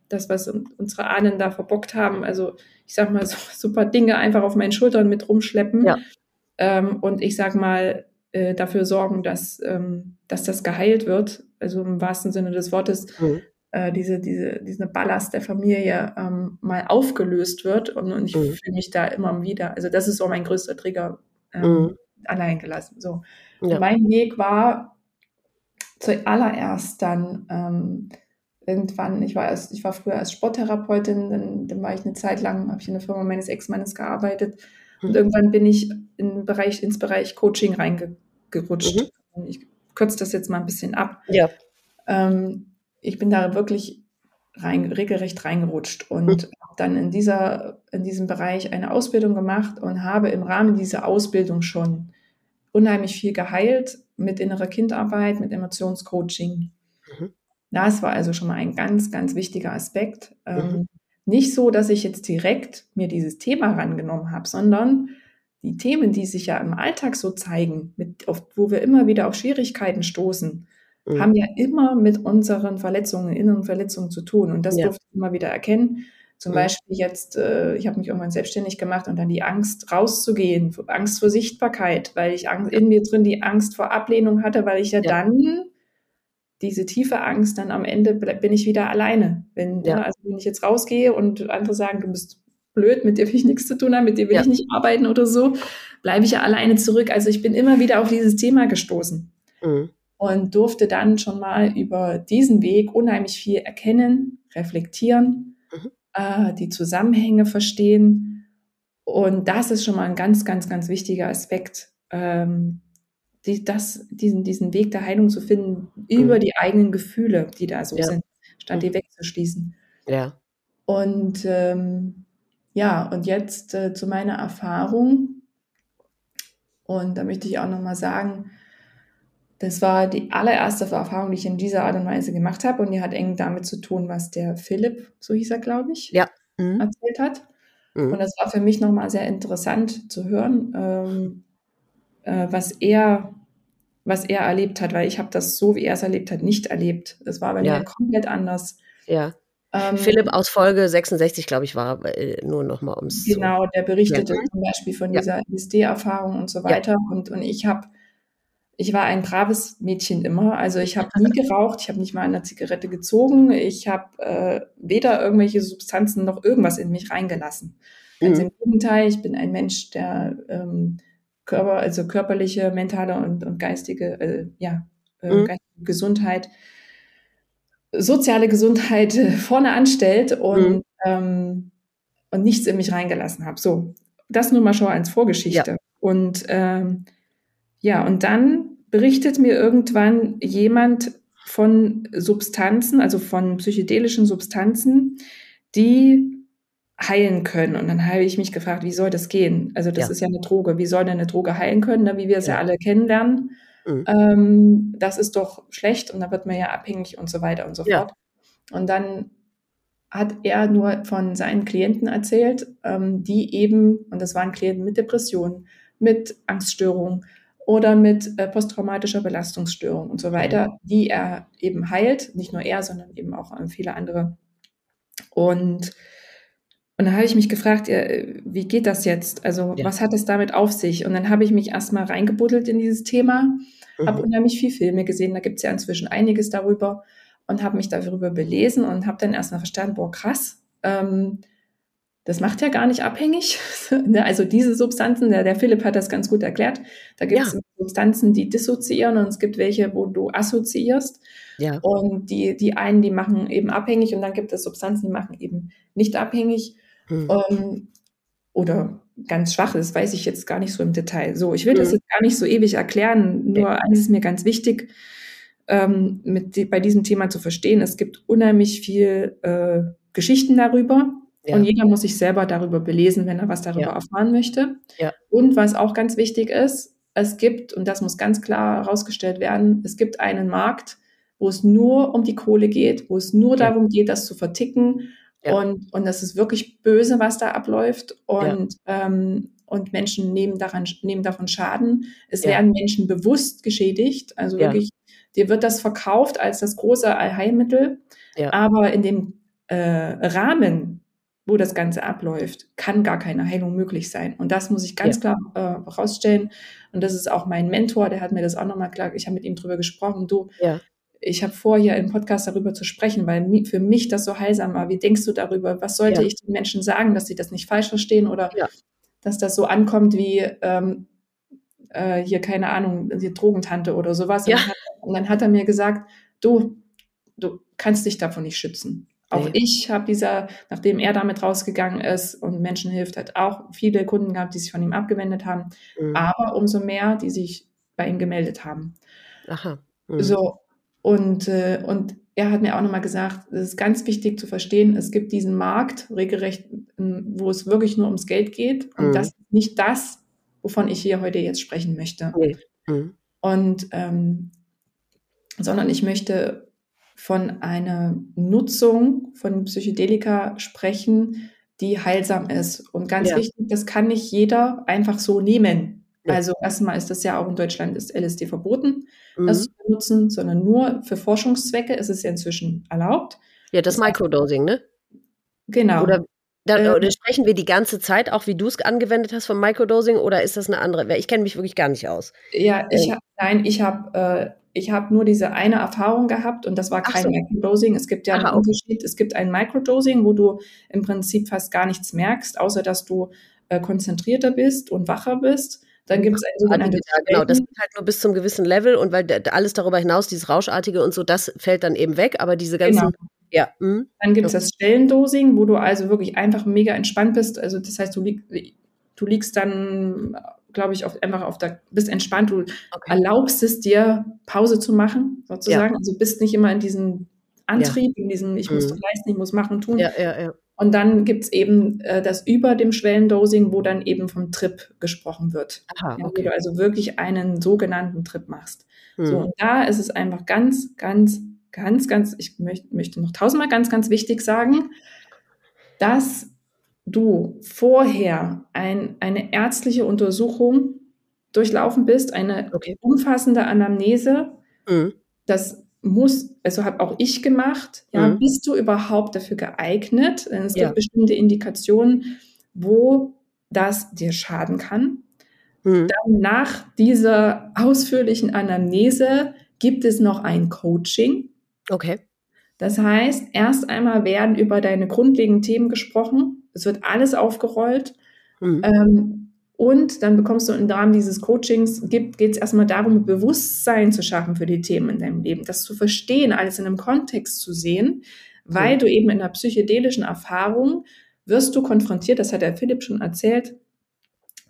Speaker 2: das, was unsere Ahnen da verbockt haben, also ich sag mal, so super Dinge einfach auf meinen Schultern mit rumschleppen. Ja. Ähm, und ich sag mal, äh, dafür sorgen, dass, ähm, dass das geheilt wird, also im wahrsten Sinne des Wortes, mhm. äh, diese, diese, diese Ballast der Familie ähm, mal aufgelöst wird. Und, und ich mhm. fühle mich da immer wieder, also das ist so mein größter Trigger, ähm, mhm. Allein gelassen. So. Ja. Mein Weg war zuallererst dann ähm, irgendwann, ich war erst, ich war früher als Sporttherapeutin, dann, dann war ich eine Zeit lang, habe ich in der Firma meines Ex-Mannes gearbeitet und mhm. irgendwann bin ich in Bereich, ins Bereich Coaching reingerutscht. Mhm. Ich kürze das jetzt mal ein bisschen ab.
Speaker 1: Ja.
Speaker 2: Ähm, ich bin da wirklich rein, regelrecht reingerutscht und habe dann in, dieser, in diesem Bereich eine Ausbildung gemacht und habe im Rahmen dieser Ausbildung schon unheimlich viel geheilt mit innerer Kindarbeit, mit Emotionscoaching. Mhm. Das war also schon mal ein ganz, ganz wichtiger Aspekt. Ähm, mhm. Ähm, nicht so, dass ich jetzt direkt mir dieses Thema rangenommen habe, sondern die Themen, die sich ja im Alltag so zeigen, mit, auf, wo wir immer wieder auf Schwierigkeiten stoßen, mhm. haben ja immer mit unseren Verletzungen, inneren Verletzungen zu tun. Und das ja. durfte ich immer wieder erkennen. Zum mhm. Beispiel jetzt, äh, ich habe mich irgendwann selbstständig gemacht und dann die Angst rauszugehen, Angst vor Sichtbarkeit, weil ich Angst, in mir drin die Angst vor Ablehnung hatte, weil ich ja, ja. dann diese tiefe Angst, dann am Ende bin ich wieder alleine. Wenn, ja. also wenn ich jetzt rausgehe und andere sagen, du bist blöd, mit dir will ich nichts zu tun haben, mit dir will ja. ich nicht arbeiten oder so, bleibe ich ja alleine zurück. Also ich bin immer wieder auf dieses Thema gestoßen mhm. und durfte dann schon mal über diesen Weg unheimlich viel erkennen, reflektieren. Äh, die Zusammenhänge verstehen. Und das ist schon mal ein ganz, ganz, ganz wichtiger Aspekt, ähm, die, das, diesen, diesen Weg der Heilung zu finden über mhm. die eigenen Gefühle, die da so ja. sind, statt die mhm. wegzuschließen.
Speaker 1: Ja.
Speaker 2: Und ähm, ja, und jetzt äh, zu meiner Erfahrung. Und da möchte ich auch nochmal sagen, das war die allererste Erfahrung, die ich in dieser Art und Weise gemacht habe. Und die hat eng damit zu tun, was der Philipp, so hieß er, glaube ich,
Speaker 1: ja.
Speaker 2: mhm. erzählt hat. Mhm. Und das war für mich nochmal sehr interessant zu hören, ähm, äh, was er was er erlebt hat, weil ich habe das so, wie er es erlebt hat, nicht erlebt. Es war bei ja. mir komplett anders.
Speaker 1: Ja. Ähm, Philipp aus Folge 66, glaube ich, war äh, nur noch mal ums.
Speaker 2: Genau, der berichtete ja. zum Beispiel von dieser LSD-Erfahrung und so weiter. Und, und ich habe, ich war ein braves Mädchen immer. Also ich habe nie geraucht, ich habe nicht mal eine Zigarette gezogen, ich habe äh, weder irgendwelche Substanzen noch irgendwas in mich reingelassen. Ganz mhm. im Gegenteil, ich bin ein Mensch, der ähm, Körper, also körperliche, mentale und, und geistige, äh, ja, äh, mhm. geistige Gesundheit, soziale Gesundheit äh, vorne anstellt und, mhm. ähm, und nichts in mich reingelassen habe. So. das nur mal schon als Vorgeschichte. Ja. Und ähm, ja, und dann berichtet mir irgendwann jemand von Substanzen, also von psychedelischen Substanzen, die heilen können. Und dann habe ich mich gefragt, wie soll das gehen? Also das ja. ist ja eine Droge. Wie soll denn eine Droge heilen können, ne? wie wir es ja. ja alle kennenlernen? Mhm. Ähm, das ist doch schlecht und da wird man ja abhängig und so weiter und so ja. fort. Und dann hat er nur von seinen Klienten erzählt, ähm, die eben, und das waren Klienten mit Depressionen, mit Angststörungen oder mit äh, posttraumatischer Belastungsstörung und so weiter, mhm. die er eben heilt, nicht nur er, sondern eben auch äh, viele andere. Und und dann habe ich mich gefragt, ja, wie geht das jetzt? Also ja. was hat es damit auf sich? Und dann habe ich mich erstmal reingebuddelt in dieses Thema, mhm. habe unheimlich viel Filme gesehen, da gibt es ja inzwischen einiges darüber und habe mich darüber belesen und habe dann erstmal verstanden, boah, krass, ähm, das macht ja gar nicht abhängig. Ne, also diese Substanzen, der, der Philipp hat das ganz gut erklärt, da gibt es ja. Substanzen, die dissoziieren und es gibt welche, wo du assoziierst. Ja. Und die, die einen, die machen eben abhängig und dann gibt es Substanzen, die machen eben nicht abhängig. Hm. Ähm, oder ganz schwach ist, weiß ich jetzt gar nicht so im Detail. So, ich will hm. das jetzt gar nicht so ewig erklären, nur okay. eines ist mir ganz wichtig, ähm, mit bei diesem Thema zu verstehen. Es gibt unheimlich viel äh, Geschichten darüber. Ja. Und jeder muss sich selber darüber belesen, wenn er was darüber ja. erfahren möchte. Ja. Und was auch ganz wichtig ist, es gibt, und das muss ganz klar herausgestellt werden, es gibt einen Markt, wo es nur um die Kohle geht, wo es nur darum geht, das zu verticken. Und, und das ist wirklich böse, was da abläuft. Und, ähm, und Menschen nehmen, daran, nehmen davon Schaden. Es werden Menschen bewusst geschädigt. Also wirklich, dir wird das verkauft als das große Allheilmittel. Aber in dem äh, Rahmen, wo das Ganze abläuft, kann gar keine Heilung möglich sein. Und das muss ich ganz klar äh, herausstellen. Und das ist auch mein Mentor, der hat mir das auch nochmal klar, ich habe mit ihm drüber gesprochen, du, ja ich habe vor, hier im Podcast darüber zu sprechen, weil für mich das so heilsam war. Wie denkst du darüber? Was sollte ja. ich den Menschen sagen, dass sie das nicht falsch verstehen oder ja. dass das so ankommt wie ähm, äh, hier, keine Ahnung, die Drogentante oder sowas. Ja. Und, dann hat, und, dann hat, er mir gesagt, du, du kannst dich davon nicht schützen. Auch ich habe dieser, nachdem er damit rausgegangen ist und Menschen hilft, hat auch viele Kunden gehabt, die sich von ihm abgewendet haben, mhm. aber umso mehr, die sich bei ihm gemeldet haben. Aha. Mhm. So, und, äh, und er hat mir auch nochmal gesagt, es ist ganz wichtig zu verstehen, es gibt diesen Markt, regelrecht, wo es wirklich nur ums Geld geht. Und mhm. das ist nicht das, wovon ich hier heute jetzt sprechen möchte. Mhm. Und ähm, sondern ich möchte von einer Nutzung von Psychedelika sprechen, die heilsam ist. Und ganz ja. wichtig, das kann nicht jeder einfach so nehmen. Also erstmal ist das ja auch in Deutschland ist LSD verboten, mhm. das zu benutzen, sondern nur für Forschungszwecke ist es ja inzwischen erlaubt.
Speaker 1: Ja, das, das Microdosing, ne?
Speaker 2: Genau.
Speaker 1: Oder, da, ähm, oder, sprechen wir die ganze Zeit, auch wie du es angewendet hast vom Microdosing, oder ist das eine andere? Ich kenne mich wirklich gar nicht aus.
Speaker 2: Ja, ich ähm. hab, nein, ich habe äh, ich habe nur diese eine Erfahrung gehabt und das war kein so. Microdosing. Es gibt ja Aha, einen Unterschied. Es gibt ein Microdosing, wo du im Prinzip fast gar nichts merkst, außer dass du äh, konzentrierter bist und wacher bist. Dann gibt es ein sogenanntes
Speaker 1: ja, Genau, das geht halt nur bis zum gewissen Level und weil alles darüber hinaus, dieses Rauschartige und so, das fällt dann eben weg, aber diese ganzen. Genau.
Speaker 2: Ja. Mhm. Dann gibt es das Stellendosing, wo du also wirklich einfach mega entspannt bist. Also das heißt, du, lieg, du liegst dann, glaube ich, auf, einfach auf der, bist entspannt, du okay. erlaubst es dir, Pause zu machen, sozusagen. Ja. Also bist nicht immer in diesem Antrieb, ja. in diesem, ich mhm. muss leisten, ich muss machen, tun.
Speaker 1: Ja, ja, ja.
Speaker 2: Und dann gibt's eben äh, das über dem Schwellendosing, wo dann eben vom Trip gesprochen wird. Aha, okay. ja, wo du also wirklich einen sogenannten Trip machst. Hm. So, und da ist es einfach ganz, ganz, ganz, ganz, ich möcht, möchte noch tausendmal ganz, ganz wichtig sagen, dass du vorher ein, eine ärztliche Untersuchung durchlaufen bist, eine okay. umfassende Anamnese. Mhm. Das muss, also habe auch ich gemacht, ja, mhm. bist du überhaupt dafür geeignet? Es ja. gibt bestimmte Indikationen, wo das dir schaden kann. Mhm. Dann nach dieser ausführlichen Anamnese gibt es noch ein Coaching.
Speaker 1: Okay.
Speaker 2: Das heißt, erst einmal werden über deine grundlegenden Themen gesprochen. Es wird alles aufgerollt. Mhm. Ähm, und dann bekommst du im Rahmen dieses Coachings, geht es erstmal darum, Bewusstsein zu schaffen für die Themen in deinem Leben, das zu verstehen, alles in einem Kontext zu sehen, weil mhm. du eben in der psychedelischen Erfahrung wirst du konfrontiert, das hat der Philipp schon erzählt,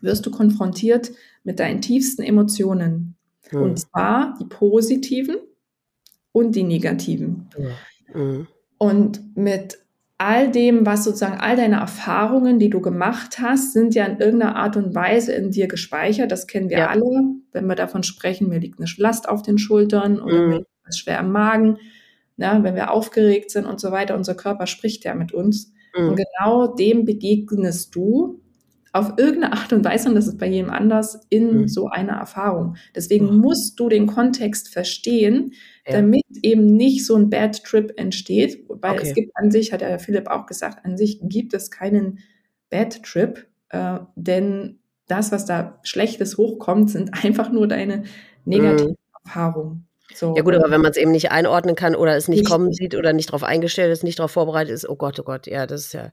Speaker 2: wirst du konfrontiert mit deinen tiefsten Emotionen. Mhm. Und zwar die positiven und die negativen. Mhm. Und mit all dem, was sozusagen all deine Erfahrungen, die du gemacht hast, sind ja in irgendeiner Art und Weise in dir gespeichert. Das kennen wir ja. alle, wenn wir davon sprechen, mir liegt eine Last auf den Schultern oder mhm. mir liegt was schwer im Magen. Na, wenn wir aufgeregt sind und so weiter, unser Körper spricht ja mit uns. Mhm. Und genau dem begegnest du auf irgendeine Art und Weise, und das ist bei jedem anders, in mhm. so einer Erfahrung. Deswegen mhm. musst du den Kontext verstehen, ja. damit eben nicht so ein Bad Trip entsteht. Weil okay. es gibt an sich, hat ja Philipp auch gesagt, an sich gibt es keinen Bad Trip, äh, denn das, was da Schlechtes hochkommt, sind einfach nur deine negativen mhm. Erfahrungen.
Speaker 1: So, ja gut, aber wenn man es eben nicht einordnen kann oder es nicht, nicht kommen sieht oder nicht darauf eingestellt ist, nicht darauf vorbereitet ist, oh Gott, oh Gott, ja, das ist ja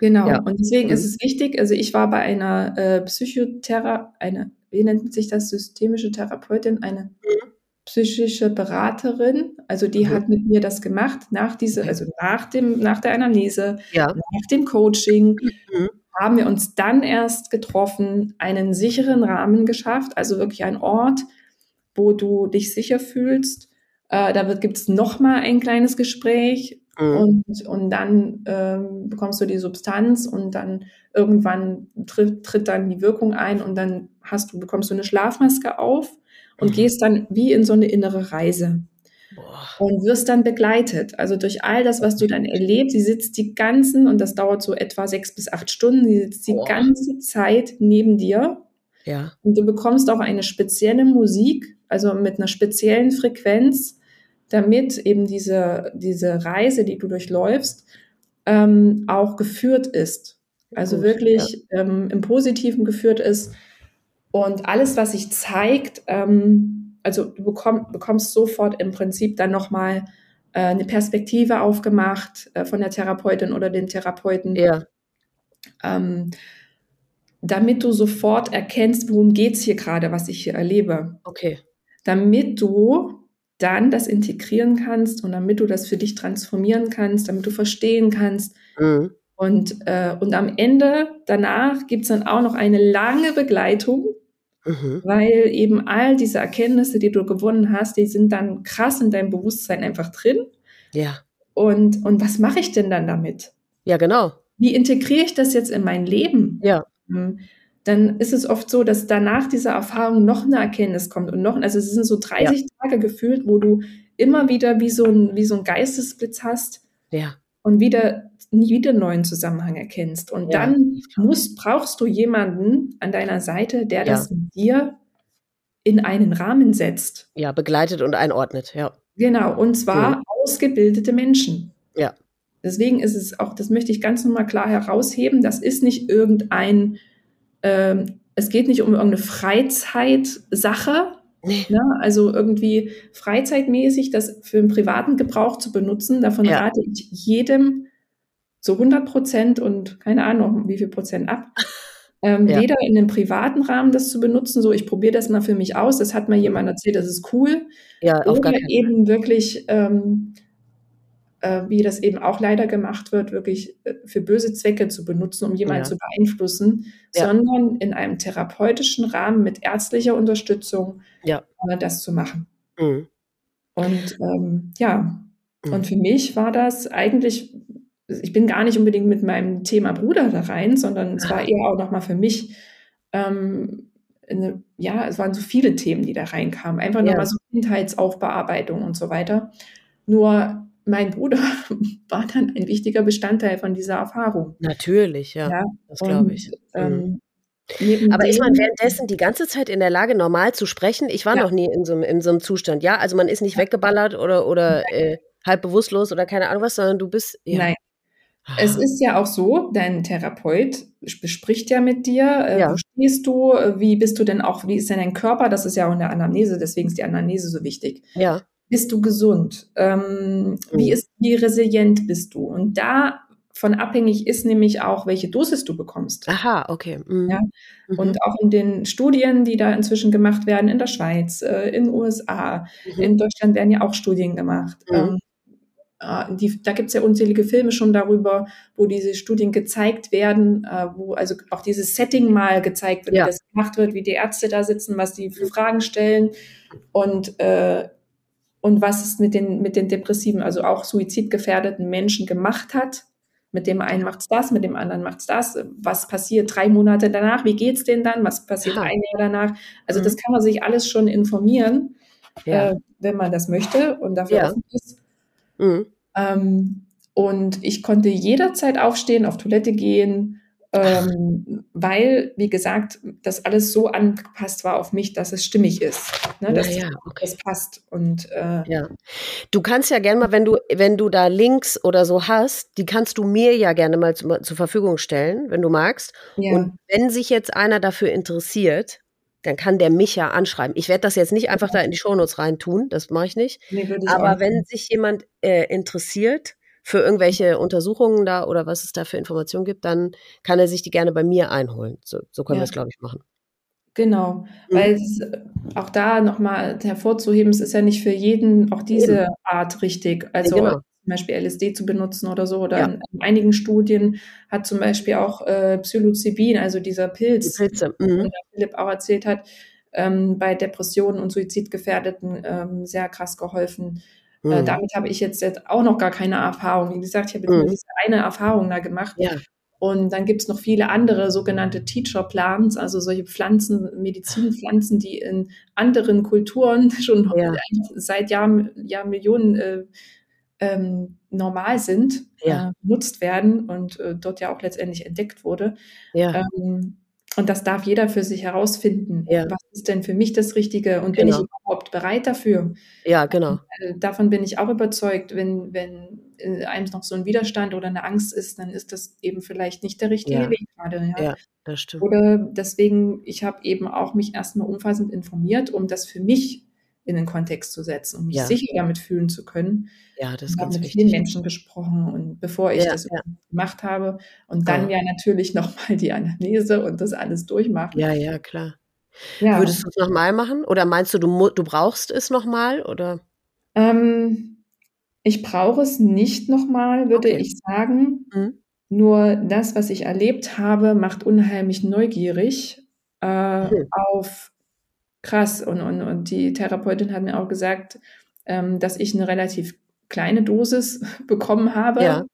Speaker 2: Genau, ja. und deswegen mhm. ist es wichtig, also ich war bei einer äh, Psychothera, eine, wie nennt sich das, systemische Therapeutin, eine mhm. Psychische Beraterin, also die mhm. hat mit mir das gemacht, nach diese, also nach dem, nach der Anamnese, ja. nach dem Coaching, mhm. haben wir uns dann erst getroffen, einen sicheren Rahmen geschafft, also wirklich ein Ort, wo du dich sicher fühlst. Äh, da gibt es nochmal ein kleines Gespräch, Mhm. Und, und dann ähm, bekommst du die Substanz und dann irgendwann tritt, tritt dann die Wirkung ein und dann hast du, bekommst du eine Schlafmaske auf und mhm. gehst dann wie in so eine innere Reise. Boah. Und wirst dann begleitet. Also durch all das, was du dann erlebst, sie sitzt die ganzen, und das dauert so etwa sechs bis acht Stunden, sie sitzt die Boah. ganze Zeit neben dir. Ja. Und du bekommst auch eine spezielle Musik, also mit einer speziellen Frequenz, damit eben diese, diese Reise, die du durchläufst, ähm, auch geführt ist. Also Gut, wirklich ja. ähm, im Positiven geführt ist. Und alles, was sich zeigt, ähm, also du bekomm, bekommst sofort im Prinzip dann nochmal äh, eine Perspektive aufgemacht äh, von der Therapeutin oder den Therapeuten. Ja. Ähm, damit du sofort erkennst, worum geht es hier gerade, was ich hier erlebe.
Speaker 1: Okay.
Speaker 2: Damit du dann das integrieren kannst und damit du das für dich transformieren kannst, damit du verstehen kannst. Mhm. Und, äh, und am Ende, danach gibt es dann auch noch eine lange Begleitung, mhm. weil eben all diese Erkenntnisse, die du gewonnen hast, die sind dann krass in deinem Bewusstsein einfach drin.
Speaker 1: Ja.
Speaker 2: Und, und was mache ich denn dann damit?
Speaker 1: Ja, genau.
Speaker 2: Wie integriere ich das jetzt in mein Leben?
Speaker 1: Ja.
Speaker 2: Hm dann ist es oft so, dass danach dieser Erfahrung noch eine Erkenntnis kommt und noch, also es sind so 30 ja. Tage gefühlt, wo du immer wieder wie so ein, wie so ein Geistesblitz hast
Speaker 1: ja.
Speaker 2: Und wieder, nie wieder einen neuen Zusammenhang erkennst. Und ja. dann musst, brauchst du jemanden an deiner Seite, der das mit dir in einen Rahmen setzt.
Speaker 1: Ja, begleitet und einordnet, ja.
Speaker 2: Genau, und zwar ausgebildete Menschen.
Speaker 1: Ja.
Speaker 2: Deswegen ist es auch, das möchte ich ganz nochmal klar herausheben, das ist nicht irgendein ähm, es geht nicht um irgendeine Freizeitsache. Ne? also irgendwie freizeitmäßig das für einen privaten Gebrauch zu benutzen. Davon ja. rate ich jedem zu 100 Prozent und keine Ahnung, wie viel Prozent ab. Ähm, ja. Weder in einem privaten Rahmen das zu benutzen, so ich probiere das mal für mich aus, das hat mir jemand erzählt, das ist cool.
Speaker 1: Ja,
Speaker 2: oder eben wirklich ähm, äh, wie das eben auch leider gemacht wird, wirklich äh, für böse Zwecke zu benutzen, um jemanden ja. zu beeinflussen, ja. sondern in einem therapeutischen Rahmen mit ärztlicher Unterstützung
Speaker 1: ja.
Speaker 2: äh, das zu machen. Mhm. Und ähm, ja, mhm. und für mich war das eigentlich, ich bin gar nicht unbedingt mit meinem Thema Bruder da rein, sondern es war ah. eher auch nochmal für mich, ähm, eine, ja, es waren so viele Themen, die da reinkamen. Einfach nochmal so Kindheitsaufbearbeitung und so weiter. Nur mein Bruder war dann ein wichtiger Bestandteil von dieser Erfahrung.
Speaker 1: Natürlich, ja, ja? das glaube ich. Ähm, mhm. aber ist man währenddessen die ganze Zeit in der Lage, normal zu sprechen? Ich war ja. noch nie in so, in so einem Zustand, ja? Also man ist nicht weggeballert oder, oder äh, halb bewusstlos oder keine Ahnung was, sondern du bist.
Speaker 2: Ja. Nein. Es ist ja auch so, dein Therapeut bespricht ja mit dir, äh, ja. wo stehst du, wie bist du denn auch, wie ist denn dein Körper? Das ist ja auch in der Anamnese, deswegen ist die Anamnese so wichtig.
Speaker 1: Ja
Speaker 2: bist du gesund? Ähm, wie, mhm. ist, wie resilient bist du? Und davon abhängig ist nämlich auch, welche Dosis du bekommst.
Speaker 1: Aha, okay.
Speaker 2: Mhm. Ja? Mhm. Und auch in den Studien, die da inzwischen gemacht werden, in der Schweiz, äh, in den USA, mhm. in Deutschland werden ja auch Studien gemacht. Mhm. Ähm, äh, die, da gibt es ja unzählige Filme schon darüber, wo diese Studien gezeigt werden, äh, wo also auch dieses Setting mal gezeigt wird, ja. wie das gemacht wird, wie die Ärzte da sitzen, was die für Fragen stellen und, äh, und was es mit den, mit den depressiven, also auch suizidgefährdeten Menschen gemacht hat. Mit dem einen macht's das, mit dem anderen macht's das. Was passiert drei Monate danach? Wie geht's denen dann? Was passiert ja. ein Jahr danach? Also mhm. das kann man sich alles schon informieren, ja. äh, wenn man das möchte und dafür ja. offen ist. Mhm. Ähm, und ich konnte jederzeit aufstehen, auf Toilette gehen, ähm, weil, wie gesagt, das alles so angepasst war auf mich, dass es stimmig ist, ne, dass ja, okay. es passt. Und äh,
Speaker 1: ja, du kannst ja gerne mal, wenn du wenn du da Links oder so hast, die kannst du mir ja gerne mal zu, zur Verfügung stellen, wenn du magst. Ja. Und wenn sich jetzt einer dafür interessiert, dann kann der mich ja anschreiben. Ich werde das jetzt nicht einfach da in die Shownotes reintun, das mache ich nicht. Nee, ich Aber wenn sich jemand äh, interessiert für irgendwelche Untersuchungen da oder was es da für Informationen gibt, dann kann er sich die gerne bei mir einholen. So, so können ja. wir es, glaube ich, machen.
Speaker 2: Genau, mhm. weil es, auch da nochmal hervorzuheben, es ist ja nicht für jeden auch diese Eben. Art richtig. Also genau zum Beispiel LSD zu benutzen oder so. Oder ja. in, in, einigen Studien hat zum Beispiel auch äh, Psilocybin, also dieser Pilz, Die Pilze. Mhm. den Philipp auch erzählt hat, ähm, bei Depressionen und Suizidgefährdeten ähm, sehr krass geholfen. Äh, mhm. Äh, damit habe ich jetzt, jetzt auch noch gar keine Erfahrung. Wie gesagt, ich habe jetzt mhm. nur diese eine Erfahrung da gemacht. Ja. Und dann gibt es noch viele andere sogenannte Teacher Plants, also solche Pflanzen, Medizinpflanzen, die in anderen Kulturen schon ja. seit Jahren, Jahr Millionen äh, ähm, normal sind, ja. äh, genutzt werden und äh, dort ja auch letztendlich entdeckt wurde. Ja. Ähm, und das darf jeder für sich herausfinden. Ja. Was ist denn für mich das Richtige und genau. bin ich genau. überhaupt bereit dafür?
Speaker 1: Ja, genau.
Speaker 2: Äh, davon bin ich auch überzeugt. Wenn, wenn äh, einem noch so ein Widerstand oder eine Angst ist, dann ist das eben vielleicht nicht der richtige ja. Weg gerade. Ja? ja, das stimmt. Oder deswegen, ich habe eben auch mich erstmal umfassend informiert, um das für mich in den Kontext zu setzen, um mich ja. sicher damit fühlen zu können. Ja, das ist ganz mit wichtig. vielen Menschen gesprochen und bevor ich ja, das ja. gemacht habe und dann ja, natürlich nochmal die Anamnese und das alles durchmachen.
Speaker 1: Ja, ja, klar. Würdest du es nochmal machen oder meinst du, du, du brauchst es nochmal oder?
Speaker 2: Ähm, ich brauche es nicht nochmal, würde okay. ich sagen. Mhm. Nur das, was ich erlebt habe, macht unheimlich neugierig äh, mhm. auf krass. Und, und, und die Therapeutin hat mir auch gesagt, ähm, dass ich eine relativ kleine Dosis bekommen habe. Ja.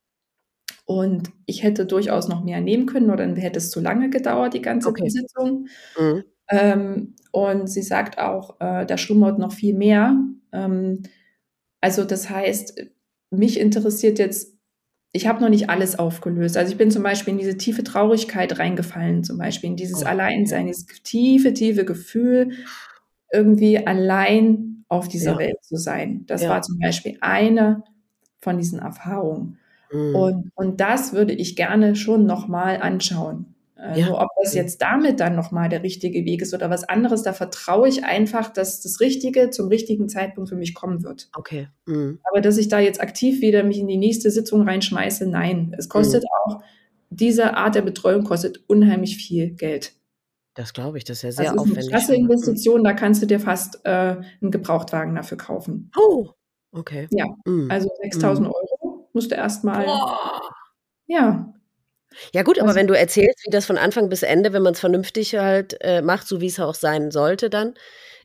Speaker 2: Und ich hätte durchaus noch mehr nehmen können oder dann hätte es zu lange gedauert, die ganze okay. Sitzung. Mhm. Ähm, und sie sagt auch, äh, da schlummert noch viel mehr. Ähm, also das heißt, mich interessiert jetzt ich habe noch nicht alles aufgelöst. Also ich bin zum Beispiel in diese tiefe Traurigkeit reingefallen, zum Beispiel in dieses oh. Alleinsein, dieses tiefe, tiefe Gefühl, irgendwie allein auf dieser ja. Welt zu sein. Das ja. war zum Beispiel eine von diesen Erfahrungen. Mhm. Und, und das würde ich gerne schon nochmal anschauen. Äh, ja. Ob das jetzt damit dann nochmal der richtige Weg ist oder was anderes, da vertraue ich einfach, dass das Richtige zum richtigen Zeitpunkt für mich kommen wird.
Speaker 1: Okay. Mhm.
Speaker 2: Aber dass ich da jetzt aktiv wieder mich in die nächste Sitzung reinschmeiße, nein. Es kostet mhm. auch, diese Art der Betreuung kostet unheimlich viel Geld.
Speaker 1: Das glaube ich, das ist ja sehr das ist aufwendig.
Speaker 2: Eine krasse mhm. Investition, da kannst du dir fast äh, einen Gebrauchtwagen dafür kaufen.
Speaker 1: Oh, okay.
Speaker 2: Ja, mhm. also 6000 mhm. Euro musst du erstmal. Ja,
Speaker 1: ja gut, aber also, wenn du erzählst, wie das von Anfang bis Ende, wenn man es vernünftig halt äh, macht, so wie es auch sein sollte, dann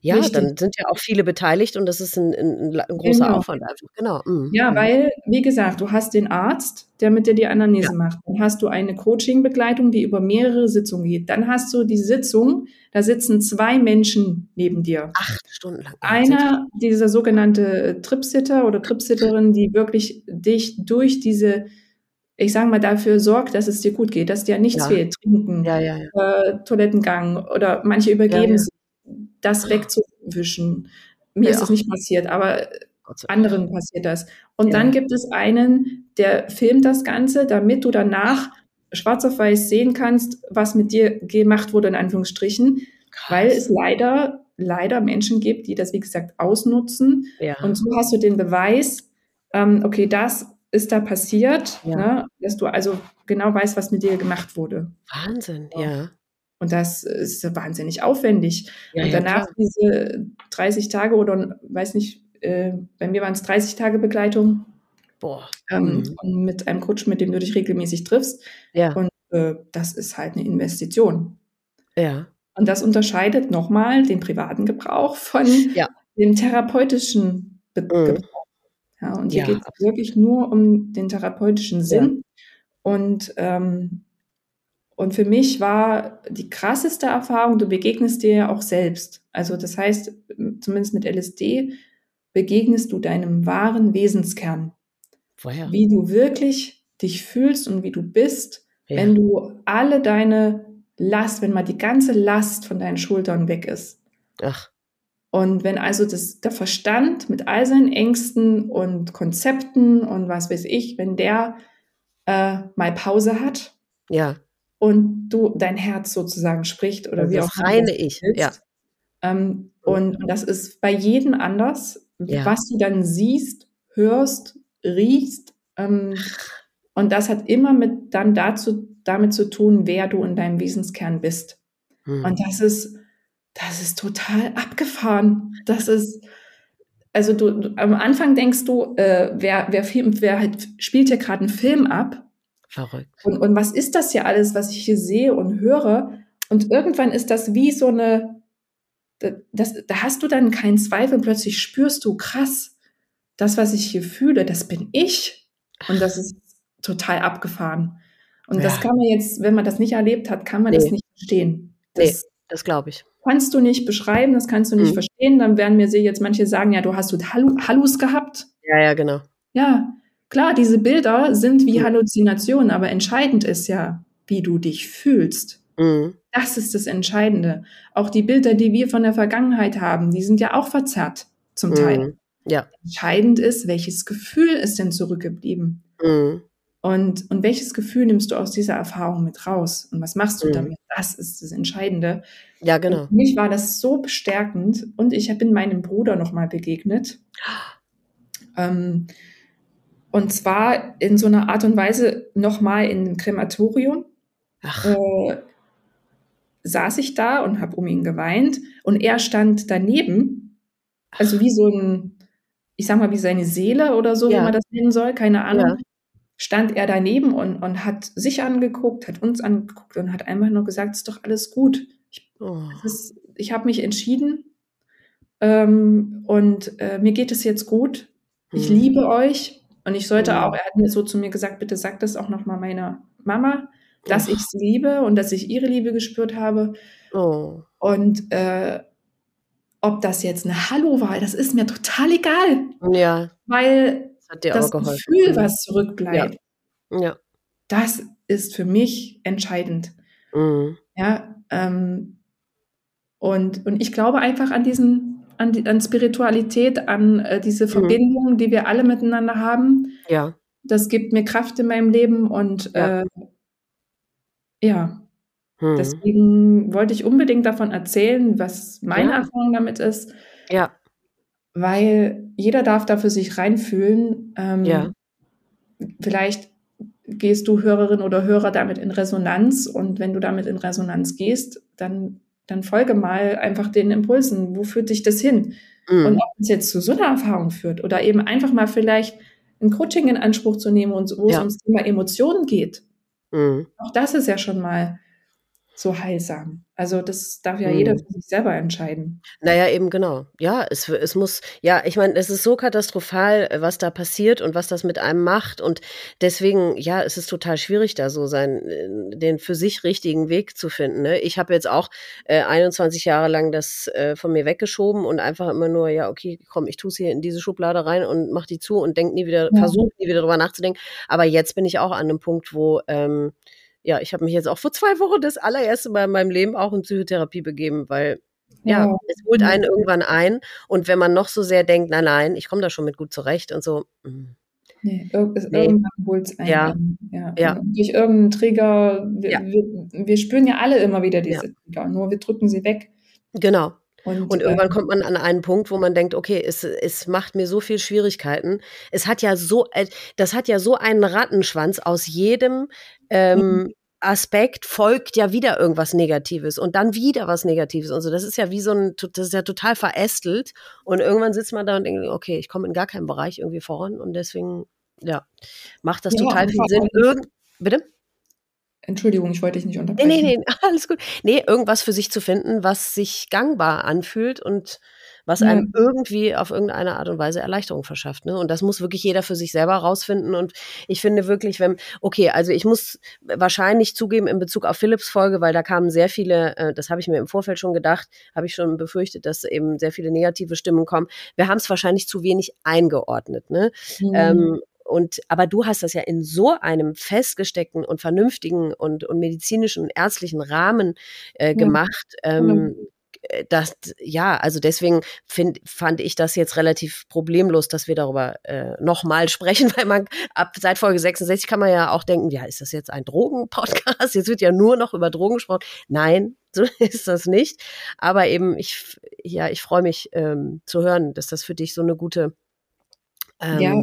Speaker 1: ja, Richtig. dann sind ja auch viele beteiligt und das ist ein, ein, ein großer genau. Aufwand einfach. Genau.
Speaker 2: Mhm. Ja, mhm. weil, wie gesagt, du hast den Arzt, der mit dir die Anamnese ja. macht. Dann hast du eine Coaching-Begleitung, die über mehrere Sitzungen geht. Dann hast du die Sitzung, da sitzen zwei Menschen neben dir.
Speaker 1: Acht Stunden lang.
Speaker 2: Einer, dieser sogenannte Tripsitter oder Tripsitterin, die wirklich dich durch diese ich sage mal, dafür sorgt, dass es dir gut geht, dass dir nichts ja. fehlt, trinken, ja, ja, äh, Toilettengang oder manche übergeben sich, das wegzuwischen. Mir ist das nicht passiert, aber anderen passiert das. Und dann gibt es einen, der filmt das Ganze, damit du danach schwarz auf weiß sehen kannst, was mit dir gemacht wurde, in Anführungsstrichen, Krass. weil es leider, leider Menschen gibt, die das, wie gesagt, ausnutzen. Und so hast du den Beweis, ähm, okay, das ist da passiert, ja. ne, dass du also genau weißt, was mit dir gemacht wurde.
Speaker 1: Wahnsinn, ja.
Speaker 2: Und das ist wahnsinnig aufwendig. Ja, und danach ja, diese 30 Tage oder weiß nicht, äh, bei mir waren es 30 Tage Begleitung. Boah. Ähm, mhm. Und mit einem Coach, mit dem du dich regelmäßig triffst.
Speaker 1: Ja.
Speaker 2: Und äh, das ist halt eine Investition.
Speaker 1: Ja.
Speaker 2: Und das unterscheidet nochmal den privaten Gebrauch von ja. dem therapeutischen Be mhm. Gebrauch. Ja, und hier ja, geht es wirklich nur um den therapeutischen Sinn. Ja. Und, ähm, und für mich war die krasseste Erfahrung, du begegnest dir ja auch selbst. Also das heißt, zumindest mit LSD begegnest du deinem wahren Wesenskern.
Speaker 1: Woher?
Speaker 2: Wie du wirklich dich fühlst und wie du bist, ja. wenn du alle deine Last, wenn mal die ganze Last von deinen Schultern weg ist.
Speaker 1: Ach.
Speaker 2: Und wenn also das, der Verstand mit all seinen Ängsten und Konzepten und was weiß ich, wenn der äh, mal Pause hat.
Speaker 1: Ja.
Speaker 2: Und du dein Herz sozusagen spricht oder
Speaker 1: das
Speaker 2: wie
Speaker 1: auch reine ich. Willst. Ja.
Speaker 2: Ähm, und, und das ist bei jedem anders, ja. was du dann siehst, hörst, riechst. Ähm, und das hat immer mit dann dazu, damit zu tun, wer du in deinem Wesenskern bist. Hm. Und das ist, das ist total abgefahren. Das ist, also du, du am Anfang denkst du, äh, wer, wer, Film, wer halt spielt hier gerade einen Film ab?
Speaker 1: Verrückt.
Speaker 2: Und, und was ist das hier alles, was ich hier sehe und höre? Und irgendwann ist das wie so eine, das, da hast du dann keinen Zweifel, plötzlich spürst du, krass, das, was ich hier fühle, das bin ich. Und das ist total abgefahren. Und ja. das kann man jetzt, wenn man das nicht erlebt hat, kann man nee. das nicht verstehen.
Speaker 1: Das, nee, das glaube ich.
Speaker 2: Kannst du nicht beschreiben, das kannst du nicht mhm. verstehen. Dann werden mir jetzt manche sagen, ja, du hast du Hallus gehabt.
Speaker 1: Ja, ja, genau.
Speaker 2: Ja, klar, diese Bilder sind wie mhm. Halluzinationen, aber entscheidend ist ja, wie du dich fühlst. Mhm. Das ist das Entscheidende. Auch die Bilder, die wir von der Vergangenheit haben, die sind ja auch verzerrt, zum mhm. Teil.
Speaker 1: Ja.
Speaker 2: Entscheidend ist, welches Gefühl ist denn zurückgeblieben? Mhm. Und, und welches Gefühl nimmst du aus dieser Erfahrung mit raus? Und was machst du mhm. damit? Das ist das Entscheidende.
Speaker 1: Ja, genau.
Speaker 2: Und für mich war das so bestärkend. Und ich bin meinem Bruder nochmal begegnet. Ähm, und zwar in so einer Art und Weise nochmal in einem Krematorium. Ach. Äh, saß ich da und habe um ihn geweint. Und er stand daneben. Also wie so ein, ich sag mal, wie seine Seele oder so, ja. wie man das nennen soll, keine Ahnung. Ja stand er daneben und, und hat sich angeguckt, hat uns angeguckt und hat einfach nur gesagt, es ist doch alles gut. Ich, oh. ich habe mich entschieden ähm, und äh, mir geht es jetzt gut. Ich mhm. liebe euch und ich sollte mhm. auch, er hat mir so zu mir gesagt, bitte sag das auch nochmal meiner Mama, dass oh. ich sie liebe und dass ich ihre Liebe gespürt habe.
Speaker 1: Oh.
Speaker 2: Und äh, ob das jetzt eine Hallo war, das ist mir total egal.
Speaker 1: Ja.
Speaker 2: Weil das
Speaker 1: geholfen.
Speaker 2: Gefühl, mhm. was zurückbleibt,
Speaker 1: ja. ja.
Speaker 2: das ist für mich entscheidend.
Speaker 1: Mhm.
Speaker 2: Ja, ähm, und, und ich glaube einfach an diesen, an, die, an Spiritualität, an äh, diese mhm. Verbindung, die wir alle miteinander haben.
Speaker 1: Ja.
Speaker 2: Das gibt mir Kraft in meinem Leben und ja. Äh, ja. Mhm. Deswegen wollte ich unbedingt davon erzählen, was meine ja. Erfahrung damit ist.
Speaker 1: Ja
Speaker 2: weil jeder darf da für sich reinfühlen. Ähm,
Speaker 1: ja.
Speaker 2: Vielleicht gehst du Hörerin oder Hörer damit in Resonanz und wenn du damit in Resonanz gehst, dann, dann folge mal einfach den Impulsen. Wo führt dich das hin? Mhm. Und ob es jetzt zu so einer Erfahrung führt oder eben einfach mal vielleicht ein Coaching in Anspruch zu nehmen und wo ja. es ums Thema Emotionen geht. Mhm. Auch das ist ja schon mal so heilsam. Also das darf ja mhm. jeder für sich selber entscheiden.
Speaker 1: Naja, eben genau. Ja, es, es muss, ja, ich meine, es ist so katastrophal, was da passiert und was das mit einem macht. Und deswegen, ja, es ist total schwierig, da so sein, äh, den für sich richtigen Weg zu finden. Ne? Ich habe jetzt auch äh, 21 Jahre lang das äh, von mir weggeschoben und einfach immer nur, ja, okay, komm, ich tue es hier in diese Schublade rein und mach die zu und denk nie wieder, ja. versuche nie wieder drüber nachzudenken. Aber jetzt bin ich auch an einem Punkt, wo ähm, ja, ich habe mich jetzt auch vor zwei Wochen das allererste Mal in meinem Leben auch in Psychotherapie begeben, weil ja, ja es holt einen irgendwann ein. Und wenn man noch so sehr denkt, nein, nein, ich komme da schon mit gut zurecht und so. Mh.
Speaker 2: Mm. Nee, ir nee. irgendwann holt es einen.
Speaker 1: Ja.
Speaker 2: ja. ja. durch irgendeinen Trigger, wir, ja. wir, wir, spüren ja alle immer wieder diese. Trigger, nur wir drücken sie weg.
Speaker 1: Genau. Und, und irgendwann ähm, kommt man an einen Punkt, wo man denkt, okay, es, es macht mir so viel Schwierigkeiten. Es hat ja so, äh, das hat ja so einen Rattenschwanz aus jedem ähm, mhm. Aspekt folgt ja wieder irgendwas Negatives und dann wieder was Negatives und so. Das ist ja wie so ein, das ist ja total verästelt und irgendwann sitzt man da und denkt, okay, ich komme in gar keinen Bereich irgendwie voran und deswegen Ja, macht das ja, total viel Sinn. Irgend Bitte?
Speaker 2: Entschuldigung, ich wollte dich nicht unterbrechen.
Speaker 1: Nee, nee, nee, alles gut. Nee, irgendwas für sich zu finden, was sich gangbar anfühlt und was ja. einem irgendwie auf irgendeine Art und Weise Erleichterung verschafft. Ne? Und das muss wirklich jeder für sich selber rausfinden. Und ich finde wirklich, wenn, okay, also ich muss wahrscheinlich zugeben in Bezug auf Philips Folge, weil da kamen sehr viele, äh, das habe ich mir im Vorfeld schon gedacht, habe ich schon befürchtet, dass eben sehr viele negative Stimmen kommen. Wir haben es wahrscheinlich zu wenig eingeordnet. Ne? Mhm. Ähm, und aber du hast das ja in so einem festgesteckten und vernünftigen und, und medizinischen und ärztlichen Rahmen äh, gemacht. Ja. Ähm, äh, das, ja, also deswegen find, fand ich das jetzt relativ problemlos, dass wir darüber äh, nochmal sprechen, weil man ab seit Folge 66 kann man ja auch denken, ja, ist das jetzt ein Drogenpodcast? Jetzt wird ja nur noch über Drogen gesprochen. Nein, so ist das nicht. Aber eben, ich, ja, ich freue mich ähm, zu hören, dass das für dich so eine gute
Speaker 2: ähm, ja,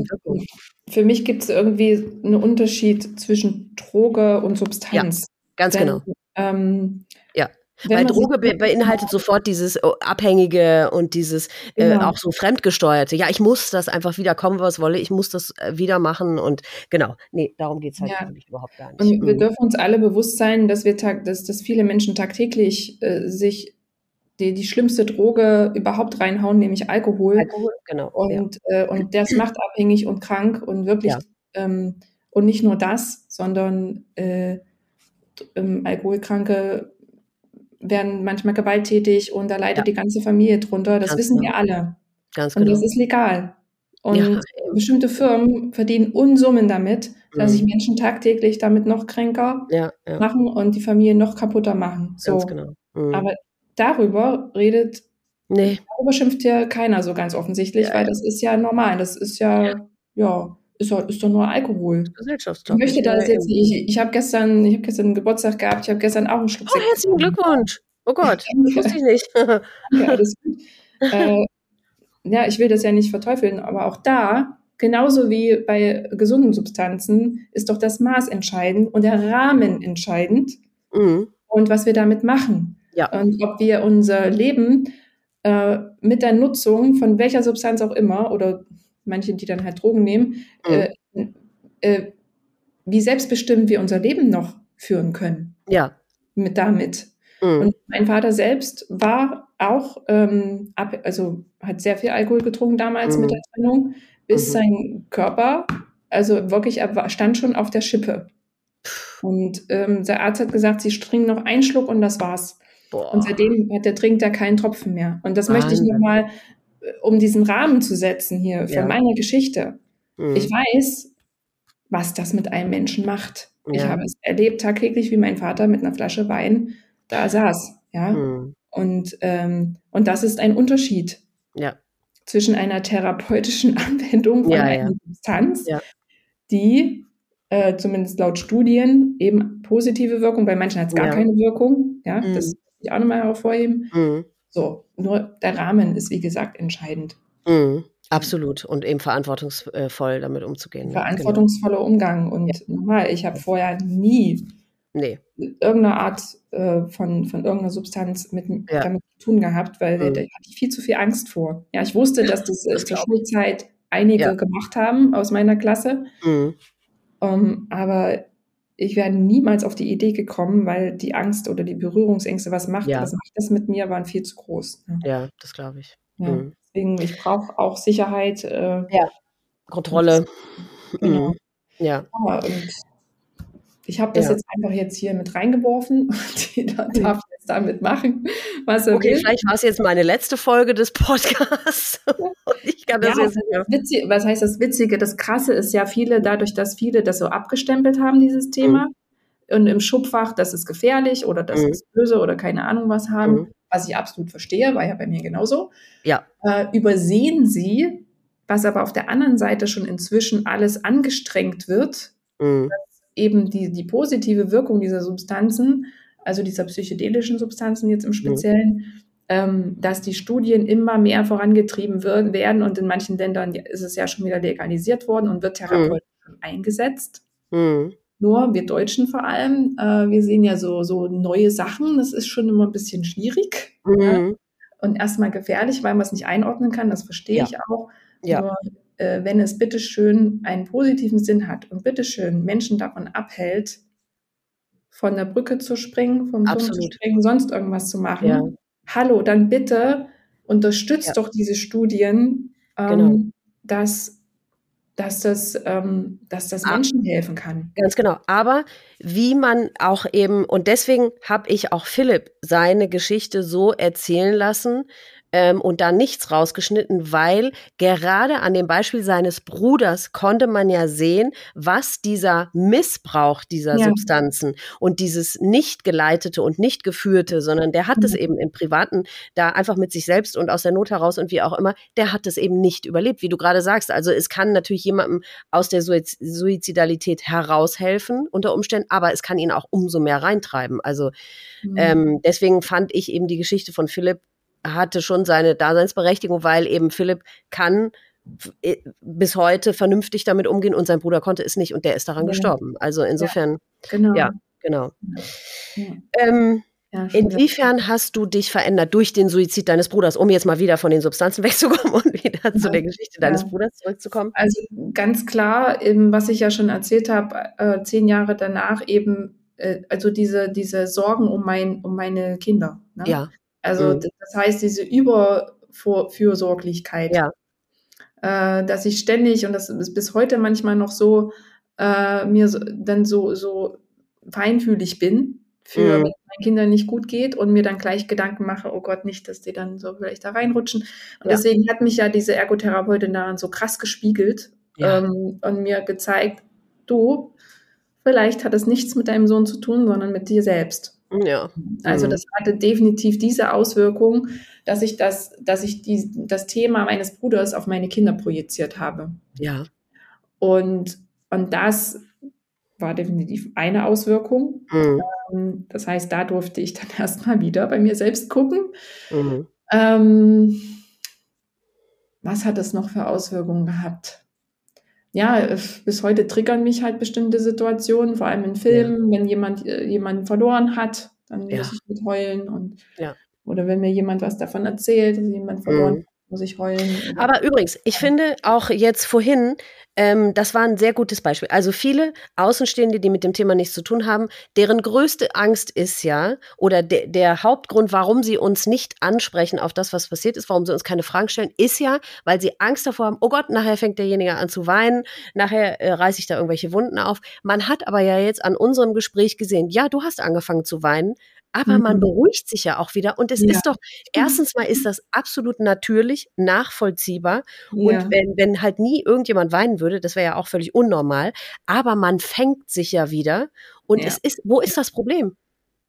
Speaker 2: für mich gibt es irgendwie einen Unterschied zwischen Droge und Substanz.
Speaker 1: Ja, ganz Denn, genau. Ähm, ja. Weil Droge be beinhaltet sofort dieses oh, Abhängige und dieses äh, genau. äh, auch so Fremdgesteuerte. Ja, ich muss das einfach wieder kommen, was wolle. Ich muss das äh, wieder machen. Und genau, nee, darum geht es halt ja. überhaupt gar nicht.
Speaker 2: Und wir mhm. dürfen uns alle bewusst sein, dass wir dass, dass viele Menschen tagtäglich äh, sich die, die schlimmste Droge überhaupt reinhauen, nämlich Alkohol. Alkohol, genau. Und, ja. äh, und das macht abhängig und krank und wirklich, ja. ähm, und nicht nur das, sondern äh, ähm, Alkoholkranke werden manchmal gewalttätig und da leidet ja. die ganze Familie drunter. Das Ganz wissen genau. wir alle. Ganz genau. Und das genau. ist legal. Und ja. bestimmte Firmen verdienen Unsummen damit, dass mhm. sich Menschen tagtäglich damit noch kränker ja. machen und die Familie noch kaputter machen. So. Ganz genau. Mhm. Aber darüber redet, nee. darüber schimpft ja keiner so ganz offensichtlich, ja, weil das ist ja normal. Das ist ja, ja, ist, doch, ist doch nur Alkohol. Ich möchte das jetzt nicht. Ich, ich habe gestern, ich habe gestern Geburtstag gehabt, ich habe gestern auch einen Schluck.
Speaker 1: Oh, herzlichen Glückwunsch. Oh Gott, das wusste ich nicht.
Speaker 2: ja, gut. Äh, ja, ich will das ja nicht verteufeln, aber auch da, genauso wie bei gesunden Substanzen, ist doch das Maß entscheidend und der Rahmen entscheidend mhm. und was wir damit machen. Ja. Und ob wir unser Leben äh, mit der Nutzung von welcher Substanz auch immer oder manche, die dann halt Drogen nehmen, mhm. äh, äh, wie selbstbestimmt wir unser Leben noch führen können.
Speaker 1: Ja.
Speaker 2: Mit damit. Mhm. Und mein Vater selbst war auch, ähm, ab, also hat sehr viel Alkohol getrunken damals mhm. mit der Trennung, bis mhm. sein Körper, also wirklich, er stand schon auf der Schippe. Und ähm, der Arzt hat gesagt, sie trinken noch einen Schluck und das war's. Boah. Und seitdem hat der trinkt er keinen Tropfen mehr. Und das Wahnsinn. möchte ich nochmal, äh, um diesen Rahmen zu setzen hier für ja. meine Geschichte. Mhm. Ich weiß, was das mit einem Menschen macht. Ja. Ich habe es erlebt tagtäglich, wie mein Vater mit einer Flasche Wein da saß. Ja. Mhm. Und, ähm, und das ist ein Unterschied. Ja. Zwischen einer therapeutischen Anwendung von ja, einer Substanz, die äh, zumindest laut Studien eben positive Wirkung, bei manchen hat es gar keine Wirkung. Ja, mhm. das ich auch nochmal hervorheben. Mhm. So, nur der Rahmen ist, wie gesagt, entscheidend.
Speaker 1: Mhm. Absolut. Und eben verantwortungsvoll damit umzugehen.
Speaker 2: Ne? Verantwortungsvoller genau. Umgang. Und ja. nochmal, ich habe vorher nie nee. irgendeine Art äh, von, von irgendeiner Substanz mit, ja. damit zu tun gehabt, weil mhm. da hatte ich viel zu viel Angst vor. Ja, ich wusste, dass das, das zur Schulzeit einige ja. gemacht haben aus meiner Klasse. Mhm. Um, ähm, aber ich wäre niemals auf die Idee gekommen, weil die Angst oder die Berührungsängste, was macht, ja. was macht das mit mir, waren viel zu groß.
Speaker 1: Ne? Ja, das glaube ich.
Speaker 2: Ja, mhm. Deswegen, ich brauche auch Sicherheit. Äh,
Speaker 1: ja, Kontrolle. Genau. Mhm. Ja.
Speaker 2: ja und ich habe das ja. jetzt einfach jetzt hier mit reingeworfen und jeder darf jetzt damit machen, was er okay, will.
Speaker 1: Vielleicht war es jetzt meine letzte Folge des Podcasts. ich
Speaker 2: kann das ja, jetzt nicht witzig, Was heißt das Witzige? Das Krasse ist ja viele, dadurch, dass viele das so abgestempelt haben, dieses Thema, mhm. und im Schubfach, das ist gefährlich oder das mhm. ist böse oder keine Ahnung was haben, mhm. was ich absolut verstehe, war ja bei mir genauso,
Speaker 1: ja.
Speaker 2: Äh, übersehen sie, was aber auf der anderen Seite schon inzwischen alles angestrengt wird, mhm. Eben die, die positive Wirkung dieser Substanzen also dieser psychedelischen Substanzen jetzt im. Speziellen, mhm. ähm, dass die Studien immer mehr vorangetrieben wird, werden und in manchen Ländern ist es ja schon wieder legalisiert worden und wird therapeutisch mhm. eingesetzt. Mhm. Nur wir Deutschen vor allem, äh, wir sehen ja so, so neue Sachen, das ist schon immer ein bisschen schwierig ja? Mhm. und erstmal gefährlich, weil man es nicht einordnen kann, das verstehe ja. ich auch. Ja. Nur, äh, wenn es bitteschön einen positiven Sinn hat und bitteschön Menschen davon abhält, von der Brücke zu springen, vom Turm zu springen, sonst irgendwas zu machen. Ja. Hallo, dann bitte unterstützt ja. doch diese Studien, ähm, genau. dass dass das, ähm, dass das ah. Menschen helfen kann.
Speaker 1: Ganz genau. Aber wie man auch eben, und deswegen habe ich auch Philipp seine Geschichte so erzählen lassen, ähm, und da nichts rausgeschnitten, weil gerade an dem Beispiel seines Bruders konnte man ja sehen, was dieser Missbrauch dieser ja. Substanzen und dieses nicht geleitete und nicht geführte, sondern der hat mhm. es eben im Privaten da einfach mit sich selbst und aus der Not heraus und wie auch immer, der hat es eben nicht überlebt, wie du gerade sagst. Also es kann natürlich jemandem aus der Suizidalität heraushelfen unter Umständen, aber es kann ihn auch umso mehr reintreiben. Also mhm. ähm, deswegen fand ich eben die Geschichte von Philipp hatte schon seine Daseinsberechtigung, weil eben Philipp kann bis heute vernünftig damit umgehen und sein Bruder konnte es nicht und der ist daran ja. gestorben. Also insofern, ja, genau. Ja, genau. Ja. Ähm, inwiefern hast du dich verändert durch den Suizid deines Bruders, um jetzt mal wieder von den Substanzen wegzukommen und wieder zu der Geschichte deines Bruders zurückzukommen?
Speaker 2: Also ganz klar, was ich ja schon erzählt habe, äh, zehn Jahre danach eben, äh, also diese, diese Sorgen um, mein, um meine Kinder.
Speaker 1: Ne? Ja.
Speaker 2: Also mhm. das heißt, diese Überfürsorglichkeit, ja. äh, dass ich ständig, und das ist bis heute manchmal noch so, äh, mir so, dann so, so feinfühlig bin, für mhm. wenn es meinen Kindern nicht gut geht und mir dann gleich Gedanken mache, oh Gott, nicht, dass die dann so vielleicht da reinrutschen. Und ja. deswegen hat mich ja diese Ergotherapeutin daran so krass gespiegelt ja. ähm, und mir gezeigt, du, vielleicht hat es nichts mit deinem Sohn zu tun, sondern mit dir selbst.
Speaker 1: Ja.
Speaker 2: Also mhm. das hatte definitiv diese Auswirkung, dass ich das, dass ich die, das Thema meines Bruders auf meine Kinder projiziert habe.
Speaker 1: Ja.
Speaker 2: Und, und das war definitiv eine Auswirkung. Mhm. Ähm, das heißt, da durfte ich dann erstmal wieder bei mir selbst gucken. Mhm. Ähm, was hat das noch für Auswirkungen gehabt? Ja, bis heute triggern mich halt bestimmte Situationen, vor allem in Filmen, ja. wenn jemand äh, jemanden verloren hat, dann ja. muss ich mit heulen und
Speaker 1: ja.
Speaker 2: oder wenn mir jemand was davon erzählt, dass jemand verloren mhm muss ich heulen.
Speaker 1: Aber übrigens, ich finde auch jetzt vorhin, ähm, das war ein sehr gutes Beispiel. Also viele Außenstehende, die mit dem Thema nichts zu tun haben, deren größte Angst ist ja, oder de der Hauptgrund, warum sie uns nicht ansprechen auf das, was passiert ist, warum sie uns keine Fragen stellen, ist ja, weil sie Angst davor haben, oh Gott, nachher fängt derjenige an zu weinen, nachher äh, reiße ich da irgendwelche Wunden auf. Man hat aber ja jetzt an unserem Gespräch gesehen, ja, du hast angefangen zu weinen, aber mhm. man beruhigt sich ja auch wieder. Und es ja. ist doch, erstens mal ist das absolut natürlich, nachvollziehbar. Ja. Und wenn, wenn halt nie irgendjemand weinen würde, das wäre ja auch völlig unnormal. Aber man fängt sich ja wieder. Und ja. es ist, wo ist das Problem?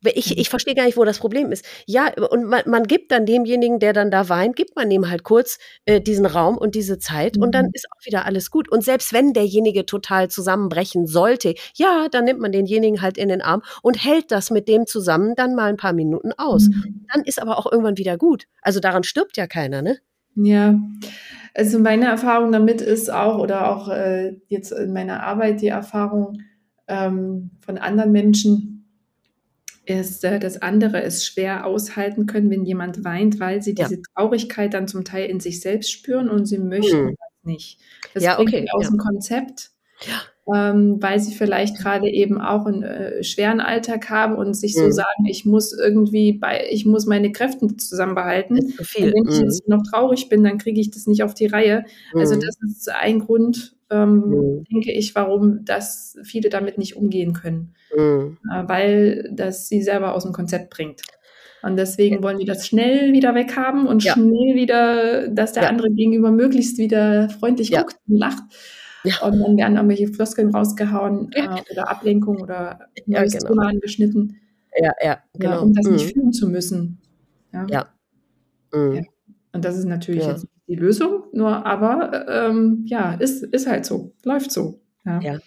Speaker 1: Ich, mhm. ich verstehe gar nicht, wo das Problem ist. Ja, und man, man gibt dann demjenigen, der dann da weint, gibt man ihm halt kurz äh, diesen Raum und diese Zeit mhm. und dann mhm. ist auch wieder alles gut. Und selbst wenn derjenige total zusammenbrechen sollte, ja, dann nimmt man denjenigen halt in den Arm und hält das mit dem zusammen dann mal ein paar Minuten aus. Mhm. Dann ist aber auch irgendwann wieder gut. Also daran stirbt ja keiner, ne?
Speaker 2: Ja. Also meine Erfahrung damit ist auch, oder auch äh, jetzt in meiner Arbeit die Erfahrung ähm, von anderen Menschen, ist, äh, das andere es schwer aushalten können, wenn jemand weint, weil sie ja. diese Traurigkeit dann zum Teil in sich selbst spüren und sie möchten hm. das nicht. Das ja, bringt okay, aus ja. dem Konzept. Ja. Ähm, weil sie vielleicht gerade eben auch einen äh, schweren Alltag haben und sich so mhm. sagen, ich muss irgendwie bei, ich muss meine Kräfte zusammenbehalten. Viel. wenn ich mhm. jetzt noch traurig bin, dann kriege ich das nicht auf die Reihe. Also mhm. Also das ist ein Grund, ähm, mhm. denke ich, warum das viele damit nicht umgehen können, mhm. äh, weil das sie selber aus dem Konzept bringt. Und deswegen wollen wir das schnell wieder weghaben und ja. schnell wieder, dass der ja. andere gegenüber möglichst wieder freundlich ja. guckt und lacht. Und dann werden irgendwelche Floskeln rausgehauen äh, oder Ablenkung oder neues genau. Thema angeschnitten.
Speaker 1: Ja, ja,
Speaker 2: genau. um das mhm. nicht fühlen zu müssen.
Speaker 1: Ja.
Speaker 2: Mhm. Und das ist natürlich jetzt die Lösung, nur aber ähm, ja, ist, ist halt so, läuft so. Ja.
Speaker 1: ja.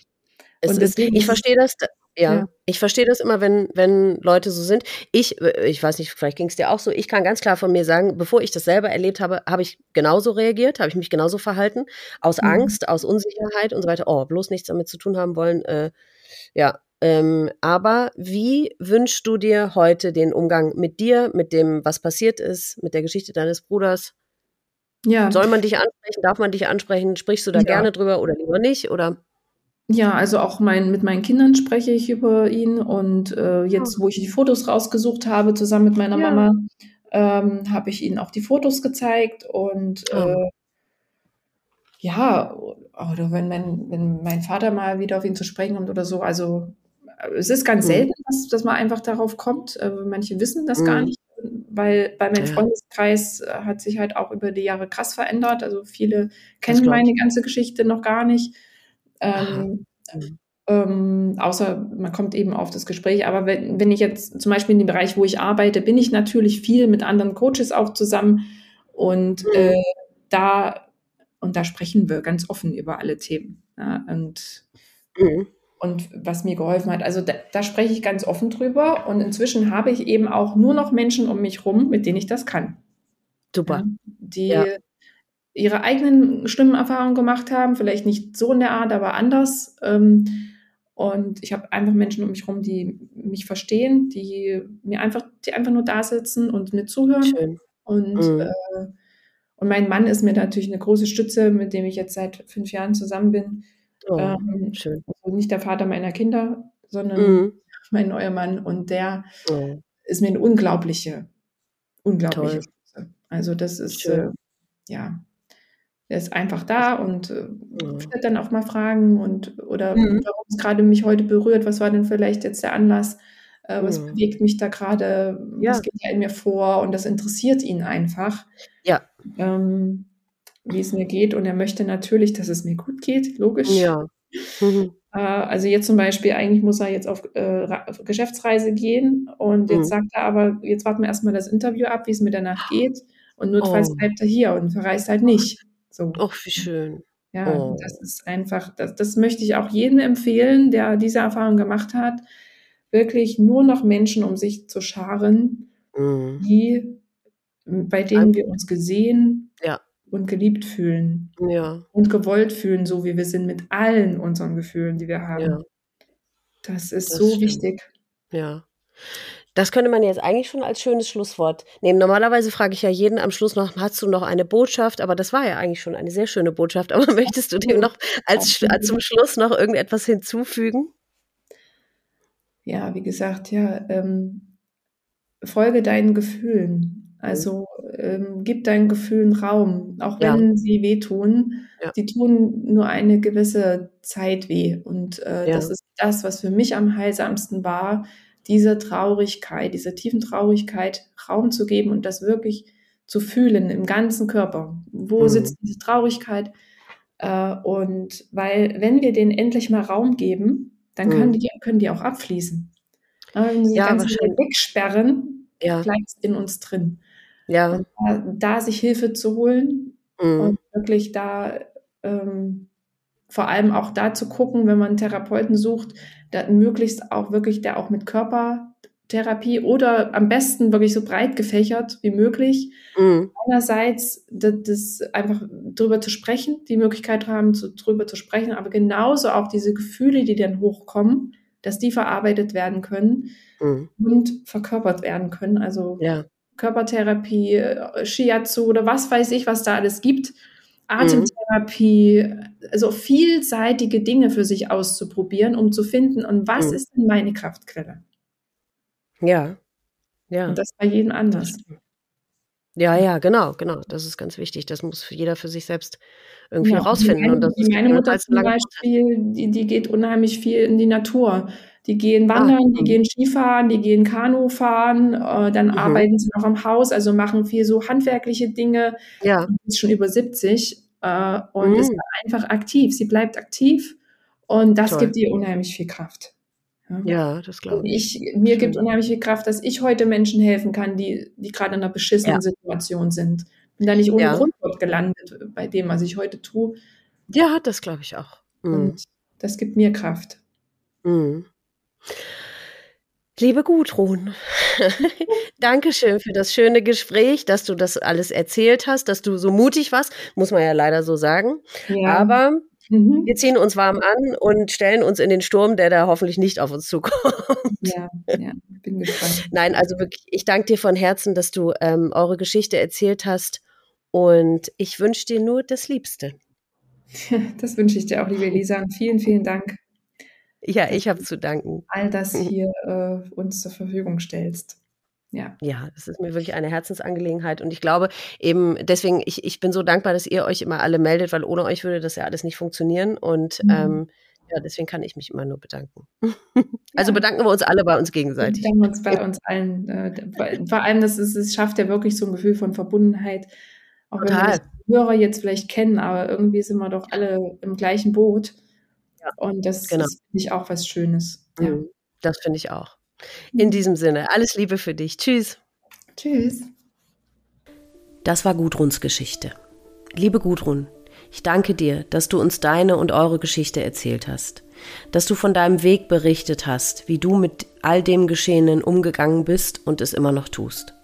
Speaker 1: Es ist, ich verstehe das, ja, ja, ich verstehe das immer, wenn, wenn Leute so sind. Ich, ich weiß nicht, vielleicht ging es dir auch so, ich kann ganz klar von mir sagen, bevor ich das selber erlebt habe, habe ich genauso reagiert, habe ich mich genauso verhalten, aus mhm. Angst, aus Unsicherheit und so weiter. Oh, bloß nichts damit zu tun haben wollen. Äh, ja, ähm, aber wie wünschst du dir heute den Umgang mit dir, mit dem, was passiert ist, mit der Geschichte deines Bruders? Ja. Soll man dich ansprechen? Darf man dich ansprechen? Sprichst du da ja. gerne drüber oder lieber nicht? Oder?
Speaker 2: Ja, also auch mein, mit meinen Kindern spreche ich über ihn und äh, jetzt, wo ich die Fotos rausgesucht habe, zusammen mit meiner ja. Mama, ähm, habe ich ihnen auch die Fotos gezeigt und oh. äh, ja, oder wenn mein, wenn mein Vater mal wieder auf ihn zu sprechen kommt oder so, also es ist ganz mhm. selten, dass, dass man einfach darauf kommt. Äh, manche wissen das mhm. gar nicht, weil bei meinem ja. Freundeskreis äh, hat sich halt auch über die Jahre krass verändert. Also viele kennen meine ganze Geschichte noch gar nicht. Ähm, ähm, außer man kommt eben auf das Gespräch. Aber wenn, wenn ich jetzt zum Beispiel in dem Bereich, wo ich arbeite, bin ich natürlich viel mit anderen Coaches auch zusammen. Und mhm. äh, da und da sprechen wir ganz offen über alle Themen. Ja, und mhm und was mir geholfen hat. Also da, da, spreche ich ganz offen drüber und inzwischen habe ich eben auch nur noch Menschen um mich rum, mit denen ich das kann.
Speaker 1: Super. Ja,
Speaker 2: die ja. ihre eigenen schlimmen Erfahrungen gemacht haben, vielleicht nicht so in der Art, aber anders. Ähm, und ich habe einfach Menschen um mich rum, die mich verstehen, die mir einfach, die einfach nur da sitzen und mir zuhören. Schön. Und, mhm. äh, und mein Mann ist mir natürlich eine große Stütze, mit dem ich jetzt seit fünf Jahren zusammen bin Oh, ähm, schön. Also nicht der Vater meiner Kinder, sondern mhm. mein neuer Mann. Und der oh. ist mir eine unglaubliche, unglaubliche Toll. Also das ist, äh, ja, der ist einfach da und äh, mhm. stellt dann auch mal Fragen und oder mhm. warum es gerade mich heute berührt, was war denn vielleicht jetzt der Anlass, äh, was mhm. bewegt mich da gerade, ja. was geht ja in mir vor und das interessiert ihn einfach.
Speaker 1: Ja.
Speaker 2: Ähm, wie es mir geht. Und er möchte natürlich, dass es mir gut geht, logisch.
Speaker 1: Ja. Mhm.
Speaker 2: Äh, also jetzt zum Beispiel, eigentlich muss er jetzt auf äh, Geschäftsreise gehen und jetzt mhm. sagt er aber, jetzt warten wir erstmal das Interview ab, wie es mir danach geht. Und notfalls oh. bleibt er hier und verreist halt nicht. So.
Speaker 1: Ach, wie schön.
Speaker 2: Ja, oh. das ist einfach, das, das möchte ich auch jedem empfehlen, der diese Erfahrung gemacht hat, wirklich nur noch Menschen um sich zu scharen, mhm. die, bei denen wir uns gesehen, und geliebt fühlen.
Speaker 1: Ja.
Speaker 2: Und gewollt fühlen, so wie wir sind, mit allen unseren Gefühlen, die wir haben. Ja. Das ist das so stimmt. wichtig.
Speaker 1: Ja. Das könnte man jetzt eigentlich schon als schönes Schlusswort nehmen. Normalerweise frage ich ja jeden am Schluss noch, hast du noch eine Botschaft? Aber das war ja eigentlich schon eine sehr schöne Botschaft. Aber möchtest du dem noch als, als zum Schluss noch irgendetwas hinzufügen?
Speaker 2: Ja, wie gesagt, ja, ähm, folge deinen Gefühlen. Also ähm, gib deinen Gefühlen Raum, auch wenn ja. sie wehtun. Ja. Die tun nur eine gewisse Zeit weh. Und äh, ja. das ist das, was für mich am heilsamsten war, diese Traurigkeit, diese tiefen Traurigkeit Raum zu geben und das wirklich zu fühlen im ganzen Körper. Wo mhm. sitzt diese Traurigkeit? Äh, und weil, wenn wir denen endlich mal Raum geben, dann können, mhm. die, können die auch abfließen. Aber wenn sie ja, ganz wegsperren, ja. bleibt es in uns drin.
Speaker 1: Ja.
Speaker 2: Da, da, sich Hilfe zu holen mhm. und wirklich da ähm, vor allem auch da zu gucken, wenn man einen Therapeuten sucht, da möglichst auch wirklich der auch mit Körpertherapie oder am besten wirklich so breit gefächert wie möglich. Mhm. Einerseits das, das, einfach drüber zu sprechen, die Möglichkeit haben, zu, drüber zu sprechen, aber genauso auch diese Gefühle, die dann hochkommen, dass die verarbeitet werden können mhm. und verkörpert werden können. Also
Speaker 1: ja.
Speaker 2: Körpertherapie, Shiatsu oder was weiß ich, was da alles gibt. Atemtherapie, mhm. also vielseitige Dinge für sich auszuprobieren, um zu finden, und was mhm. ist denn meine Kraftquelle?
Speaker 1: Ja, ja.
Speaker 2: Und das bei jedem anders.
Speaker 1: Ja, ja, genau, genau. Das ist ganz wichtig. Das muss jeder für sich selbst irgendwie ja, rausfinden.
Speaker 2: Meine, und das meine Mutter zum Beispiel, die, die geht unheimlich viel in die Natur. Die gehen ah, wandern, die gehen Skifahren, die gehen Kanu fahren, äh, dann mhm. arbeiten sie noch am Haus, also machen viel so handwerkliche Dinge.
Speaker 1: Ja.
Speaker 2: Ist schon über 70 äh, und mhm. ist einfach aktiv. Sie bleibt aktiv und das Toll. gibt ihr unheimlich viel Kraft.
Speaker 1: Ja, ja das glaube
Speaker 2: ich. ich. Mir Schön. gibt unheimlich viel Kraft, dass ich heute Menschen helfen kann, die, die gerade in einer beschissenen ja. Situation sind. Bin da nicht ohne ja. Grund dort gelandet bei dem, was ich heute tue.
Speaker 1: Ja, das glaube ich auch.
Speaker 2: Mhm. Und das gibt mir Kraft.
Speaker 1: Mhm. Liebe Gudrun, Dankeschön für das schöne Gespräch, dass du das alles erzählt hast, dass du so mutig warst, muss man ja leider so sagen. Ja. Aber mhm. wir ziehen uns warm an und stellen uns in den Sturm, der da hoffentlich nicht auf uns zukommt.
Speaker 2: Ja, ja, bin gespannt.
Speaker 1: Nein, also wirklich, ich danke dir von Herzen, dass du ähm, eure Geschichte erzählt hast Und ich wünsche dir nur das Liebste.
Speaker 2: Das wünsche ich dir auch, liebe Elisa. Vielen, vielen Dank.
Speaker 1: Ja, ich habe zu danken.
Speaker 2: All das hier äh, uns zur Verfügung stellst. Ja.
Speaker 1: ja, das ist mir wirklich eine Herzensangelegenheit. Und ich glaube eben, deswegen, ich, ich bin so dankbar, dass ihr euch immer alle meldet, weil ohne euch würde das ja alles nicht funktionieren. Und mhm. ähm, ja, deswegen kann ich mich immer nur bedanken. also bedanken wir uns alle bei uns gegenseitig.
Speaker 2: Wir bedanken uns bei uns allen. Äh, vor allem, das ist, es schafft ja wirklich so ein Gefühl von Verbundenheit. Auch Total. wenn wir Hörer jetzt vielleicht kennen, aber irgendwie sind wir doch alle im gleichen Boot. Ja. Und das genau. ist, finde ich, auch was Schönes.
Speaker 1: Ja. Mhm. Das finde ich auch. In diesem Sinne, alles Liebe für dich. Tschüss.
Speaker 2: Tschüss.
Speaker 1: Das war Gudruns Geschichte. Liebe Gudrun, ich danke dir, dass du uns deine und eure Geschichte erzählt hast, dass du von deinem Weg berichtet hast, wie du mit all dem Geschehenen umgegangen bist und es immer noch tust.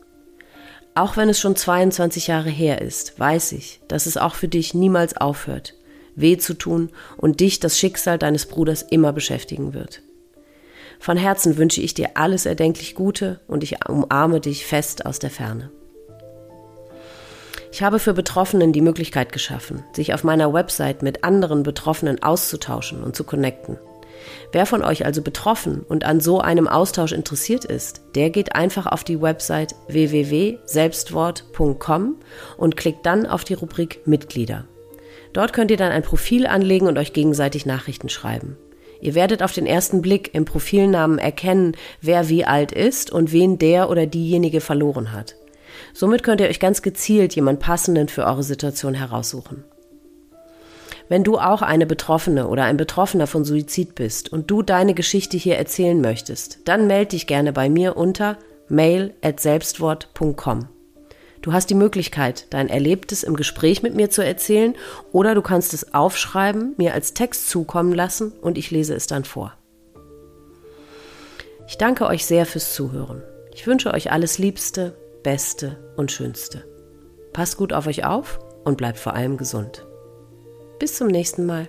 Speaker 1: Auch wenn es schon 22 Jahre her ist, weiß ich, dass es auch für dich niemals aufhört, weh zu tun und dich das Schicksal deines Bruders immer beschäftigen wird. Von Herzen wünsche ich dir alles erdenklich Gute und ich umarme dich fest aus der Ferne. Ich habe für Betroffenen die Möglichkeit geschaffen, sich auf meiner Website mit anderen Betroffenen auszutauschen und zu connecten. Wer von euch also betroffen und an so einem Austausch interessiert ist, der geht einfach auf die Website www.selbstwort.com und klickt dann auf die Rubrik Mitglieder. Dort könnt ihr dann ein Profil anlegen und euch gegenseitig Nachrichten schreiben. Ihr werdet auf den ersten Blick im Profilnamen erkennen, wer wie alt ist und wen der oder diejenige verloren hat. Somit könnt ihr euch ganz gezielt jemand passenden für eure Situation heraussuchen. Wenn du auch eine Betroffene oder ein Betroffener von Suizid bist und du deine Geschichte hier erzählen möchtest, dann melde dich gerne bei mir unter mail@selbstwort.com. Du hast die Möglichkeit, dein Erlebtes im Gespräch mit mir zu erzählen oder du kannst es aufschreiben, mir als Text zukommen lassen und ich lese es dann vor. Ich danke euch sehr fürs Zuhören. Ich wünsche euch alles Liebste, Beste und Schönste. Passt gut auf euch auf und bleibt vor allem gesund. Bis zum nächsten Mal.